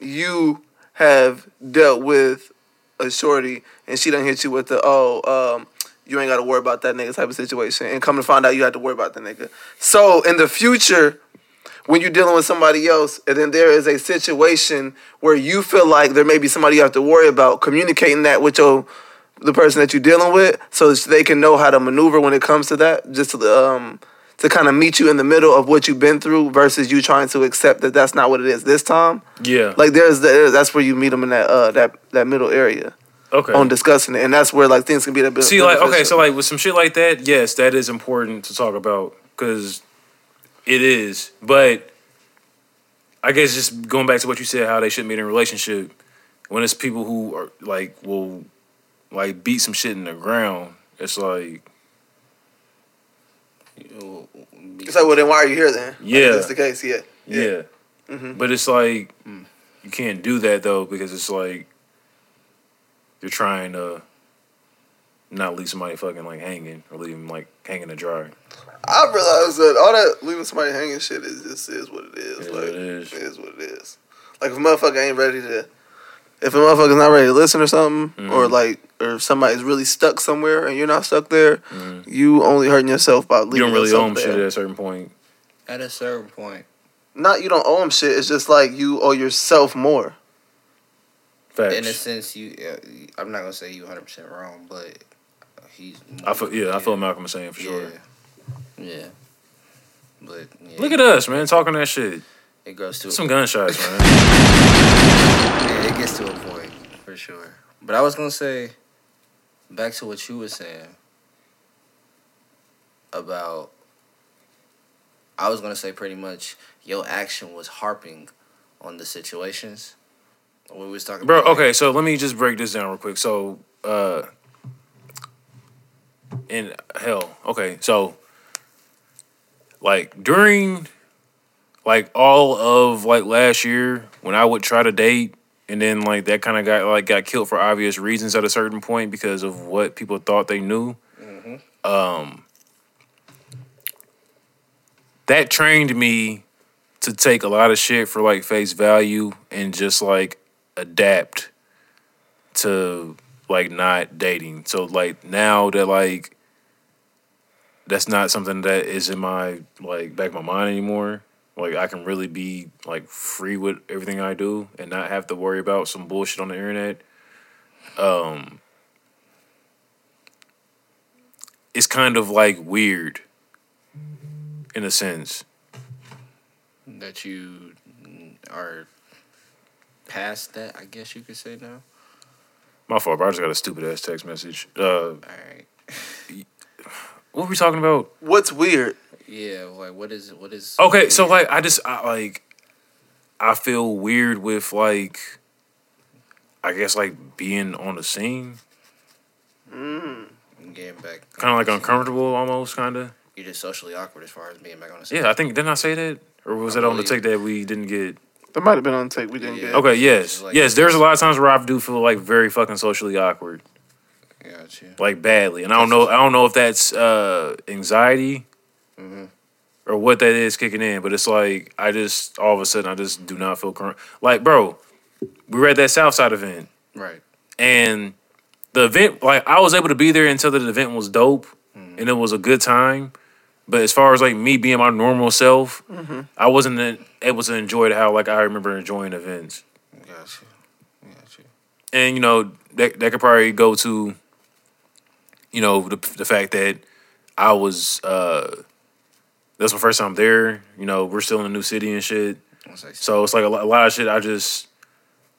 you have dealt with a shorty and she done hit you with the oh um you ain't got to worry about that nigga type of situation and come to find out you have to worry about the nigga. So in the future, when you're dealing with somebody else and then there is a situation where you feel like there may be somebody you have to worry about, communicating that with your the person that you're dealing with so that they can know how to maneuver when it comes to that, just to um to kind of meet you in the middle of what you've been through versus you trying to accept that that's not what it is this time. Yeah. Like there's the, that's where you meet them in that uh that that middle area. Okay. on discussing it, and that's where like things can be bit. See, like, okay, so like with some shit like that, yes, that is important to talk about because it is. But I guess just going back to what you said, how they shouldn't be in a relationship when it's people who are like will like beat some shit in the ground. It's like You- it's like, well, then why are you here then? Yeah. if that's the case. Yeah, yeah, Mhm. but it's like you can't do that though because it's like you're trying to not leave somebody fucking like hanging or leave them like hanging to dry. I realized that all that leaving somebody hanging shit is just is what it is. Is like what it is. it is what it is. Like if a motherfucker ain't ready to, if a motherfucker's not ready to listen or something, or Mhm. like, or if somebody's really stuck somewhere and you're not stuck there, Mhm. you only hurting yourself by leaving You don't really yourself owe them shit at a certain point. At a certain point, Not you don't owe them shit. It's just like you owe yourself more. Facts. in a sense, you. Uh, I'm not gonna say you 100 percent wrong, but he's. I feel yeah, I feel Malcolm was saying for sure. Yeah. Yeah. But yeah, Look at us, man, talking that shit. it goes to Some gunshots, man. Yeah, it gets to a point for sure. But I was gonna say, back to what you were saying about. I was gonna say pretty much your action was harping on the situations. We was talking, Bro, about, like, okay, so let me just break this down real quick. So, uh, in hell, okay, so like during like all of like last year when I would try to date and then like that kind of got like got killed for obvious reasons at a certain point because of what people thought they knew. Mhm. Um, that trained me to take a lot of shit for like face value and just like adapt to like not dating. So like now that like that's not something that is in my like back of my mind anymore. Like I can really be like free with everything I do and not have to worry about some bullshit on the internet. Um it's kind of like weird in a sense. that you are past that. I guess you could say now. My fault, bro. I just got a stupid ass text message. Uh All right. what were we talking about? What's weird? Yeah. Like, what is what is? Okay, so like I just I, like I feel weird with like I guess like being on the scene, Mm. getting back. kind of like uncomfortable almost, kind of. You're just socially awkward as far as being back on the scene. Yeah, I think didn't I say that, or was I that on the believe- take that we didn't get? That might have been on tape. We didn't Yeah. get. Okay, yes, like- yes. There's a lot of times where I do feel like very fucking socially awkward, Got you. like badly, and I don't know. I don't know if that's uh anxiety hmm or what that is kicking in, but it's like I just all of a sudden I just do not feel current. Like, bro, we were at that Southside event. Right. and the event like I was able to be there until the event was dope and it was a good time. But as far as like me being my normal self, I wasn't able to enjoy it how like I remember enjoying events. Got you. Got you. And you know that that could probably go to you know the the fact that I was uh that's my first time there. You know we're still in a new city and shit, I was like, so it's like a, lo- a lot of shit. I just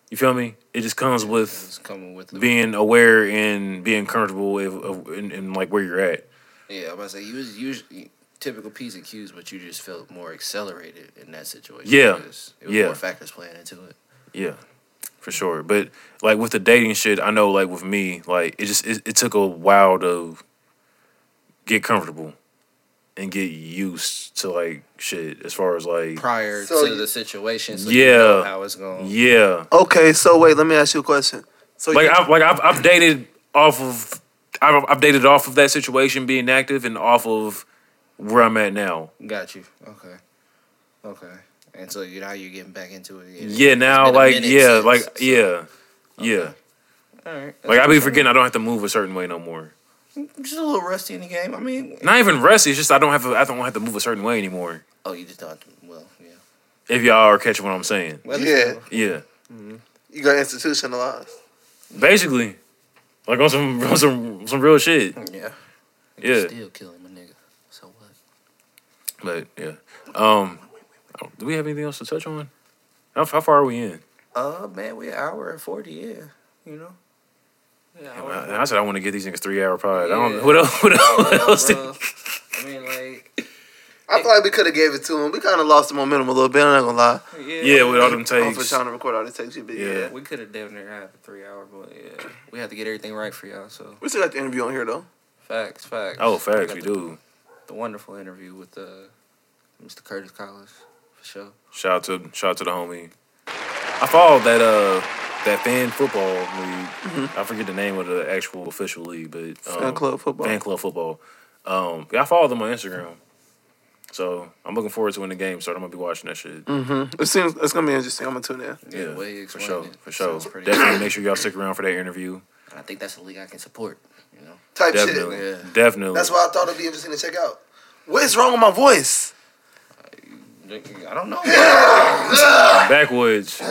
you feel me? It just comes with it's coming with being aware and being comfortable with, of, in, in like where you're at. Yeah, I'm about to say you was usually typical P's and Q's, but you just felt more accelerated in that situation. Yeah. because It was Yeah. more factors playing into it. Yeah, for sure. But like with the dating shit, I know like with me, like it just it, it took a while to get comfortable and get used to like shit as far as like Prior So to you- the situation, so Yeah. you know how it's going. yeah, Okay, so wait, let me ask you a question. So like I've like I've, I've dated off of I've, I've dated off of that situation being active and off of where I'm at now. Got you. Okay. Okay. And so you now you're getting back into it. It- Yeah, now like yeah, since, like so- yeah, yeah. Okay. All right. Like I be forgetting I don't have to move a certain way no more. Just a little rusty in the game. I mean, Not even rusty. It's just I don't have to, I don't have to move a certain way anymore. oh, you just don't. Well, yeah. If y'all are catching what I'm saying, Well, Yeah. yeah. Mm-hmm. you got institutionalized. Basically, like on some on some some real shit. Yeah. Yeah. You're still killing my nigga. So what? But yeah. Um, do we have anything else to touch on? How, how far are we in? Uh, man, we an hour and forty. Yeah. You know. Yeah, I, I said I want to get these niggas three hour pod. I don't. Yeah. What else? What else? What else. I mean, like, I feel like we could have gave it to him. We kind of lost the momentum a little bit. I'm not gonna lie. yeah, yeah, with all them I'm for trying to record all the takes you, but yeah. Yeah. we could have damn near had a three hour, but yeah, we had to get everything right for y'all. So We still got the interview on here though. facts, facts. Oh, facts, got we the, do. The wonderful interview with uh, Mr. Curtis Collins for sure. Shout out to shout out to the homie. I followed that uh that fan football league. I forget the name of the actual official league, but um, Fan club football. Fan club football. Um, yeah, I followed them on Instagram. So I'm looking forward to when the game starts. I'm gonna be watching that shit. Mm-hmm. It seems it's gonna be interesting. I'm gonna tune in. Yeah, the way for sure, it for sure. Definitely make sure y'all stick around for that interview. I think that's a league I can support. You know, Type Definitely, Yeah. definitely. That's why I thought it'd be interesting to check out. What is wrong with my voice? I don't know. Backwoods,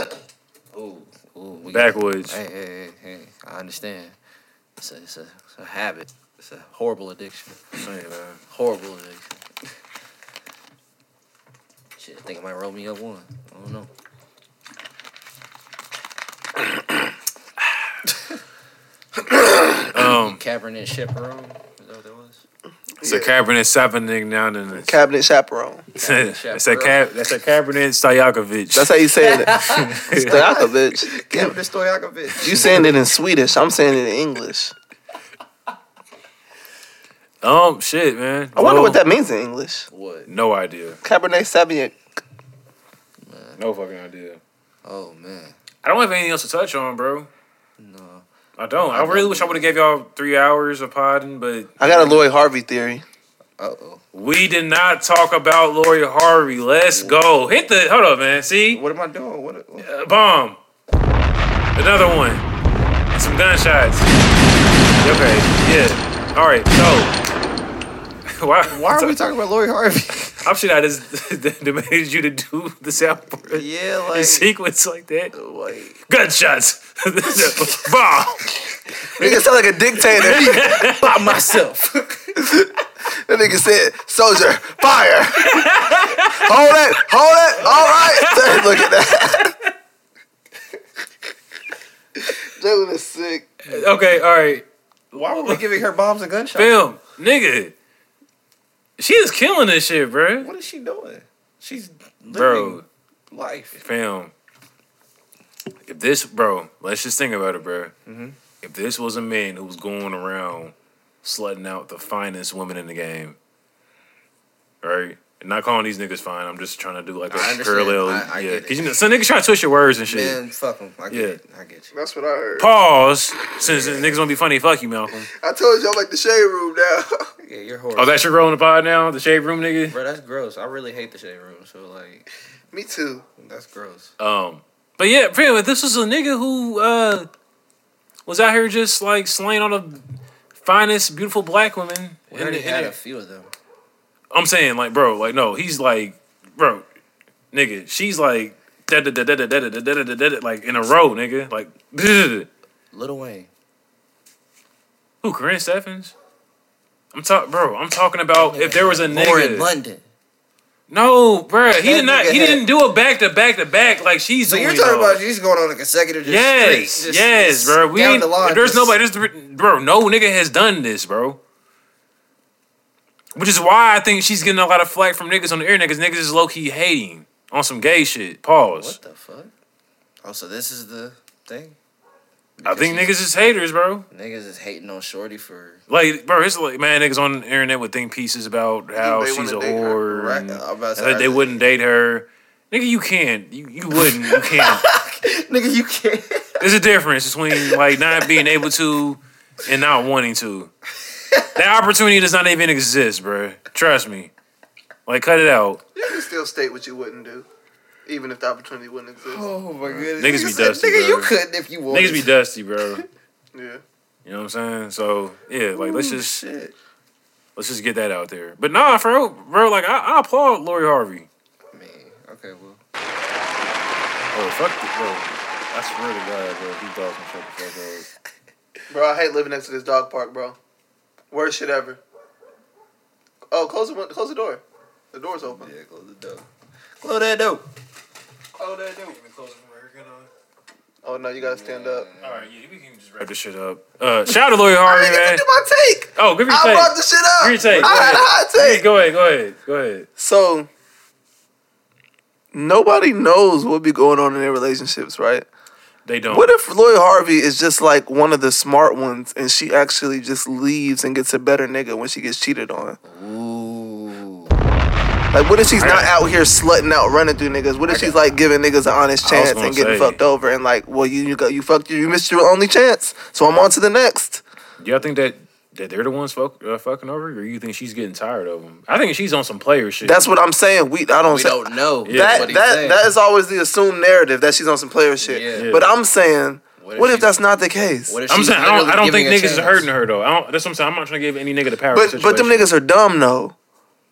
ooh, ooh, we backwoods. Hey, hey, hey, hey! I understand. It's a, it's a, it's a habit. It's a horrible addiction. Hey, man. Horrible addiction. Shit, I think I might roll me up one. I don't know. Um, Cabernet Chaperone. Is that what that was? it's a Cabernet Sauvignon down in the. Cabinet chaperone. It's a cab. That's a Cabernet Stojakovic. That's how you say it. Stojakovic. Cabernet Stojakovic. You saying it in Swedish. I'm saying it in English. um shit, man. I wonder No- what that means in English. What? No idea. Cabernet Sauvignon. No fucking idea. Oh man. I don't have anything else to touch on, bro. No. I don't. I really wish I would have gave y'all three hours of podding, but I got a Lori Harvey theory. Uh oh. we did not talk about Lori Harvey. Let's go. Hit the. Hold up, man. See, What am I doing? What? what? Uh, bomb. Another one. And some gunshots. Okay. Yeah. All right. So. Why? Why are we talking about Lori Harvey? How should I just demanded you to do the soundboard yeah, in like. sequence like that? like Gunshots. Bomb. Nigga sound like a dictator. by myself. that nigga said, soldier, fire. hold it, hold it, all right. Look at that. Jalen is sick. Okay. All right. Why were we giving her bombs and gunshots? Film, nigga. She is killing this shit, bro. What is she doing? She's living Bro, life. fam. If this, bro, let's just think about it, bro. Mhm. If this was a man who was going around slutting out the finest women in the game, right? And not calling these niggas fine. I'm just trying to do like a I parallel. I- I yeah, get it. because you know some niggas try to twist your words and shit. Man, fuck them. I get Yeah. it. I get you. That's what I heard. Pause. Since the niggas want to be funny, fuck you, Malcolm. I told you I'm like the shade room now. Yeah, you're horrible. Oh, that's your girl in the pod now, the shade room nigga. Bro, that's gross. I really hate the shade room. So like, Me too. that's gross. Um, but yeah, fam, if this was a nigga who uh was out here just like slaying all the finest, beautiful black women. We in already the- in had the- a few of them. I'm saying, like, bro, like, no, he's like, bro, nigga, she's like, da da da da da da da da da da like in a row, nigga, like, Lil Wayne. who, Karrine Steffans? I'm talking, bro. I'm talking about if there was a Lauren nigga. London. No, bro, he did not. He didn't do a back to back to back like she's So doing. you're talking though. about she's going on a consecutive just Yes, streak, just- yes, bro. We down the line, there's just- nobody. There's, bro, no nigga has done this, bro. Which is why I think she's getting a lot of flack from niggas on the internet because niggas is low key hating on some gay shit. Pause. What the fuck? Oh, so this is the thing. I think niggas is haters, bro. Niggas is hating on Shorty for Like, bro, it's like man, niggas on the internet would think pieces about how they she's a wanna her, whore. right. and I'm about to say, that they wouldn't date her. Nigga, you can't. You you wouldn't. You can't. Nigga, you can't. There's a difference between like not being able to and not wanting to. That opportunity does not even exist, bro. Trust me. Like, cut it out. You can still state what you wouldn't do, even if the opportunity wouldn't exist. Oh my goodness. Niggas be said, dusty, Nigga, you bro. couldn't if you wanted. Niggas be dusty, bro. Yeah. You know what I'm saying? So yeah, like let's just shit. let's just get that out there. But nah, for real, bro, like I, I applaud Lori Harvey. I mean, okay, well, Oh fuck, the, bro. I swear to God, bro, he thought some shut the fuck up. Bro, I hate living next to this dog park, bro. Worst shit ever. Oh, close the close the door. The door's open. yeah, close the door. Close that door. Close that door. Oh no, you gotta stand up. All right, yeah, we can just wrap this shit up. Uh, shout out to Lori I Harvey, didn't man. do my take. Oh, give me your I take. brought the shit up. Give me your take. Go I had ahead. a hot Yeah, take. go ahead, go ahead, go ahead. So nobody knows what be going on in their relationships, right? They don't. What if Lori Harvey is just like one of the smart ones and she actually just leaves and gets a better nigga when she gets cheated on? Ooh. Like, what if she's not I- out here slutting out, running through niggas? What if she's like giving niggas an honest I was chance gonna and getting say- fucked over and like, well, you you got you fucked you, you missed your only chance, so I'm on to the next. Do y'all think that that they're the ones fuck, uh, fucking over, or you think she's getting tired of them? I think she's on some player shit. That's what I'm saying. We I don't We say don't know. Yeah. that what he's that saying. that is always the assumed narrative that she's on some player shit. Yeah. Yeah. But I'm saying, What what if if, she- that's not the case? What if I'm saying I don't. I don't think niggas are chance? hurting her though. I don't, that's what I'm saying. I'm not trying to give any nigga the power. in the But but them niggas are dumb though.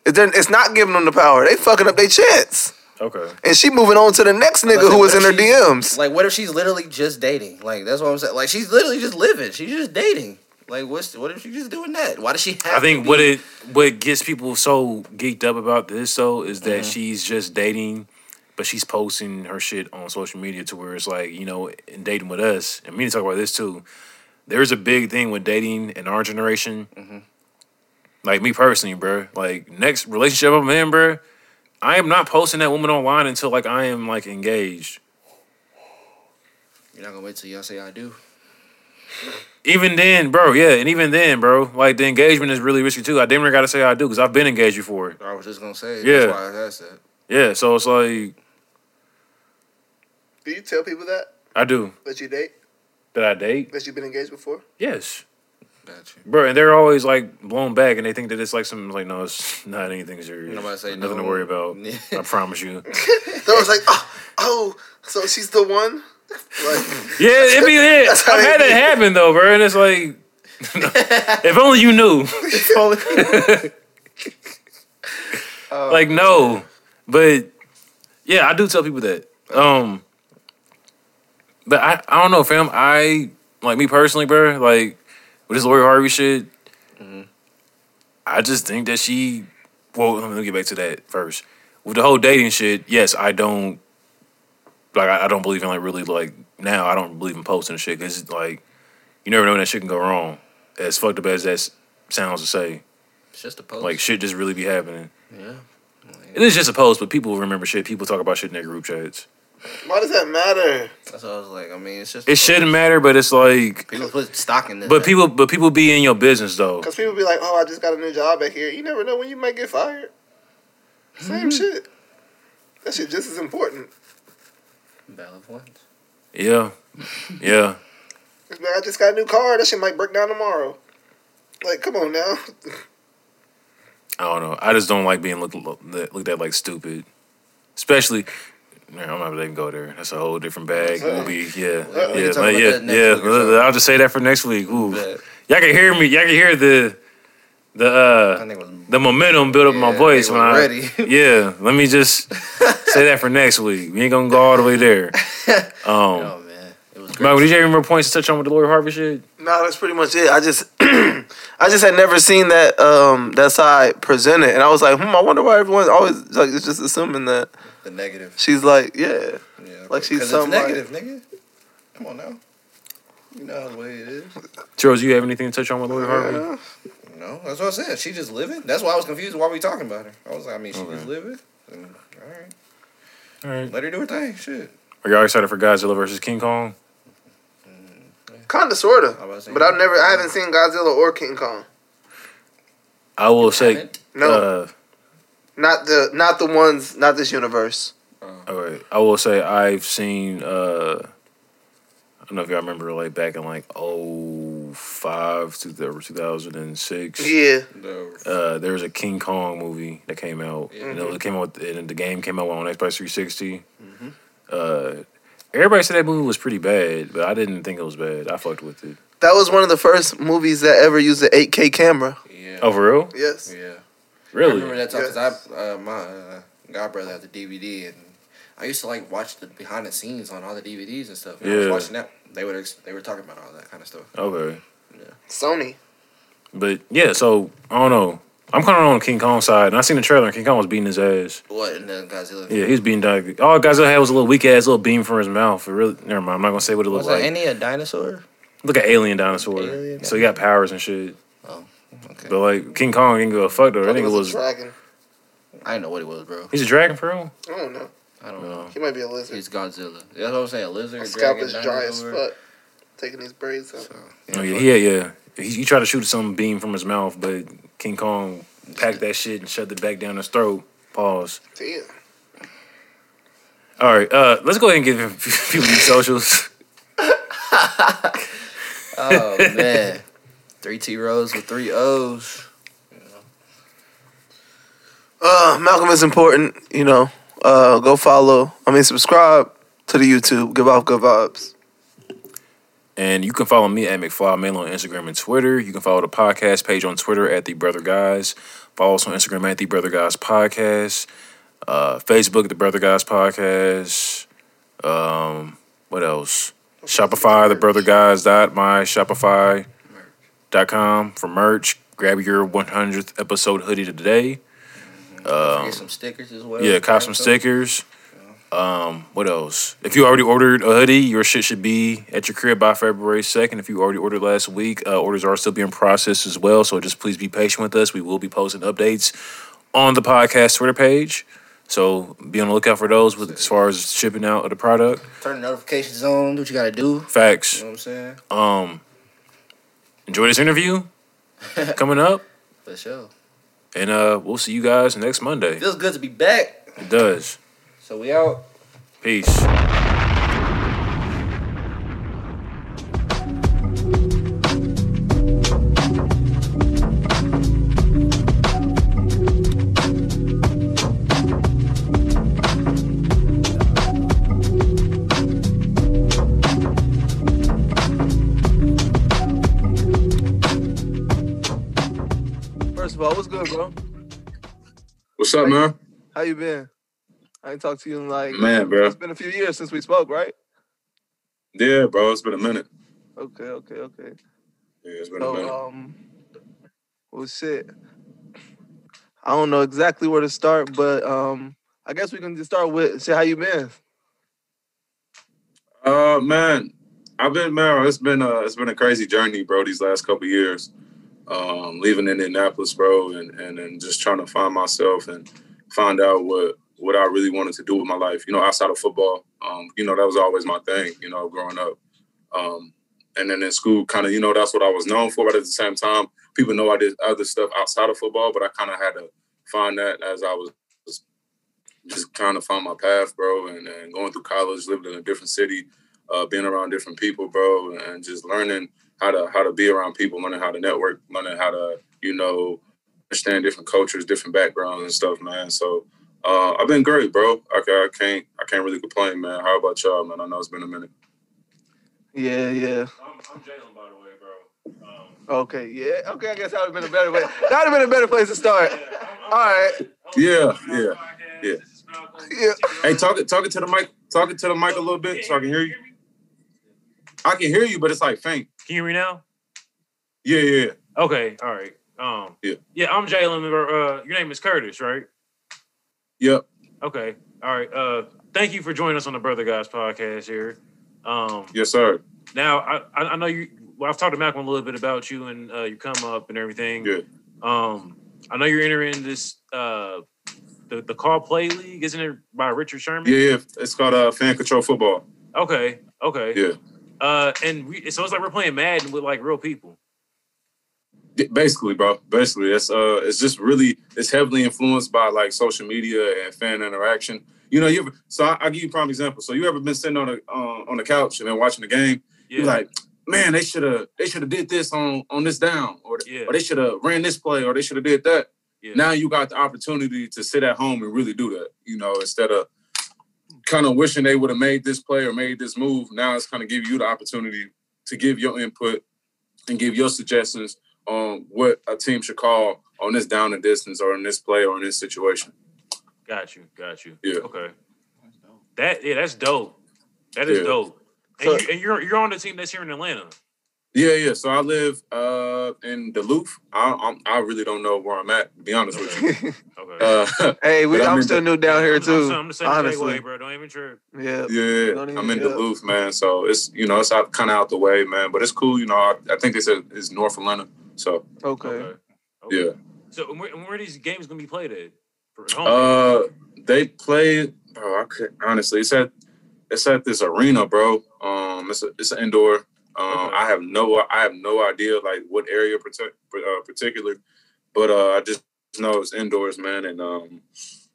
It It's not giving them the power. They fucking up their chance. Okay. And she moving on to the next nigga Like, who was in her DMs. Like, what if she's literally just dating? Like, that's what I'm saying. Like, she's literally just living. She's just dating. Like, what's what if she's just doing that? Why does she have? I think what it what gets people so geeked up about this though is that Mm-hmm. she's just dating, but she's posting her shit on social media to where it's like you know, in dating with us, and me to talk about this too. There's a big thing with dating in our generation. Mm-hmm. Like me personally, bro. Like next relationship I'm in, bro. I am not posting that woman online until like I am like engaged. You're not gonna wait till y'all say I do. Even then, bro, yeah, and even then, bro, like the engagement is really risky too. I damn near gotta say I do because I've been engaged before. I was just gonna say. Yeah. That's why I asked that. Yeah, so it's like Do you tell people that I do. that you date That I date? that you've been engaged before? Yes. Got you. Bro, and they're always like blown back and they think that it's like something like, no, it's not anything serious. Nobody say Nothing no. to worry about. I promise you. I was like, oh, oh, so she's the one. Like, Yeah, it be it. I've had that happen though, bro. And it's like if only you knew. like no. But yeah, I do tell people that. Um But I, I don't know, fam. I like me personally, bro, like with this Lori Harvey shit, I just think that she well, let me get back to that first. With the whole dating shit, yes, I don't like I, I don't believe in like really like now I don't believe in posting shit because like you never know when that shit can go wrong. As fucked up as that sounds to say, It's just a post. like shit just really be happening. yeah. It is just a post, but people remember shit. People talk about shit in their group chats. why does that matter? That's what I was like. I mean, it's just. It shouldn't matter, but it's like, People put stock in this. but people, but people be in your business though. Because people be like, oh, I just got a new job back here. You never know when you might get fired. Same mm-hmm. shit. That shit just as important. Valid points. Yeah, yeah. It's like, I just got a new car. That shit might break down tomorrow. Like, come on now. I don't know. I just don't like being looked looked at like stupid, especially. Man, I'm not gonna even go there. That's a whole different bag. We'll be yeah, Well, we yeah, like, yeah, yeah. week or something. I'll just say that for next week. Ooh, y'all can hear me. Y'all can hear the the uh I think it was. the momentum build up in my voice they when was I ready. yeah. Let me just say that for next week. We ain't gonna go all the way there. Um, Oh man, it was great. Mike, did you have any more points to touch on with the Lori Harvey shit? No, that's pretty much it. I just, I just had never seen that um that side presented, and I was like, hmm, I wonder why everyone's always like it's just assuming that the negative. she's like, yeah, Yeah, Like she's some, it's like- negative, nigga. Come on now. You know how the way it is. Charles, you have anything to touch on with Lori Harvey? Yeah. No, that's what I said. She just living. That's why I was confused. Why are we talking about her? I was like, I mean, she just living. And, all right, All right. let her do her thing. Shit. Are y'all excited for Godzilla versus King Kong? kind of, sorta. I was saying- But I've never, I haven't seen Godzilla or King Kong. I will say, No, uh, not the, not the ones, not this universe. all right. I will say I've seen. Uh, I don't know if y'all remember, like back in like 05 to the 2006. Yeah, Uh, there was a King Kong movie that came out. You know, it came out, and the game came out on Xbox 360. Uh, everybody said that movie was pretty bad, but I didn't think it was bad. I fucked with it. that was one of the first movies that ever used the 8K camera. Yeah. Oh, for real? Yes. Yeah. I Really? remember that time because I, uh, my uh, god brother had the DVD and I used to like watch the behind the scenes on all the DVDs and stuff. And I was Yeah. watching that. They were they were talking about all that kind of stuff. Okay. Yeah. Sony. But yeah, so I don't know. I'm kind of on King Kong side, and I seen the trailer. and King Kong was beating his ass. What in the Godzilla? Yeah, he was beating. Doug. All Godzilla had was a little weak ass little beam from his mouth. It really, never mind. I'm not gonna say what it Was looked that like. any a dinosaur? Look at alien dinosaur. Alien so he got powers and shit. Oh, Okay. But like King Kong didn't give a fuck though. I think it a was. dragon. I didn't know what it was, bro. He's a dragon for real. I don't know. I don't know. He might be a lizard. He's Godzilla. That's what I'm saying. A lizard, His scalp dragon, is dry as dinosaur. fuck. Taking these braids out. So, Oh yeah, yeah, yeah. He, he tried to shoot some beam from his mouth, but King Kong packed that shit and shoved it back down his throat. Pause. Damn. All right, uh, let's go ahead and give him a few these socials. Oh man, three T rows with three O's. Uh, Malcolm is important. You know, uh, go follow. I mean, subscribe to the YouTube. Give off good vibes. And you can follow me at McFly Mail on Instagram and Twitter. You can follow the podcast page on Twitter at The Brother Guys. Follow us on Instagram at The Brother Guys Podcast. Uh, Facebook, The Brother Guys Podcast. Um, what else? Shopify, The Brother Guys dot my Shopify dot com for merch. Grab your 100th episode hoodie today. Get some stickers as well. Yeah, cop some stickers. Um, what else? If you already ordered a hoodie, your shit should be at your crib by February second. If you already ordered last week, uh, orders are still being processed as well. So just please be patient with us. We will be posting updates on the podcast Twitter page. So be on the lookout for those with as far as shipping out of the product. Turn the notifications on. Do what you gotta do. Facts. You know what I'm saying? Um, enjoy this interview coming up, For sure. And uh, we'll see you guys next Monday. Feels good to be back. It does. So we out. Peace. What's up, man? How you been? I ain't talked to you in like Man, bro. It's been a few years since we spoke, right? Yeah, bro. It's been a minute. Okay, okay, okay. Yeah, it's been a minute. So, um, well, shit. I don't know exactly where to start, but um, I guess we can just start with say how you been. Uh, man, I've been man. It's been a it's been a crazy journey, bro. These last couple years, um, leaving Indianapolis, bro, and and just trying to find myself and find out what what I really wanted to do with my life. You know, outside of football, um, you know, that was always my thing. You know, growing up, um, and then in school, kind of, you know, that's what I was known for. But at the same time, people know I did other stuff outside of football, but I kind of had to find that as I was just trying to find my path, bro, and, and going through college, living in a different city, uh, being around different people, bro, and just learning how to how to be around people, learning how to network, learning how to you know understand different cultures, different backgrounds and stuff, man. So uh, I've been great, bro. I, I can't I can't really complain, man. How about y'all, man? I know it's been a minute. Yeah, yeah. I'm, I'm Jalen, by the way, bro. Um, Okay, yeah. Okay, I guess that would have been a better way. That would have been a better place to start. All right. Yeah, yeah, yeah. Yeah. Hey, talk it talk it to the mic, talk it to the mic a little bit so I can hear you. I can hear you, but it's like faint. Can you hear me now? Yeah, yeah, yeah. Okay, all right. Um, Yeah. yeah, I'm Jalen. Uh, your name is Curtis, right? Yep. Okay, all right. Uh, thank you for joining us on the Brother Guys podcast here. Um, Yes, sir. now I, I know you. Well, I've talked to Malcolm a little bit about you and uh, your come up and everything. Good. Um, I know you're entering this uh, the the call play league, isn't it by Richard Sherman? Yeah, yeah. It's called uh, fan control football. Okay, okay. Yeah. Uh, and we, so it's like we're playing Madden with like real people. Basically, bro. Basically, it's uh, it's just really it's heavily influenced by like social media and fan interaction. You know, you ever, so I, I'll give you a prime example. So you ever been sitting on a uh, on the couch and then watching the game? Yeah. You're like, man, they should have they should have did this on on this down, or Yeah. or they should have ran this play, or they should have did that. yeah. Now you got the opportunity to sit at home and really do that. You know, instead of kind of wishing they would have made this play or made this move. Now it's kind of give you the opportunity to give your input and give your suggestions on what a team should call on this down and distance or in this play or in this situation. Got you, got you. Yeah. Okay. That yeah, that's dope. That is Yeah. dope. And, So- you, and you're you're on the team that's here in Atlanta. Yeah, yeah. So I live uh, in Duluth. I, I'm, I really don't know where I'm at. To be honest with you. Okay. Uh, hey, we, I'm I'm in still the- new down here I'm, too. I'm, I'm the same honestly, way, bro. Don't even trip. yeah. yeah, I'm in yeah. Duluth, man. So it's you know it's out kind of out the way, man. But it's cool. You know, I, I think they said it's North Atlanta. So Okay. Okay. okay. yeah. So and where, and where are these games gonna be played at? For at home? Uh, they played. Bro, I could honestly. It's at it's at this arena, bro. Um, it's a, it's an indoor. Um. I have no I have no idea like what area partic- uh, particular, but uh, I just know it's indoors, man. And um,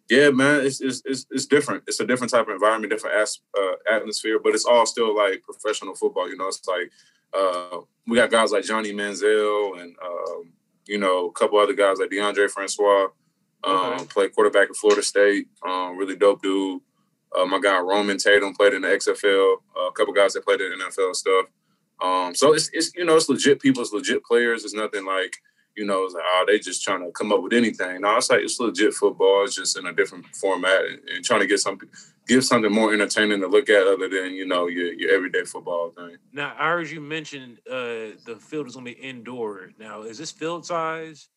yeah, man, it's, it's it's it's different. It's a different type of environment, different as, uh, atmosphere, but it's all still like professional football. You know, it's like uh, we got guys like Johnny Manziel and um, you know a couple other guys like Deondre Francois. Um, Okay. played quarterback at Florida State. Um, really dope dude. Uh, my guy Roman Tatum played in the XFL. Uh, a couple guys that played in the NFL stuff. Um, so it's it's you know it's legit people, it's legit players. It's nothing like you know it's like oh they just trying to come up with anything. No, it's like it's legit football. It's just in a different format and, and trying to get something give something more entertaining to look at other than you know your your everyday football thing. now I heard you mention uh, the field is gonna be indoor. Now is this field size?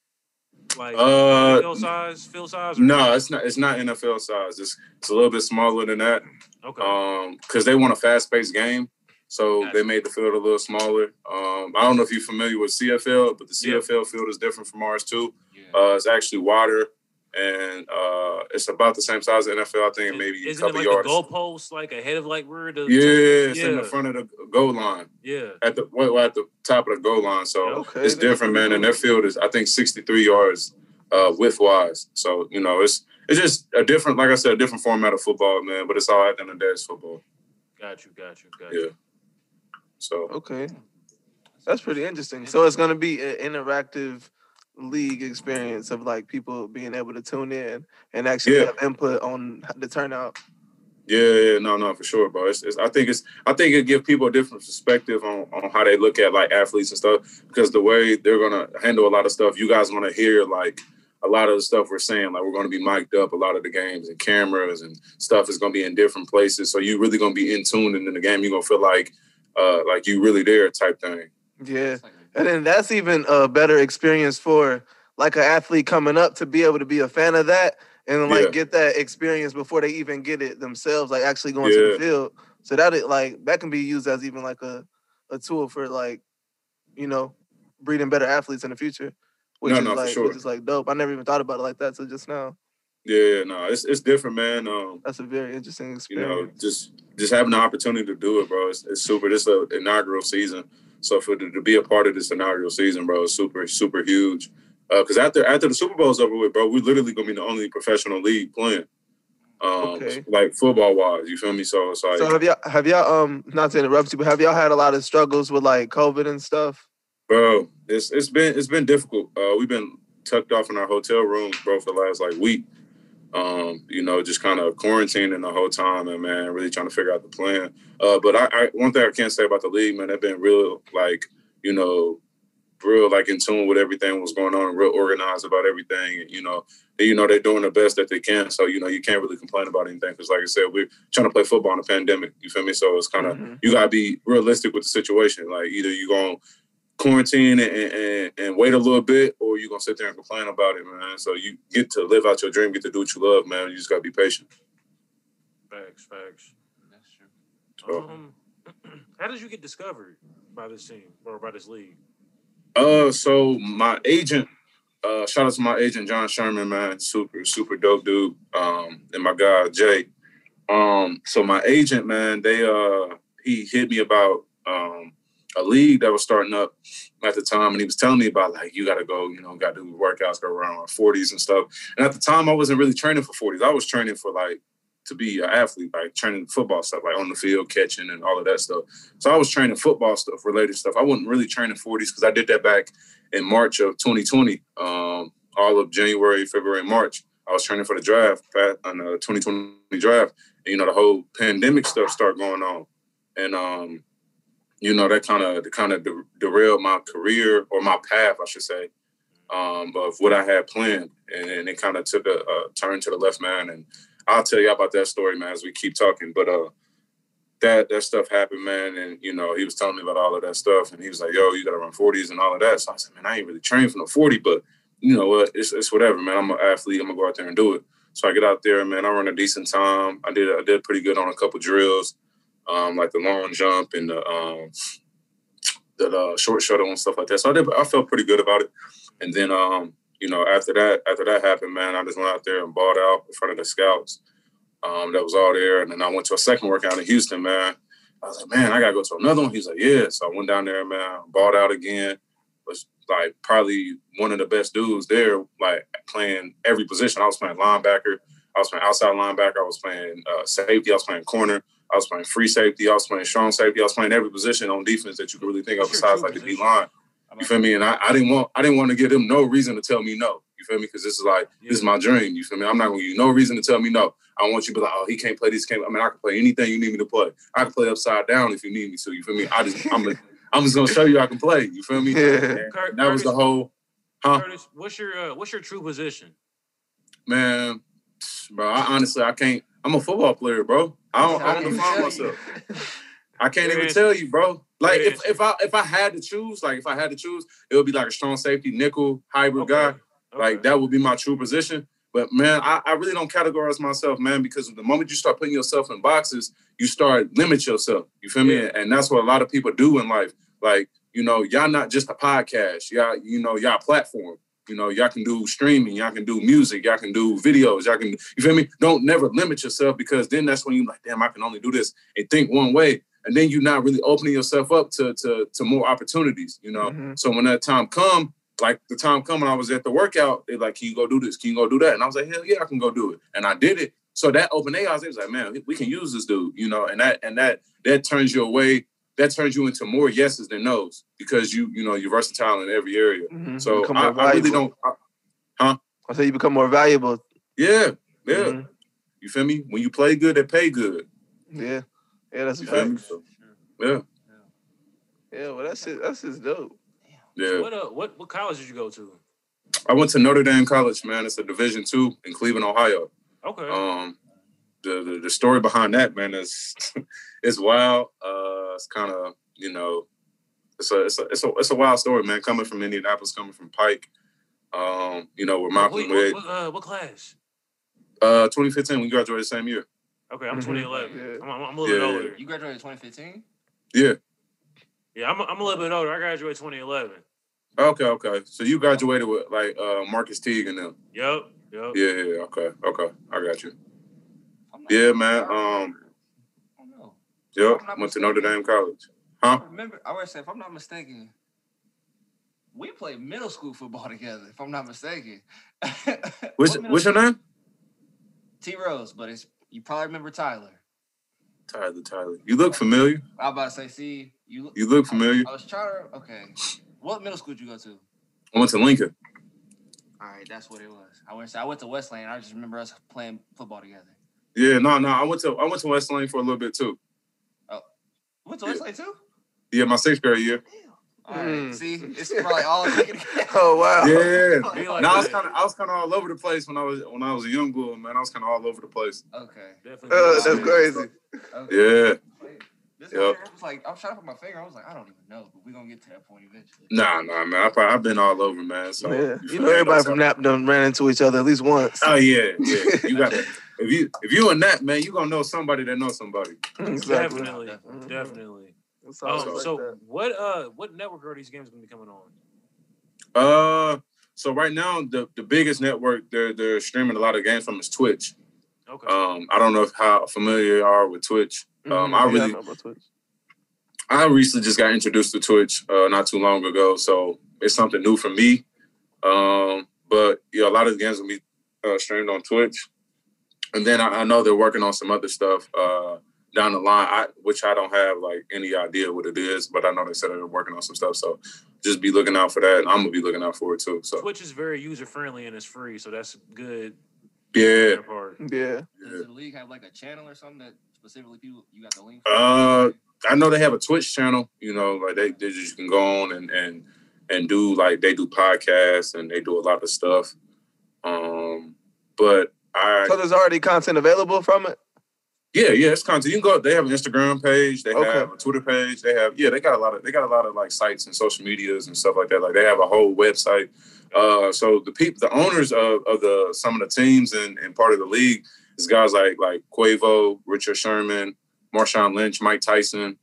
Like Uh, field size, field size? or- No, it's not. It's not NFL size. It's it's a little bit smaller than that. Okay. um because they want a fast-paced game so Gotcha. they made the field a little smaller um i don't know if you're familiar with cfl but the Yeah. cfl field is different from ours too Yeah. uh it's actually wider and uh it's about the same size as nfl i think maybe a Isn't it couple like yards the goalpost, like ahead of like where the yeah yeah. it's in the front of the goal line yeah. at the well, at the top of the goal line so Okay, it's different man pretty and their field is i think 63 yards uh width wise so you know it's it's just a different like i said a different format of football man but it's all at the end of the day it's football Got you, got you, got Yeah. So Okay. That's pretty interesting. So it's gonna be an interactive league experience of like people being able to tune in and actually Yeah. have input on the turnout. Yeah, yeah, no, no, for sure, bro. It's, it's, I think it's, I think it give people a different perspective on, on how they look at like athletes and stuff because the way they're gonna handle a lot of stuff, you guys want to hear like a lot of the stuff we're saying. Like we're gonna be mic'd up a lot of the games and cameras and stuff is gonna be in different places, so you're really gonna be in tune and in the game. You're gonna feel like, uh, like you really there type thing. Yeah. It's like a- And then that's even a better experience for like an athlete coming up to be able to be a fan of that and like Yeah. get that experience before they even get it themselves, like actually going to the field. So that it like that can be used as even like a, a tool for like, you know, breeding better athletes in the future. Which No, is no, like sure. which is like dope. I never even thought about it like that. So just now. Yeah, no, it's it's different, man. Um, That's a very interesting experience. you know, just just having the opportunity to do it, bro. It's, it's super. This is an inaugural season, so for to, to be a part of this inaugural season, bro, is super super huge. Because after after the Super Bowl is over with, bro, we're literally gonna be the only professional league playing. Um, Okay. like football wise, you feel me? So it's like, So have y'all have y'all um not to interrupt you, but have y'all had a lot of struggles with like COVID and stuff? bro, it's it's been it's been difficult. Uh, we've been tucked off in our hotel rooms, bro, for the last like week. Um, you know, just kind of quarantining the whole time, and man, really trying to figure out the plan. Uh, but I, I one thing I can't say about the league, man, they've been real like you know, real like in tune with everything was going on, real organized about everything. And, you know, you know they're doing the best that they can. So you know, you can't really complain about anything because, like I said, we're trying to play football in a pandemic. You feel me? So it's kind of Mhm. you gotta be realistic with the situation. Like either you gonna quarantine and, and, and wait a little bit, or you're gonna sit there and complain about it, man. So you get to live out your dream, get to do what you love, man. You just gotta be patient. Facts, facts. That's true. So- Um, how did you get discovered by this team or by this league? Uh, so my agent, uh, shout out to my agent John Sherman, man, super super dope dude. Um, and my guy Jay. Um, so my agent, man, they uh, he hit me about um a league that was starting up at the time, and he was telling me about like you got to go, you know, got to do workouts, go around forties and stuff. And at the time, I wasn't really training for forties. I was training for like to be an athlete, like training football stuff, like on the field, catching, and all of that stuff. So I was training football stuff, related stuff. I wasn't really training 40s because I did that back in March of 2020. Um, all of January, February, March. I was training for the draft, on the 2020 draft. And, you know, the whole pandemic stuff started going on. And, um, you know, that kind of kind of de- derailed my career or my path, I should say, um, of what I had planned. And, and it kind of took a, a turn to the left, man. And I'll tell you about that story, man, as we keep talking. But uh, that that stuff happened, man. And you know, he was telling me about all of that stuff, and he was like, "Yo, you got to run forties and all of that." So I said, "Man, I ain't really trained for no forty, but you know what? It's it's whatever, man. I'm an athlete. I'm gonna go out there and do it." So I get out there, man. I run a decent time. I did I did pretty good on a couple drills, um, like the long jump and the um, the uh, short shuttle and stuff like that. So I did. I felt pretty good about it. And then, um, you know, after that, after that happened, man, I just went out there and balled out in front of the scouts. Um, that was all there. And then I went to a second workout in Houston, man. I was like, man, I gotta go to another one. He's like, yeah. So I went down there, man, balled out again. Was like probably one of the best dudes there, like playing every position. I was playing linebacker, I was playing outside linebacker, I was playing uh, safety, I was playing corner, I was playing free safety, I was playing strong safety, I was playing every position on defense that you could really think of besides like the D line. You feel me? And I, I didn't want I didn't want to give them no reason to tell me no. You feel me? Because this is like this is my dream. You feel me? I'm not gonna give you no reason to tell me no. I want you to be like, oh, he can't play this. Can't. I mean, I can play anything you need me to play. I can play upside down if you need me to. You feel me? I just I'm like, I'm just gonna show you I can play. You feel me? Yeah. And that was the whole. Huh? Curtis, what's your uh, what's your true position? Man, bro, I honestly I can't. I'm a football player, bro. I don't, I don't define myself. I can't even tell you, bro. Like if, if I if I had to choose, like if I had to choose, it would be like a strong safety nickel hybrid guy. Like that would be my true position. But man, I, I really don't categorize myself, man, because the moment you start putting yourself in boxes, you start limit yourself. You feel me? And that's what a lot of people do in life. Like, you know, y'all not just a podcast. Y'all, you know, y'all platform. You know, y'all can do streaming, y'all can do music, y'all can do videos, y'all can, you feel me? Don't never limit yourself because then that's when you like, damn, I can only do this and think one way. And then you're not really opening yourself up to to, to more opportunities, you know. Mhm. So when that time come, like the time coming, I was at the workout, they like, can you go do this? Can you go do that? And I was like, hell yeah, I can go do it. And I did it. So that opened their eyes. They was like, man, we- we can use this dude, you know, and that and that that turns you away. That turns you into more yeses than nos because you you know you're versatile in every area. Mhm. So Become I, more I really don't. I- I say you become more valuable. yeah, yeah. Mhm. You feel me? When you play good, they pay good. Yeah. Yeah, that's a You feel me? fact. So, yeah, Yeah, well that's it. That's just dope. yeah. What uh what what college did you go to? I went to Notre Dame College, man. It's a Division two in Cleveland, Ohio. Okay. Um, the, the the story behind that, man, is it's wild. Uh, it's kind of you know, it's a it's a it's a it's a wild story, man. Coming from Indianapolis, coming from Pike, um, you know, where Malcolm what, Wade, what, uh, what class? uh, 2015, we graduated the same year. Okay, I'm Mhm. 2011. Yeah. I'm, I'm, I'm a little bit Yeah. older. You graduated 2015? Yeah. Yeah, I'm, I'm a little bit older. I graduated 2011. Okay, okay. So you graduated with like uh Marcus Teague and them. Yep. Yep. Yeah, yeah. yeah. Okay, okay. I got you. Yeah, man. Um, I don't know. Yep. Went to Notre. Dame College. Huh? I remember, I would say, if I'm not mistaken, we played middle school football together, if I'm not mistaken. What's what's your name? T Rose, but it's you probably remember Tyler. Tyler. Tyler. You look familiar. I was about to say, see, you You look familiar. I was trying to okay. What middle school did you go to? I went to Lincoln. All right, that's what it was. I went. To, I went to West Lane. I just remember us playing football together. Yeah, no, no. I went to I went to West Lane for a little bit too. Went to West Lane too. Yeah, my sixth grade year. All right, Mm. see, it's probably all taken. Oh wow. Yeah. Be like No, I was kind of I was kind of all over the place when I was when I was a young boy, man. I was kind of all over the place. Okay. Definitely. Uh, that's crazy. okay. Yeah. This Yep. right here was like, I'm trying to put my finger. I was like, I don't even know, but we're gonna get to that point eventually. Nah, nah, man. I probably, I've been all over, man. So Yeah. You know everybody from Nap done ran into each other at least once. Oh yeah, yeah. You got if you if you in that man, you gonna know somebody that knows somebody. Exactly. Definitely. Definitely. Definitely. Um, always like so that. what uh what network are these games gonna be coming on? Uh, so right now the the biggest network they're they're streaming a lot of games from is Twitch. Okay. Um, I don't know if how familiar you are with Twitch. Um, I. Yeah, really know about Twitch. I recently just got introduced to Twitch uh, not too long ago, so it's something new for me. Um, but yeah, a lot of the games will be uh, streamed on Twitch, and then I, I know they're working on some other stuff uh, down the line, I, which I don't have like any idea what it is, but I know they said they're working on some stuff. So just be looking out for that, and I'm gonna be looking out for it too. So Twitch is very user friendly and it's free, so that's good. yeah, part. Yeah. Does the league have like a channel or something that specifically people you got the link? For? Uh, I know they have a Twitch channel. You know, like they, they just you can go on and and and do like they do podcasts and they do a lot of stuff. Um, but I So there's already content available from it. Yeah, yeah, it's content. You can go. They have an Instagram page. They Okay. have a Twitter page. They have yeah. They got a lot of they got a lot of like sites and social medias and stuff like that. Like they have a whole website. Uh, so the people, the owners of, of the some of the teams and, and part of the league is guys like like Quavo, Richard Sherman, Marshawn Lynch, Mike Tyson.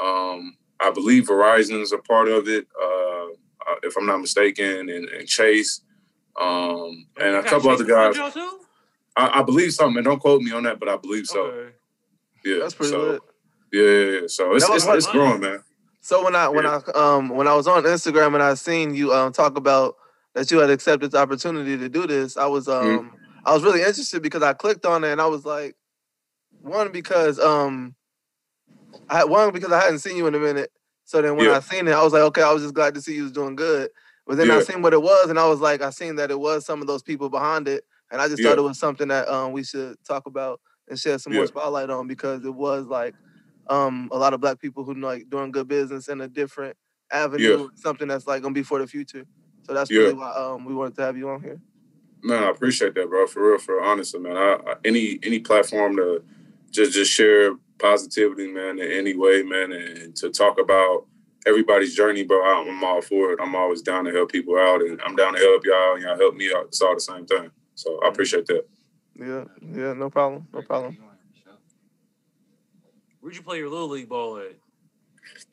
Um, I believe Verizon's a part of it, uh, uh, if I'm not mistaken, and, and Chase, um, and a couple other guys. I, I believe something, and don't quote me on that, but I believe so. Okay. Yeah, That's pretty so, lit. Yeah, yeah, yeah. So it's it's, it's growing, man. So when I when I um when I was on Instagram and I seen you um talk about that you had accepted the opportunity to do this, I was um Mm-hmm. I was really interested because I clicked on it and I was like, one because um I had one because I hadn't seen you in a minute. So then when Yeah. I seen it, I was like, okay, I was just glad to see you was doing good. But then I seen what it was and I was like, I seen that it was some of those people behind it, and I just Yeah. thought it was something that um we should talk about and shed some more spotlight on because it was like um a lot of black people who like doing good business in a different avenue, something that's like gonna be for the future. So that's Yeah. really why um we wanted to have you on here. Man, I appreciate that, bro. For real, for real, honestly, man. I, I, any any platform to just just share positivity, man, in any way, man, and to talk about everybody's journey, bro. I'm, I'm all for it. I'm always down to help people out, and I'm down to help y'all, and y'all help me out. It's all the same thing. So I appreciate that. Yeah, yeah, no problem, no problem. Where'd you play your little league ball at?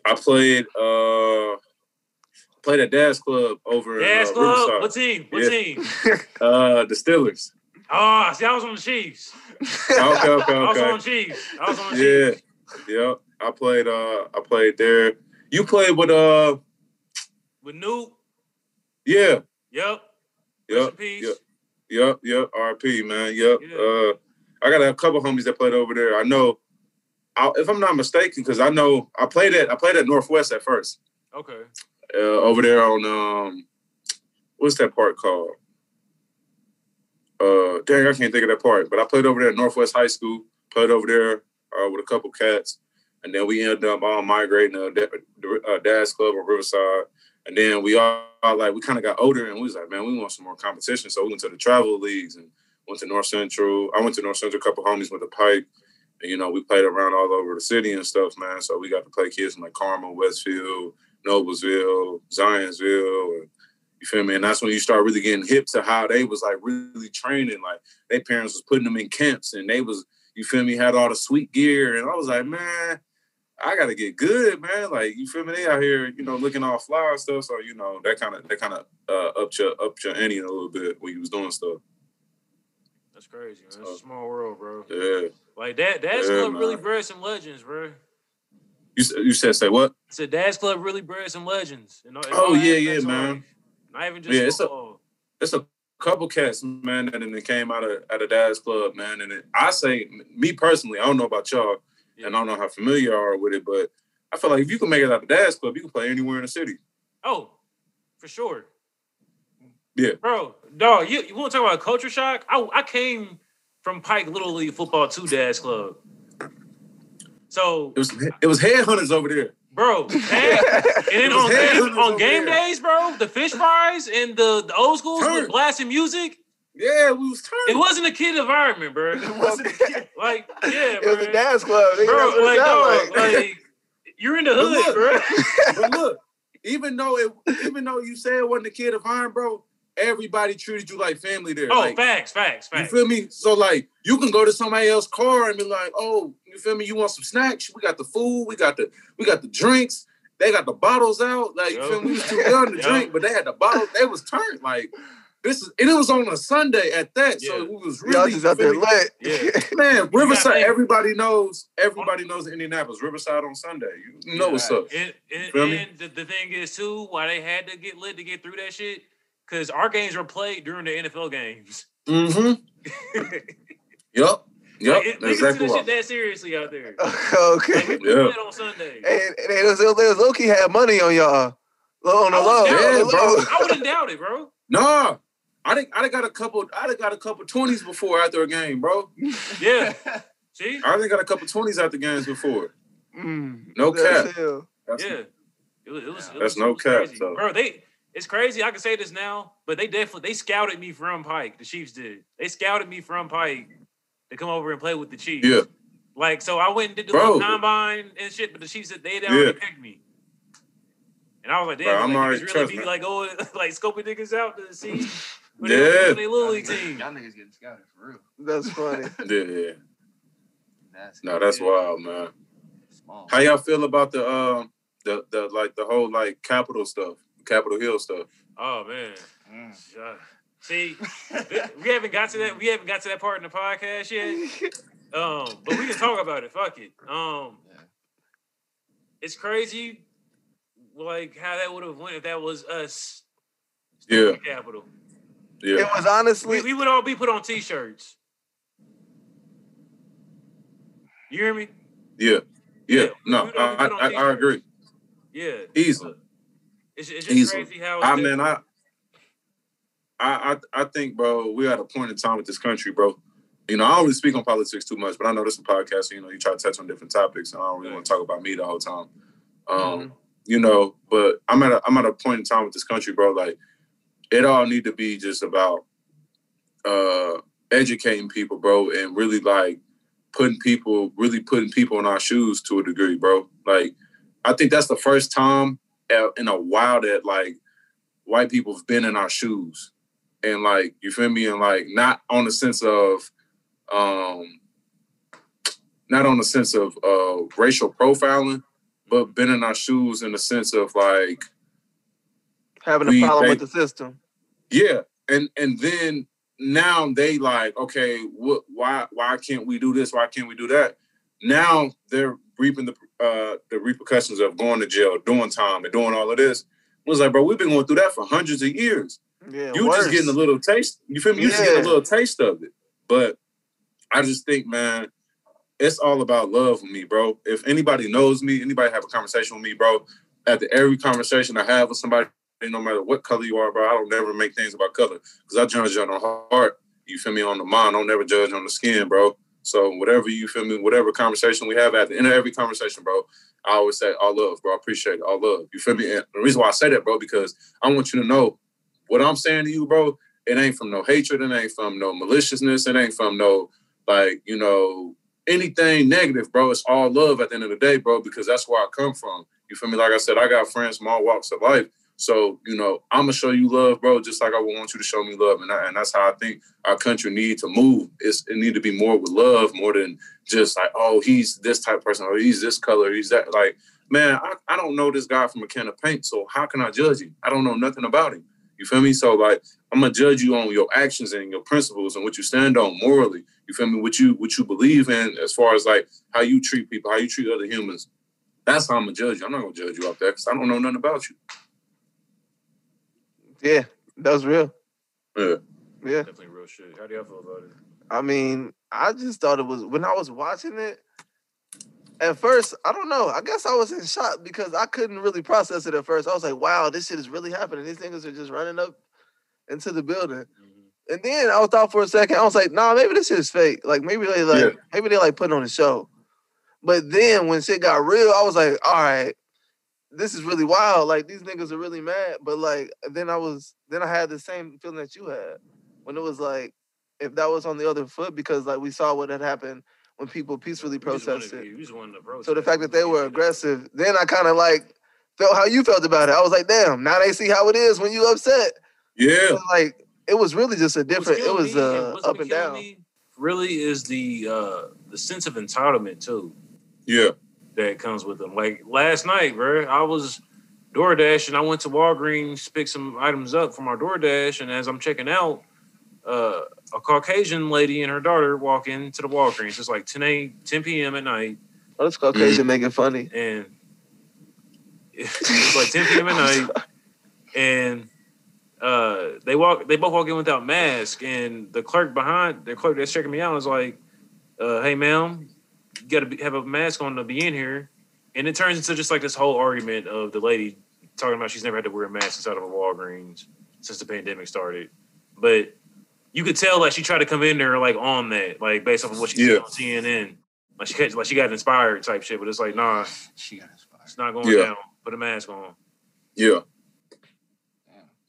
I played uh played at Dad's Club over in uh, Club? Riverside. What team? What Yeah. team? Uh, the Steelers. Oh, see, I was on the Chiefs. Okay, okay, okay. I was on the Chiefs. I was on the Yeah, Chiefs. yeah. Yep. I played. Uh, I played there. You played with. Uh, With Newt. yeah, Yep. Yep, yep, yep, yep. RP, man. Yep. Yeah. Uh, I got a couple homies that played over there. I know. I, if I'm not mistaken, because I know I played at I played at Northwest at first. Okay. Uh, over there on um, what's that park called? Uh, dang, I can't think of that park. But I played over there at Northwest High School. Played over there uh, with a couple cats, and then we ended up all migrating to Da- uh, Dad's Club on Riverside. And then we all, like we kind of got older, and we was like, man, we want some more competition. So we went to the travel leagues and went to North Central. I went to North Central. A couple homies with a pipe. And, you know, we played around all over the city and stuff, man. So we got to play kids from like Carmel, Westfield, Noblesville, Zionsville, and you feel me? And that's when you start really getting hip to how they was like really training. Like their parents was putting them in camps and they was, you feel me, had all the sweet gear. And I was like, man, I gotta get good, man. Like, you feel me? They out here, you know, looking all fly and stuff. So, you know, that kind of that kind of uh upped your up your ante a little bit when you was doing stuff. That's crazy, man. It's a small world, bro. Yeah. Like that that's Yeah, really man. bred some legends, bro. You you said say what? I said Dad's Club really bred some legends. Know, oh, in Oh, yeah, yeah, man. Not even just Yeah, it's a- It's a couple cats, man, that then came out of out of Dad's Club, man. And it, I say, me personally, I don't know about y'all, Yeah. and I don't know how familiar you are with it, but I feel like if you can make it out of Dad's Club, you can play anywhere in the city. Oh, for sure. Yeah. Bro, dog, you, you want to talk about culture shock? I, I came from Pike Little League football to Dad's Club. So, It was it was headhunters over there. bro, that, and then on game, on game there. days, bro, the fish fries and the, the old schools Turn. with blasting music, Yeah, we was turning. it wasn't a kid environment, bro. It wasn't Like, yeah, it bro. was a dance club. nigga. bro, like, it dog, like. like, you're in the But hood, look, bro. but look, even though it even though you said it wasn't a kid of iron, bro, everybody treated you like family there. Oh, like, facts, facts, You feel me? So like you can go to somebody else's car and be like, oh, you feel me? You want some snacks? We got the food, we got the we got the drinks, they got the bottles out. Like you feel me? We was too young to Yup. drink, but they had the bottles, they was turned. Like this is and it was on a Sunday at that. So it was Y'all really just out there lit. Yeah. Man, Riverside, everybody knows, everybody knows Indianapolis. Riverside on Sunday. You know what's up. And, and, Feel me? and the, the thing is too, why they had to get lit to get through that shit, because our games were played during the NFL games. Mm-hmm. like, Yep. Yep. it, niggas exactly took this shit that seriously out there. okay. Like, we we Yeah. on Sunday. And, and it was, was low key had money on y'all. Low on the I low. wouldn't doubt Yeah, it, bro. low. I wouldn't doubt it, bro. Nah. I think I done got a couple I done got a couple twenties before after a game, bro. Yeah. See? I done got a couple twenties after games before. Mm, No cap. That's, Yeah. It was, it was, it That's no cap, crazy. so. Bro, they it's crazy. I can say this now, but they definitely they scouted me from Pike. The Chiefs did. They scouted me from Pike to come over and play with the Chiefs. Yeah. Like, so I went and did the Bro. little combine and shit, but the Chiefs said they had already Yeah. picked me. And I was like, Bro, damn, I'm like, already- really be me. like, oh, like scoping niggas out to see. But Yeah. they, they little league team. Y'all niggas getting scouted for real. That's funny. Yeah, yeah. That's No, that's wild, man. small. How y'all feel about the um the the like the whole like Capitol stuff, Capitol Hill stuff? Oh man. Mm. Uh, See, we haven't got to that. We haven't got to that part in the podcast yet. Um, but we can talk about it. Fuck it. Um, Yeah. it's crazy, like how that would have went if that was us. Yeah. Capitol. Yeah. It was honestly We, we would all be put on T-shirts. You hear me? yeah, yeah. No, We I I, put on I, I t-shirts. agree. Yeah. Easily. It's, it's just Easily. crazy how. I mean, I, I, I, I think, bro, we're at a point in time with this country, bro. You know, I don't really speak on politics too much, but I know this is a podcast. So, you know, you try to touch on different topics, and I don't really want to talk about me the whole time. Um, you know, but I'm at a, I'm at a point in time with this country, bro. Like, it all need to be just about uh educating people, bro, and really like putting people, really putting people in our shoes to a degree, bro. Like, I think that's the first time in a while that like white people have been in our shoes. And like you feel me? And like not on the sense of um not on the sense of uh racial profiling but been in our shoes in the sense of like having a problem they- with the system. yeah. And and then now they like okay what why why can't we do this? Why can't we do that? Now they're reaping the uh the repercussions of going to jail doing time and doing all of this I was like bro we've been going through that for hundreds of years Yeah, you worse. just getting a little taste. You feel me? You just getting a little taste of it. But I just think, man, it's all about love with me, bro. If anybody knows me, anybody have a conversation with me, bro. After every conversation I have with somebody, no matter what color you are, bro, I don't never make things about color because I judge on the heart. You feel me on the mind? I don't never judge on the skin, bro. So whatever you feel me, whatever conversation we have at the end of every conversation, bro, I always say all love, bro. I appreciate it, all love. You feel me? And the reason why I say that, bro, because I want you to know what I'm saying to you, bro, it ain't from no hatred, it ain't from no maliciousness, it ain't from no like, you know, anything negative, bro. It's all love at the end of the day, bro, because that's where I come from. You feel me? Like I said, I got friends from all walks of life. So, you know, I'm gonna show you love, bro, just like I would want you to show me love. And, I, and that's how I think our country need to move. It's, it need to be more with love, more than just like, oh, he's this type of person, or he's this color, he's that. Like, man, I, I don't know this guy from a can of paint, so how can I judge him? I don't know nothing about him. You feel me? So like I'm gonna judge you on your actions and your principles and what you stand on morally. You feel me? What you what you believe in as far as like how you treat people, how you treat other humans. That's how I'm gonna judge you. I'm not gonna judge you off that because I don't know nothing about you. Yeah, that was real. Yeah. Yeah. Definitely real shit. How do y'all feel about it? I mean, I just thought it was when I was watching it. At first, I don't know. I guess I was in shock because I couldn't really process it at first. I was like, "Wow, this shit is really happening. These niggas are just running up into the building." Mm-hmm. And then I thought for a second. I was like, "Nah, maybe this shit is fake. Like maybe they like Yeah. maybe they like putting on a show." But then when shit got real, I was like, "All right, this is really wild. Like these niggas are really mad." But like then I was then I had the same feeling that you had when it was like if that was on the other foot because like we saw what had happened when people peacefully We just wanted- protested. just to protest. So the fact that they were aggressive, then I kind of like felt how you felt about it. I was like, damn, now they see how it is when you upset. Yeah. So, like it was really just a different. It killing was uh, what's up and down. me Really is the uh the sense of entitlement too Yeah. That comes with them. Like last night, bro, I was DoorDash and I went to Walgreens, pick some items up from our DoorDash, and as I'm checking out, uh, a Caucasian lady and her daughter walk into the Walgreens. It's like 10, a, 10 p.m. at night, Oh, this Caucasian making funny. and it's like 10 p.m. at night, and uh, they walk. They both walk in without mask, and the clerk behind the clerk that's checking me out is like, uh, "Hey, ma'am, got to be, have a mask on to be in here." And it turns into just like this whole argument of the lady talking about she's never had to wear a mask inside of a Walgreens since the pandemic started, but you could tell like she tried to come in there like on that, like based off of what she Yeah. seen on CNN. Like she got, like she got inspired type shit, but it's like nah, She got inspired. it's not going Yeah. down. Put a mask on. Yeah.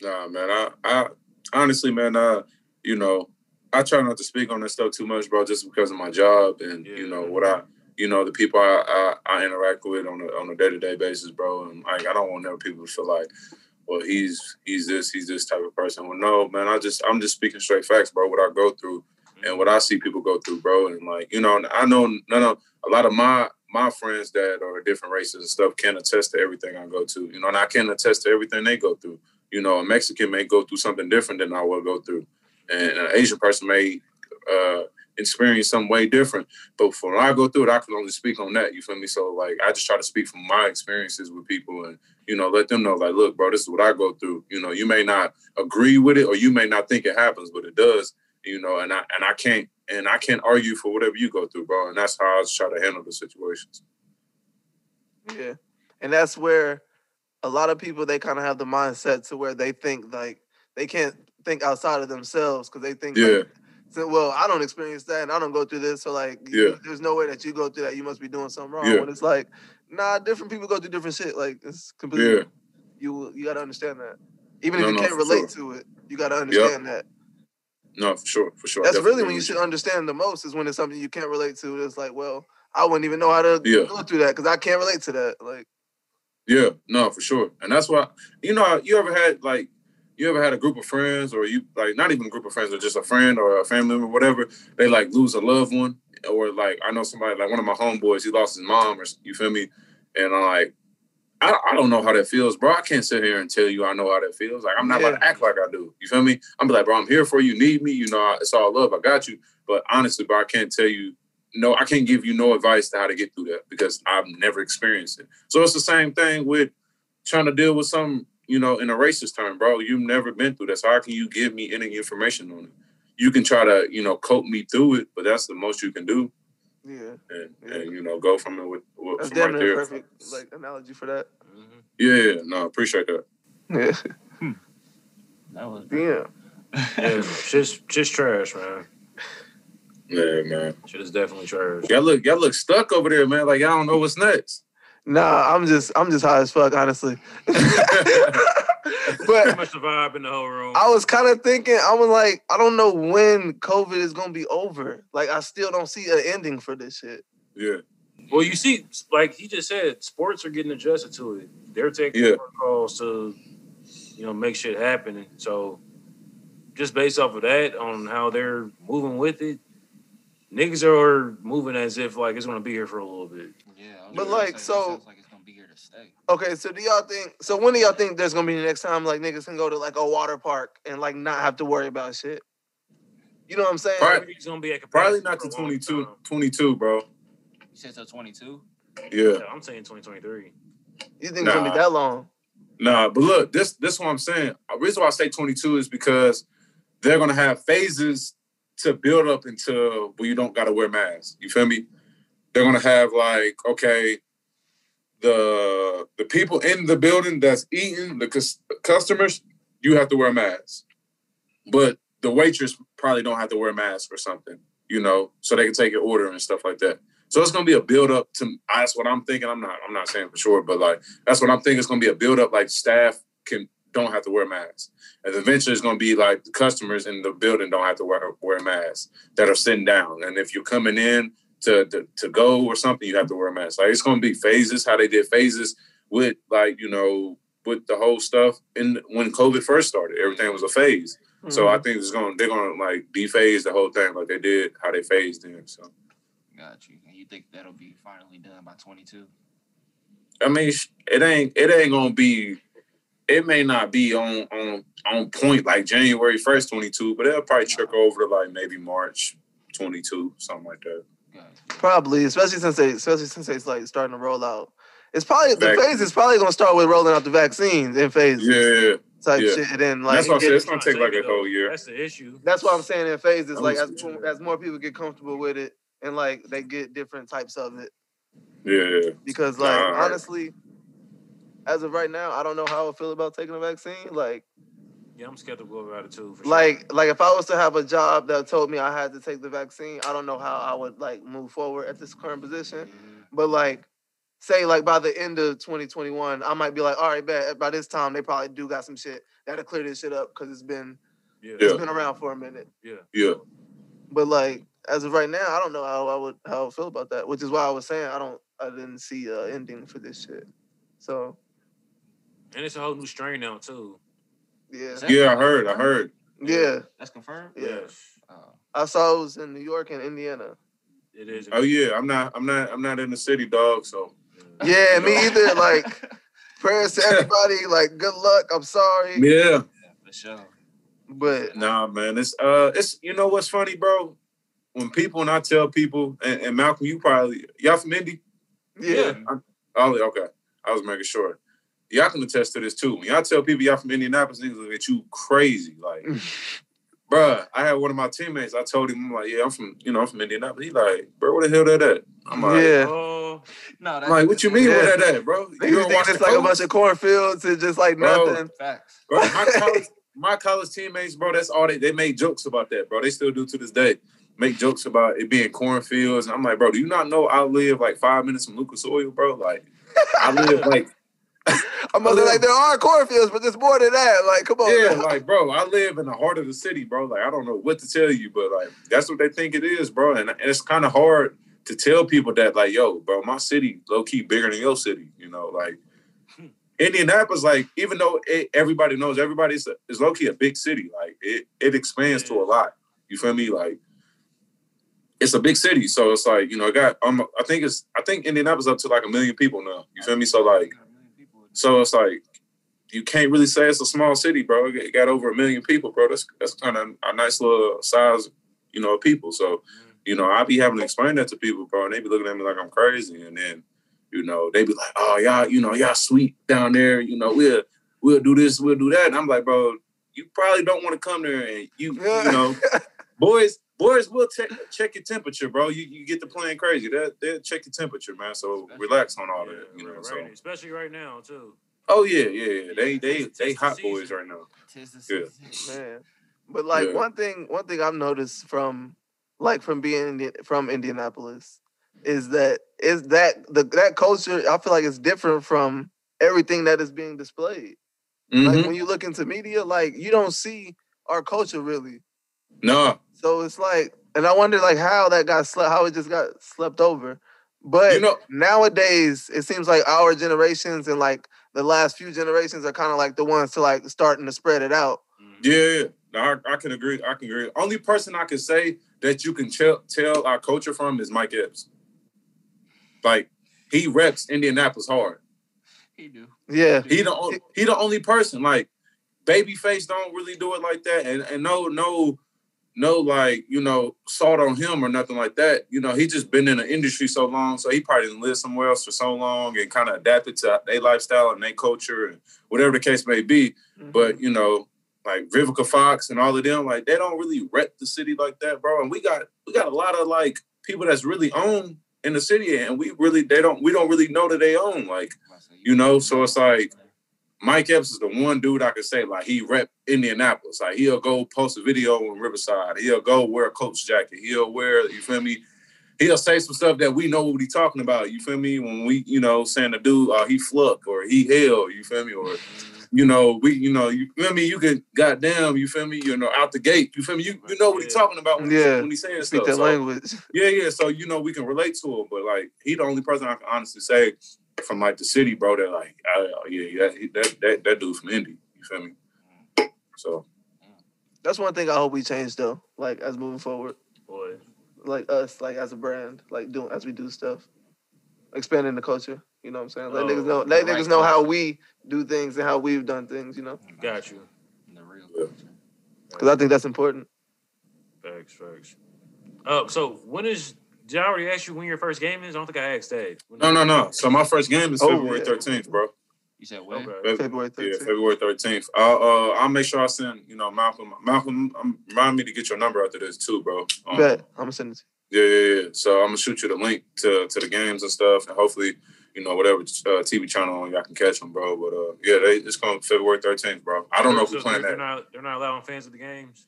Damn. Nah, man. I, I honestly, man, I, you know, I try not to speak on this stuff too much, bro, just because of my job and you know what I you know, the people I, I, I interact with on a on a day to day basis, bro. And like I don't want never people to feel like, well, he's he's this, he's this type of person. Well, no, man, I just I'm just speaking straight facts, bro. What I go through and what I see people go through, bro. And like, you know, I know none of a lot of my my friends that are different races and stuff can attest to everything I go to. You know, and I can attest to everything they go through. You know, a Mexican may go through something different than I will go through. And an Asian person may uh experience some way different. But for when I go through it, I can only speak on that. You feel me? So like I just try to speak from my experiences with people and you know, let them know like, look, bro, this is what I go through. You know, you may not agree with it or you may not think it happens, but it does. You know, and I and I can't and I can't argue for whatever you go through, bro. And that's how I try to handle the situations. Yeah. And that's where a lot of people they kind of have the mindset to where they think like they can't think outside of themselves because they think Yeah. like, so, well, I don't experience that and I don't go through this. So like you- there's no way that you go through that. You must be doing something wrong. Yeah. When it's like, nah, different people go through different shit. Like it's completely Yeah. you you gotta understand that. Even No, if you no, can't relate to it, you gotta understand that. No, for sure, for sure. That's really when you should understand the most is when it's something you can't relate to. It's like, well, I wouldn't even know how to Yeah. go through that because I can't relate to that. Like, Yeah, no, for sure. And that's why you know, you ever had like you ever had a group of friends or you like not even a group of friends or just a friend or a family member, whatever, they like lose a loved one. Or like I know somebody like one of my homeboys, he lost his mom or you feel me? And I'm like, I, I don't know how that feels, bro. I can't sit here and tell you I know how that feels. Like I'm not about to act like I do. You feel me? I'm like, bro, I'm here for you. Need me? You know, it's all love. I got you. But honestly, bro, I can't tell you. No, I can't give you no advice to how to get through that because I've never experienced it. So it's the same thing with trying to deal with some, you know, in a racist term, bro. You've never been through this. So how can you give me any information on it? You can try to, you know, cope me through it, but that's the most you can do. yeah, And, and you know, go from it with, with that's from right there. perfect like analogy for that. Mm-hmm. Yeah, no, appreciate that. Yeah, hmm. That was yeah. Yeah, just shit's trash, man. Yeah, man. Shit is definitely trash. Y'all look, y'all look stuck over there, man. Like y'all don't know what's next. Nah, I'm just I'm just high as fuck, honestly. Pretty but much the vibe in the whole room. I was kind of thinking, I was like, I don't know when COVID is gonna be over. Like, I still don't see an ending for this shit. Yeah, Well, you see, like he just said, sports are getting adjusted to it. They're taking Yeah. protocols to, you know, make shit happen. So, just based off of that, on how they're moving with it, niggas are moving as if like it's gonna be here for a little bit. Yeah, I But, gonna like, so- like it's gonna be here to stay. Okay, so do y'all think? So when do y'all think there's gonna be the next time like niggas can go to like a water park and like not have to worry about shit? You know what I'm saying? Right. Maybe gonna be at probably not for to 22, 22, bro. You said till 22. Yeah, Yeah, I'm saying 2023. You think it's gonna be that long? nah, but look, this this what I'm saying. The reason why I say 22 is because they're gonna have phases to build up until where you don't gotta wear masks. You feel me? They're gonna have like, okay, the the people in the building that's eating the cus- customers, you have to wear masks, but the waitress probably don't have to wear masks or something, you know, so they can take your order and stuff like that. So it's gonna be a build up to. That's what I'm thinking. I'm not. I'm not saying for sure, but like that's what I'm thinking. It's gonna be a build up. Like staff can don't have to wear masks, and eventually it's gonna be like the customers in the building don't have to wear wear masks that are sitting down. And if you're coming in to to, to go or something, you have to wear a mask. Like it's gonna be phases. How they did phases with like you know with the whole stuff in when COVID first started. Everything was a phase. So Mm-hmm. I think it's going. to They're going to like dephase the whole thing like they did how they phased in. So. Got you. And you think that'll be finally done by 22? I mean, it ain't it ain't gonna be. It may not be on on on point like January first, twenty two, but it'll probably trickle over to like maybe March twenty two, something like that. Probably, especially since they, especially since it's like starting to roll out. It's probably the Vac- phase is probably gonna start with rolling out the vaccines in phases Yeah, type yeah. shit, and then like that's what I said. It's gonna take like a though, whole year. That's the issue. That's what I'm saying in phases. I Like as, as more people get comfortable with it, and like they get different types of it. Yeah, Because like Nah. honestly, as of right now, I don't know how I feel about taking a vaccine. Like Yeah, I'm skeptical about it too. For sure. like like if I was to have a job that told me I had to take the vaccine, I don't know how I would like move forward at this current position. Mhm. But like, say like by the end of 2021, I might be like, all right, bet by this time they probably do got some shit that'll clear this shit up because it's been yeah, it's been around for a minute. yeah. yeah, But like as of right now, I don't know how I would how I would feel about that. Which is why I was saying I don't I didn't see a ending for this shit. So And it's a whole new strain now too. yeah, Yeah, I heard. I heard. yeah, That's confirmed. yeah. Yes, Oh. I saw it was in New York and Indiana. it is. Oh yeah, I'm not. I'm not. I'm not in the city, dog. So Yeah, me either. Like prayers to everybody. Like good luck. I'm sorry, yeah. Yeah, for sure. but Nah, man. It's uh, it's you know what's funny, bro. When people and I tell people, and, and Malcolm, you probably y'all from Indy. yeah, Oh, okay. I was making sure. Y'all can attest to this too. When y'all tell people y'all from Indianapolis, niggas look at you crazy. Like, bruh, I had one of my teammates. I told him, I'm like, yeah, I'm from, you know, I'm from Indianapolis. He like, bro, where the hell that at? I'm like, yeah. Oh, No, I'm like, what you mean Yeah. where that at, bro? You Niggas don't think watch it's like a bunch of cornfields and just like Bro. nothing. Facts. Bro, my college, my college teammates, bro, that's all they they made jokes about that, bro. They still do to this day. Make jokes about it being cornfields. And I'm like, bro, do you not know I live like five minutes from Lucas Oil, bro? Like, I live like, I'm gonna like there are cornfields, but there's more than that. Like, come on, yeah, man. like, bro, I live in the heart of the city, bro. Like, I don't know what to tell you, but like, that's what they think it is, bro. And, and it's kind of hard to tell people that, like, yo, bro, my city low key bigger than your city, you know, like. Indianapolis, like even though it, everybody knows everybody is, is low key a big city, like it it expands to a lot. You feel me? Like it's a big city, so it's like you know, I got um, I think it's I think Indianapolis up to like a million people now. You feel me? So like, so it's like you can't really say it's a small city, bro. It got- over a million people, bro. That's that's kind of a nice little size, you know, of people. So mm. you know, I be having to explain that to people, bro, and they be looking at me like I'm crazy, and then you know they be like, oh y'all, you know, y'all sweet down there, you know, we'll we'll do this, we'll do that, and I'm like, bro, you probably don't want to come there, and you you know, boys. Boys will check check your temperature, bro. You you get to playing crazy. They they'll check your temperature, man. So relax on all that, you know. right, So especially right now too. oh yeah, yeah, yeah. They they Tis- they tis hot season. boys right now. Tis the Yeah. man. But like Yeah. one thing, one thing I've noticed from like from being Indi- from Indianapolis is that is that the that culture. I feel like it's different from everything that is being displayed. Like Mhm. when you look into media, like you don't see our culture really. No, So it's like, and I wonder like how that got slept, how it just got slept over. But You know- nowadays, it seems like our generations and like the last few generations are kind of like the ones to like starting to spread it out. Mm-hmm. Yeah, yeah. I, I can agree. I can agree. Only person I can say that you can tell tell our culture from is Mike Epps. Like he reps Indianapolis hard. He do. Yeah, He the on- he the only person. Like Babyface don't really do it like that, and and no no no like you know salt on him or nothing like that. You know he just been in the industry so long, so he probably didn't live somewhere else for so long and kind of adapted to their lifestyle and their culture and whatever the case may be. But you know, like Vivica Fox and all of them, like they don't really rep the city like that, bro. And we got we got a lot of like people that's really own in the city, and we really they don't we don't really know that they own. Like You know, so it's like- Mike Epps is the one dude I could say like he rep Indianapolis. Like he'll go post a video on Riverside. He'll go wear a coach jacket. He'll wear you feel me. He'll say some stuff that we know what he's talking about. You feel me? When we, you know, saying the dude, uh, he fluck or he hell, you feel me? Or, you know, we, you know, you feel me? You can goddamn, you feel me? You know, out the gate, you feel me? You, you know what he's talking about when, Yeah. when he's saying speak stuff. that So, language. yeah, yeah. So you know we can relate to him, but like he the only person I can honestly say from like the city, bro. That like, I, yeah, that, that that that dude from Indy. You feel me? So That's one thing I hope we change though. Like as moving forward, Boy, like us, like as a brand, like doing as we do stuff, expanding the culture. You know what I'm saying? Let Oh, niggas know, let right niggas know how we do things and how we've done things. You know, got you. The real Yeah. culture. because I think that's important. Facts, facts. Oh, so when is? Did I already ask you when your first game is? I don't think I asked that. When no, no, no. So my first game is Oh, February yeah. thirteenth, bro. You said what? Okay. Feb- February Yeah, February thirteenth. I'll uh, I'll make sure I send you know Malcolm. Malcolm, um, remind me to get your number after this too, bro. Um, Bet I'm gonna send it. to Yeah, yeah, yeah. So I'm gonna shoot you the link to to the games and stuff, and hopefully, you know, whatever uh, TV channel y'all can catch them, bro. But uh, yeah, they it's going February 13th, bro. I don't know if So we're playing they're that not. They're not allowing fans at the games.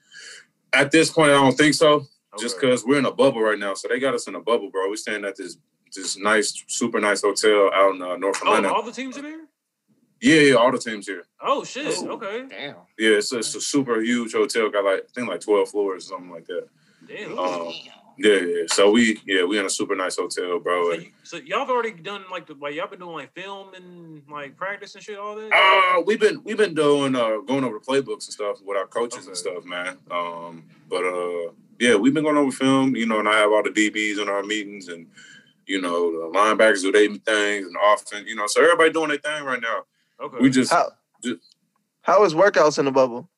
at this point. I don't think so, just because we're in a bubble right now. So they got us in a bubble, bro. We're staying at this this nice, super nice hotel out in uh, North Oh, all the teams are there. yeah, yeah, all the teams here. Oh shit. Oh. Okay. Damn. Yeah, it's, it's a super huge hotel. Got like I think like 12 floors or something like that. Damn. Um, Yeah, yeah. So we yeah we in a super nice hotel, bro. So, And, y- so y'all have already done like the like y'all been doing like film and like practice and shit all that. uh, we've been we've been doing uh going over playbooks and stuff with our coaches Okay. and stuff, man. Um, but uh, yeah, we've been going over film, you know, and I have all the DBs in our meetings and you know the linebackers do their things and offense, you know, so everybody doing their thing right now. okay. We just How Ju- how is workouts in the bubble?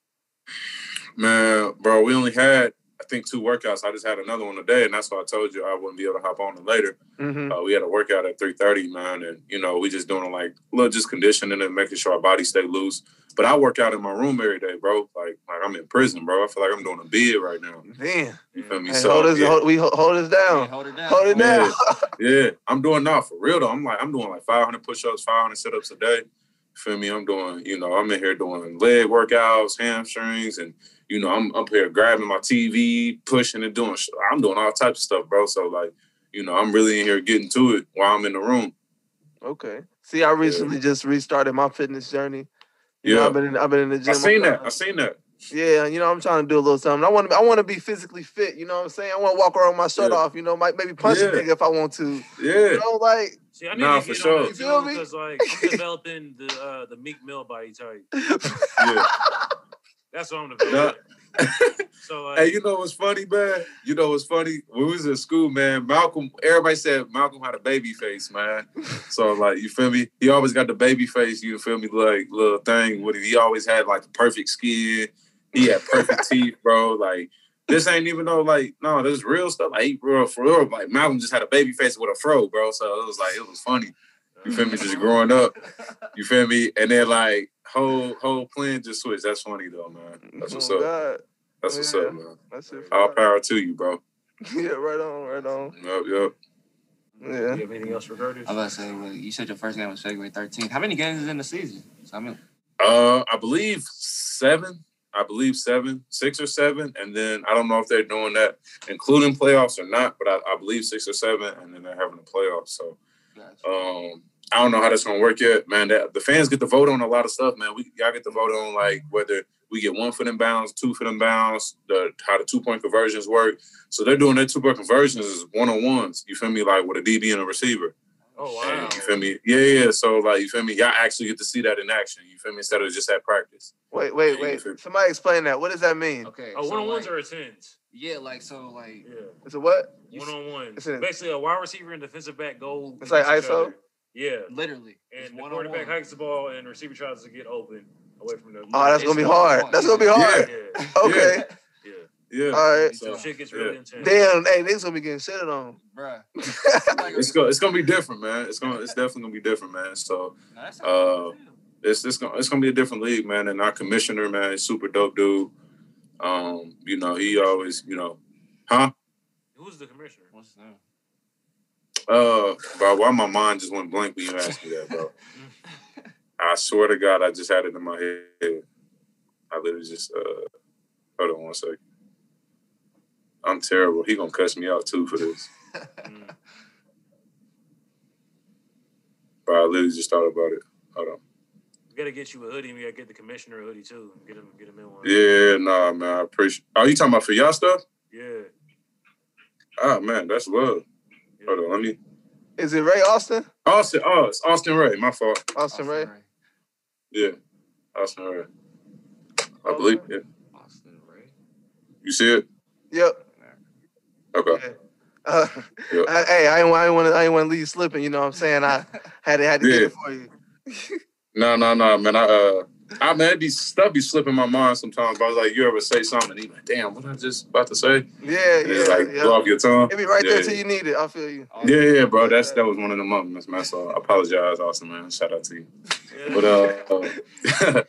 man, bro, we only had I think two workouts. I just had another one today, and that's why I told you I wouldn't be able to hop on it later. Mm-hmm. Uh, we had a workout at three thirty, man, and you know we just doing like little just conditioning and making sure our body stay loose. But I work out in my room every day, bro. Like like I'm in prison, bro. I feel like I'm doing a bid right now. Damn. You feel me? Hey, so hold us, yeah, hold, we hold, hold us down. hold it down. Hold it down. yeah, I'm doing now for real though. I'm like I'm doing like 500 push-ups, 500 sit-ups a day. You feel me? I'm doing, you know, I'm in here doing leg workouts, hamstrings, and you know, I'm up here grabbing my TV, pushing and doing. sh- I'm doing all types of stuff, bro. So like, you know, I'm really in here getting to it while I'm in the room. Okay. See, I recently just restarted my fitness journey. You know, Yeah. I've been in, I've been in the gym. I seen that. I seen that. Yeah, you know, I'm trying to do a little something. I want to I want to be physically fit. You know what I'm saying? I want to walk around with my shirt Yeah. off. You know, might maybe punch Yeah. a nigga if I want to. Yeah. You know, like See, I need Nah, to for sure. You that feel too me? because like I'm developing the uh, the Meek Mill body type. Yeah. That's what I'm developing. so like, Hey, you know what's funny, man? You know what's funny? When we was in school, man, Malcolm, everybody said Malcolm had a baby face, man. So like, you feel me? He always got the baby face, you feel me, like little thing What. He always had like the perfect skin. He had perfect teeth, bro. Like this ain't even no like, no, this is real stuff. Like, he, bro, for real, like Malcolm just had a baby face with a fro, bro. So it was like, it was funny. You feel me? Just growing up. You feel me? And then like whole whole plan just switched. That's funny though, man. That's what's oh up. God, That's what's Yeah. up, man. that's it. All for power to you, bro. Yeah, right on, right on. Yep, yep. you Yeah. have anything else for Curtis? I was about to say, well, you said your first game was February 13th. How many games is in the season? So, I mean, Uh, I believe seven. I believe seven, six or seven, and then I don't know if they're doing that including playoffs or not, but I, I believe six or seven, and then they're having a playoff. So gotcha. um, I don't know how that's gonna work yet, man. That the fans get to vote on a lot of stuff, man. We y'all get to vote on like whether we get one for them bounds, two for them bounds, the how the two point conversions work. So they're doing their two point conversions is one on ones. You feel me? Like with a DB and a receiver. Oh wow. And you feel me? Yeah, yeah. So like you feel me? Y'all actually get to see that in action. You feel me? Instead of just at practice. Wait, wait, Yeah, wait. Somebody explain that. What does that mean? Okay. Oh, so, one on ones like- or a tens? Yeah, like, so, like, Yeah. It's a what? One on ones. It's Basically, a wide receiver and defensive back go. It's like ISO? other. Yeah. literally. And the one-on-one. quarterback hikes the ball and receiver tries to get open away from the. Oh, that's gonna be hard. one-on-one. That's gonna be hard. Yeah. Okay. Yeah. Yeah. All right. So Yeah. shit gets really Yeah. intense. Damn, hey, niggas gonna be getting shitted on. Bruh. It's go, it's gonna be different, man. It's gonna it's definitely gonna be different, man. So Uh, it's it's gonna it's gonna be a different league, man. And our commissioner, man, is super dope dude. Um, you know, he always, you know, huh? Who's the commissioner? What's his name? Uh, bro, why my mind just went blank when you asked me that, bro? I swear to God, I just had it in my head. I literally just uh, hold on one second. I'm terrible. He gonna cuss me out too for this. But I literally just thought about it. Hold on. We gotta get you a hoodie. We gotta get the commissioner a hoodie too. Get him, get him in one. Yeah, nah, man. I appreciate. Oh, you talking about for y'all stuff? Yeah. Ah, man, that's love. Yeah. Hold on, let me. Is it Ray Austin? Austin. Oh, it's Austin Ray. My fault. Austin Ray. Yeah, Austin Ray. I believe. Yeah. Austin Ray. You see it? Yep. Okay. Uh, Yeah. I- hey, I ain't, I ain't want to. I ain't want to leave you slipping. You know what I'm saying? I had to had to get it for you. No, no, no, man. I uh, I man, it be stuff be slipping my mind sometimes. But I was like, you ever say something and you like, damn, what I just about to say? Yeah, And yeah, like yeah. blow off your tongue. It be right yeah, there till you need it. I feel you. Yeah, yeah, bro. That's that was one of the moments, man. So I apologize, Austin, man. Shout out to you. Yeah. But uh,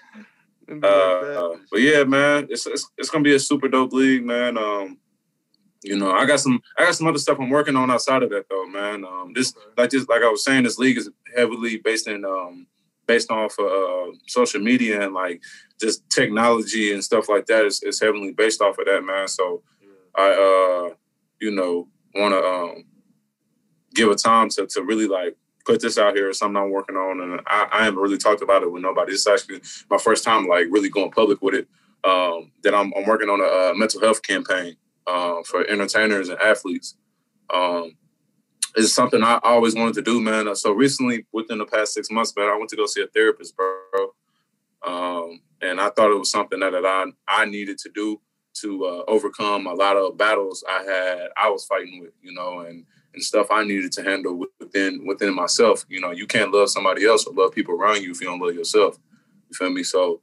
uh, uh, but yeah, man, it's, it's it's gonna be a super dope league, man. Um, you know, I got some I got some other stuff I'm working on outside of that though, man. Um, this like this like I was saying, this league is heavily based in um based off of uh, social media and like just technology and stuff like that. Is is heavily based off of that, man. So Yeah. I uh you know want to um give a time to to really like put this out here. It's something I'm working on, and I, I haven't really talked about it with nobody. This is actually my first time like really going public with it. Um, that I'm, I'm working on a, uh mental health campaign. uh, for entertainers and athletes. Um, it's something I always wanted to do, man. So recently, within the past six months, man, I went to go see a therapist, bro. Um, and I thought it was something that, that I I needed to do to uh, overcome a lot of battles I had I was fighting with, you know, and and stuff I needed to handle within within myself. You know, you can't love somebody else or love people around you if you don't love yourself. You feel me? So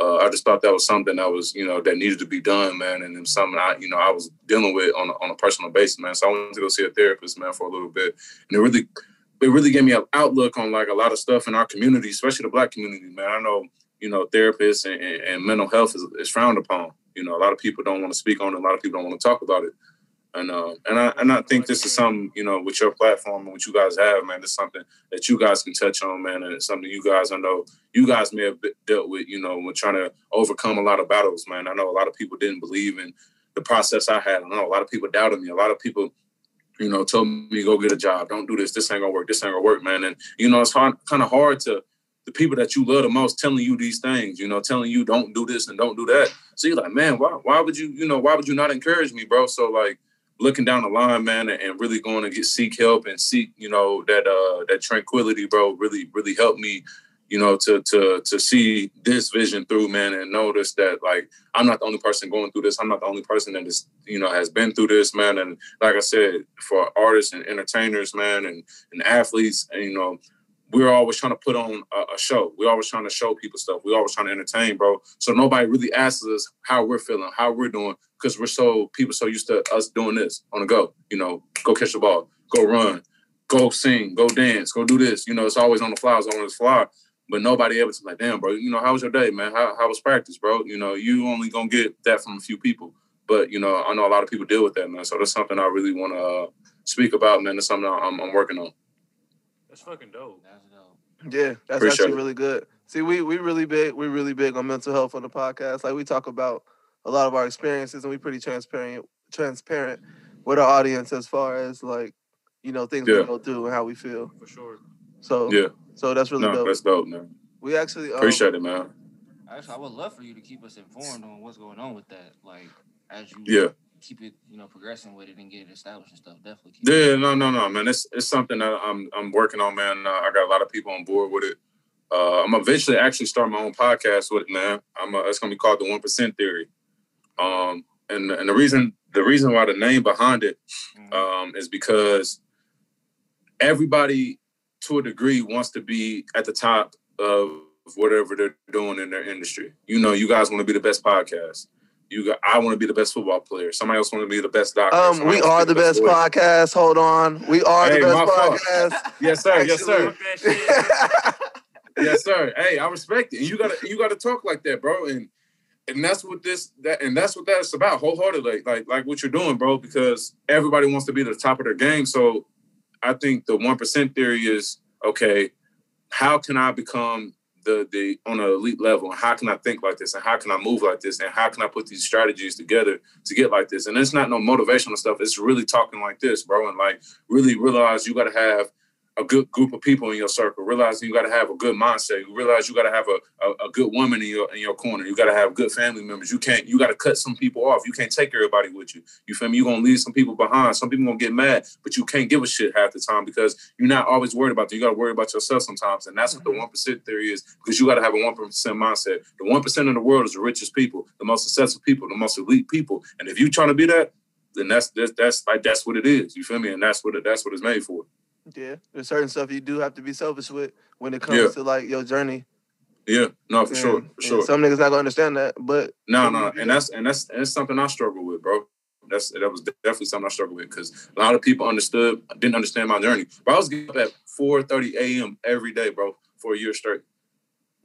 uh, I just thought that was something that was, you know, that needed to be done, man, and then something I, you know, I was dealing with on a, on a personal basis, man. So I went to go see a therapist, man, for a little bit, and it really, it really gave me an outlook on like a lot of stuff in our community, especially the black community, man. I know, you know, therapists and, and, and mental health is, is frowned upon. You know, a lot of people don't want to speak on it. A lot of people don't want to talk about it. And uh, and I and I think this is something you know with your platform and what you guys have, man. It's something that you guys can touch on, man, and it's something you guys I know you guys may have dealt with, you know, when trying to overcome a lot of battles, man. I know a lot of people didn't believe in the process I had. I know a lot of people doubted me. A lot of people, you know, told me go get a job. Don't do this. This ain't gonna work. This ain't gonna work, man. And you know, it's hard, kind of hard to the people that you love the most telling you these things, you know, telling you don't do this and don't do that. So you're like, man, why why would you, you know, why would you not encourage me, bro? So like looking down the line, man, and really going to get seek help and seek, you know, that uh that tranquility, bro, really, really helped me, you know, to to to see this vision through, man, and notice that like I'm not the only person going through this. I'm not the only person that is, you know, has been through this, man. And like I said, for artists and entertainers, man, and and athletes, and you know, we're always trying to put on a, a, show. We're always trying to show people stuff. We're always trying to entertain, bro. So nobody really asks us how we're feeling, how we're doing, because we're so people so used to us doing this on the go. You know, go catch the ball, go run, go sing, go dance, go do this. You know, it's always on the fly, it's on the fly. But nobody ever like, damn, bro. You know, how was your day, man? How, how was practice, bro? You know, you only gonna get that from a few people. But you know, I know a lot of people deal with that, man. So that's something I really want to uh, speak about, man. That's something I'm, I'm working on. That's fucking dope. That's dope. Yeah, that's Appreciate actually it. really good. See, we we really big we really big on mental health on the podcast. Like we talk about a lot of our experiences, and we pretty transparent transparent with our audience as far as like you know things Yeah. we go through and how we feel. For sure. So Yeah, so that's really no, dope. that's dope, man. We actually um, Appreciate it, man. Actually, I would love for you to keep us informed on what's going on with that. Like as you Yeah. Keep it, you know, progressing with it and get it established and stuff. Definitely. Keep Yeah, no, no, no, man. It's it's something that I'm I'm working on, man. Uh, I got a lot of people on board with it. Uh, I'm eventually actually start my own podcast with it, man. I'm uh, it's gonna be called the One Percent Theory. Um, and and the reason the reason why the name behind it Mhm. um, is because everybody, to a degree, wants to be at the top of whatever they're doing in their industry. You know, you guys want to be the best podcast. You got, I want to be the best football player. Somebody else want to be the best doctor. Um, Somebody we are be the best lawyer. podcast. Hold on, we are Hey, the best podcast. Yes, sir. Yes, sir. Fuck that shit. yes, sir. Hey, I respect it. And you gotta you gotta talk like that, bro. And and that's what this that and that's what that's about wholeheartedly. Like like what you're doing, bro, because everybody wants to be the top of their game. So I think the one percent theory is okay, how can I become the the on an elite level and how can I think like this and how can I move like this and how can I put these strategies together to get like this? And it's not no motivational stuff, it's really talking like this, bro. And like really realize you gotta have a good group of people in your circle. Realize you got to have a good mindset. You realize you got to have a, a, a good woman in your in your corner. You got to have good family members. You can't you got to cut some people off. You can't take everybody with you. You feel me? You're gonna leave some people behind. Some people gonna get mad, but you can't give a shit half the time because you're not always worried about them. You got to worry about yourself sometimes, and that's what the mm-hmm. one percent theory is. Because you got to have a one percent mindset. The one percent of the world is the richest people, the most successful people, the most elite people. And if you trying to be that, then that's that's, that's like that's what it is. You feel me? And that's what it, that's what it's made for. Yeah, there's certain stuff you do have to be selfish with when it comes Yeah. to like your journey. Yeah, no, for And- sure, for sure. Some niggas not gonna understand that, but No, no, and that's and that's and that's something I struggle with, bro. That's that was definitely something I struggled with because a lot of people understood didn't understand my journey. But I was getting up at four thirty a.m. every day, bro, for a year straight,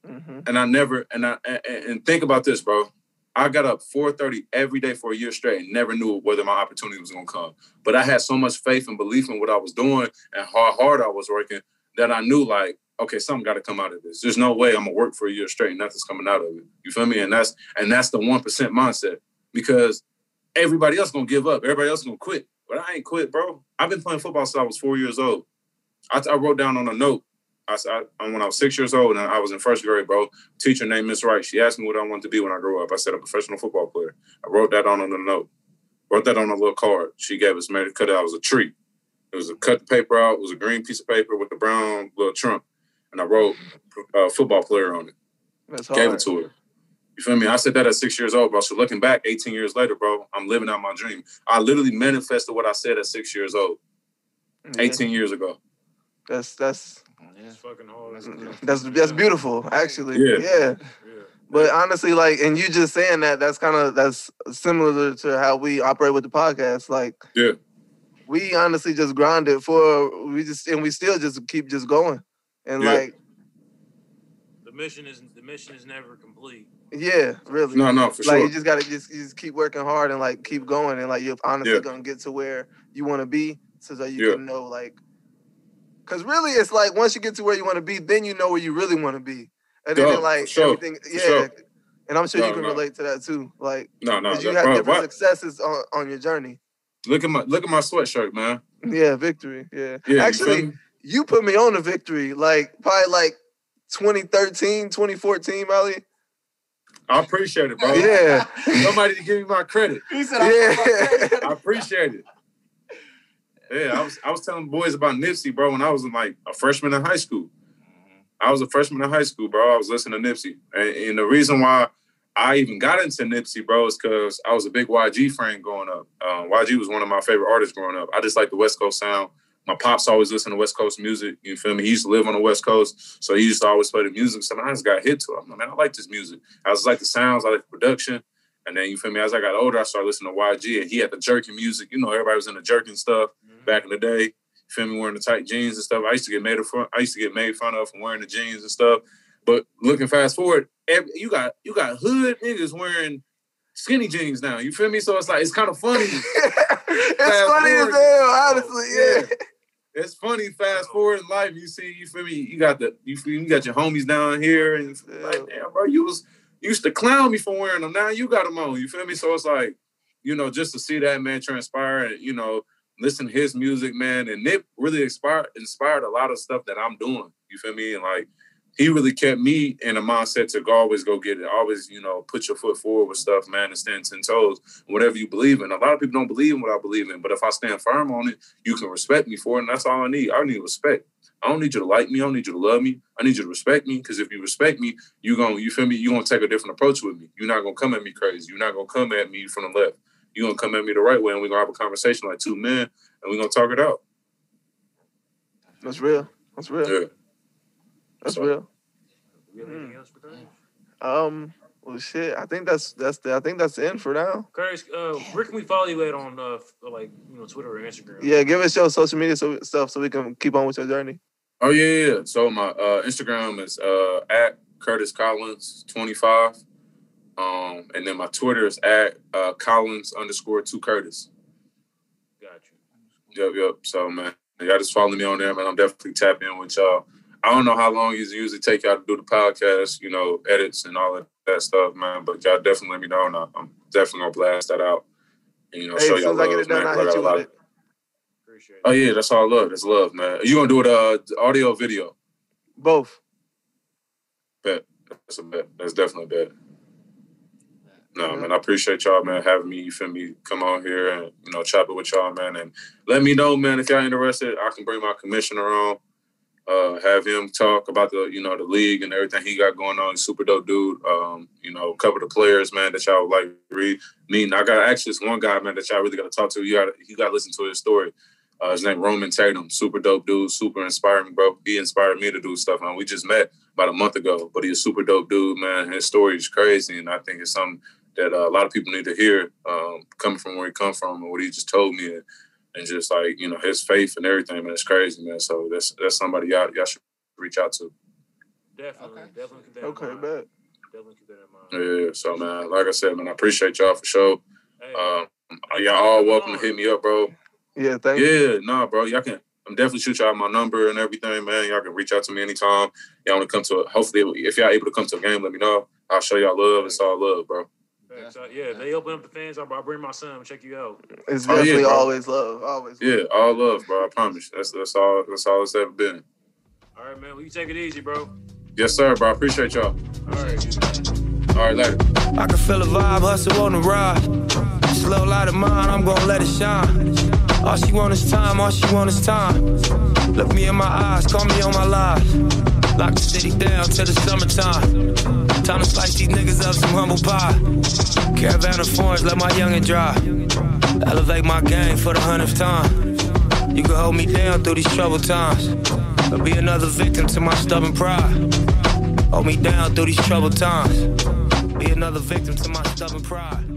mhm. and I never and I and, and think about this, bro. I got up four thirty every day for a year straight and never knew whether my opportunity was gonna come. But I had so much faith and belief in what I was doing and how hard I was working that I knew like, okay, something got to come out of this. There's no way I'm gonna work for a year straight and nothing's coming out of it. You feel me? And that's and that's the one percent mindset because everybody else gonna give up. Everybody else gonna quit. But I ain't quit, bro. I've been playing football since I was four years old. I, I wrote down on a note. I, I- when I was six years old and I was in first grade, bro. Teacher named Miss Wright. She asked me what I wanted to be when I grew up. I said a professional football player. I wrote that on a note. Wrote that on a little card. She gave us made it cut out. It was a tree. It was a cut the paper out. It was a green piece of paper with the brown little trunk, and I wrote uh, football player on it. That's Gave hard. it to her. You feel me? I said that at six years old, bro. So looking back, 18 years later, bro, I'm living out my dream. I literally manifested what I said at six years old, Yeah. 18 years ago. That's that's It's fucking hard. That's that's that's beautiful, actually. Yeah. yeah. Yeah. But honestly, like, and you just saying that, that's kind of that's similar to how we operate with the podcast. Like, Yeah. we honestly just grind it for we just and we still just keep just going, and Yeah. like, The mission is the mission is never complete. yeah, really. No, no, for like sure. you just gotta just you just keep working hard and like keep going, and like you're honestly Yeah. gonna get to where you want to be, so that you Yeah. can know like, because really it's like once you get to where you want to be, then you know where you really want to be, and then Yeah, like sure, everything, yeah. sure. And I'm sure No, you can no. relate to that too. Like, No, no, Because you that- had bro, different what? successes on, on your journey. Look at my look at my sweatshirt, man. Yeah, victory. Yeah. Yeah, Actually, me? you put me on the victory, like probably like 2013, 2014, probably. I appreciate it, bro. Yeah. Somebody to give me my credit. He said, Yeah. I appreciate it. Yeah, I was I was telling boys about Nipsey, bro, when I was like a freshman in high school. I was a freshman in high school, bro. I was listening to Nipsey, and, and the reason why I even got into Nipsey, bro, is because I was a big YG fan growing up. Um, YG was one of my favorite artists growing up. I just like the West Coast sound. My pops always listened to West Coast music. You feel me? He used to live on the West Coast, so he used to always play the music. So I just got hit to it. I'm like, man, I like this music. I just like the sounds, I like the production. And then you feel me? As I got older, I started listening to YG, and he had the jerking music. You know, everybody was into jerking stuff back in the day. You feel me? Wearing the tight jeans and stuff. I used to get made of fun. I used to get made fun of for wearing the jeans and stuff. But looking fast forward, every, you got you got hood niggas wearing skinny jeans now. You feel me? So it's like it's kind of funny. it's funny as forward. hell, honestly. Yeah. it's funny. Fast forward in life, you see, you feel me? You got the you feel you got your homies down here, and it's like, damn, bro, you was you used to clown me for wearing them. Now you got them on. You feel me? So it's like, you know, just to see that man transpire, and you know, listen to his music, man, and Nip really inspired inspired a lot of stuff that I'm doing. You feel me? And like, he really kept me in a mindset to go, always go get it. Always, you know, put your foot forward with stuff, man, and stand ten toes. Whatever you believe in. A lot of people don't believe in what I believe in, but if I stand firm on it, you can respect me for it, and that's all I need. I need respect. I don't need you to like me. I don't need you to love me. I need you to respect me. Because if you respect me, you gonna you feel me. you're gonna take a different approach with me. You're not gonna come at me crazy. You're not gonna come at me from the left. You're gonna come at me the right way, and we're gonna have a conversation like two men, and we're gonna talk it out. That's real. That's real. Yeah. That's So- real. You anything else for Curtis? Um. Well, shit. I think that's that's the. I think that's the end for now. Curtis, uh, where can we follow you at on uh, like you know Twitter or Instagram? Yeah. Give us your social media so, stuff so we can keep on with your journey. Oh yeah, yeah. yeah. So my uh, Instagram is uh, at Curtis Collins twenty five, um, and then my Twitter is at uh, Collins underscore two Curtis. Got you. Yep, yep. So man, y'all just follow me on there, man. I'm definitely tapping in with y'all. I don't know how long it usually take y'all to do the podcast, you know, edits and all of that stuff, man. But y'all definitely let me know, and I- I'm definitely gonna blast that out. And, you know, Hey, show as y'all soon as I love, get it done, man. I'll 'cause I hit got a lot of- Appreciate it. Oh yeah, that's all love. That's love, man. You gonna do it uh audio video? Both. Bet. That's a bet. That's definitely a bet. No, man, I appreciate y'all, man, having me. You feel me? Come on here and you know chop it with y'all, man, and let me know, man, if y'all interested. I can bring my commissioner on, uh, have him talk about the you know the league and everything he got going on. He's super dope dude. Um, you know, cover the players, man, that y'all would like read. Me, I got actually this one guy, man, that y'all really got to talk to. You got you got to listen to his story. Uh, his name Roman Tatum, super dope dude, super inspiring, bro. He inspired me to do stuff, man. We just met about a month ago, but he's a super dope dude, man. His story is crazy, and I think it's something that uh, a lot of people need to hear, um, coming from where he come from and what he just told me, and, and just like you know his faith and everything, man. It's crazy, man. So that's that's somebody y'all y'all should reach out to. Definitely, Okay. definitely keep that Okay. in mind. Bet. Definitely keep that in mind. Yeah. So man, like I said, man, I appreciate y'all for sure. Hey, Um, y'all all welcome to hit me up, bro. Yeah. Thank you. Yeah, nah, bro. Y'all can. I'm definitely shoot y'all my number and everything, man. Y'all can reach out to me anytime. Y'all want to come to a. Hopefully, if y'all able to come to a game, let me know. I'll show y'all love. It's all love, bro. Thanks. Yeah, if they open up the fans, I'll, I'll bring my son. Check you out. It's Oh, yeah, definitely bro. always love. Always. Yeah, all love, bro. I promise. That's that's all. That's all it's ever been. All right, man. Well, you take it easy, bro. Yes, sir, bro. I appreciate y'all. All right. All right, later. I can feel a vibe, hustle on the ride. This little light of mine, I'm gonna let it shine. All she want is time, all she want is time. Look me in my eyes, call me on my lies. Lock the city down till the summertime. Time to slice these niggas up some humble pie. Caravan of foreigns, let my youngin' drive. Elevate my game for the hundredth time. You can hold me down through these troubled times. Or be another victim to my stubborn pride. Hold me down through these troubled times. Be another victim to my stubborn pride.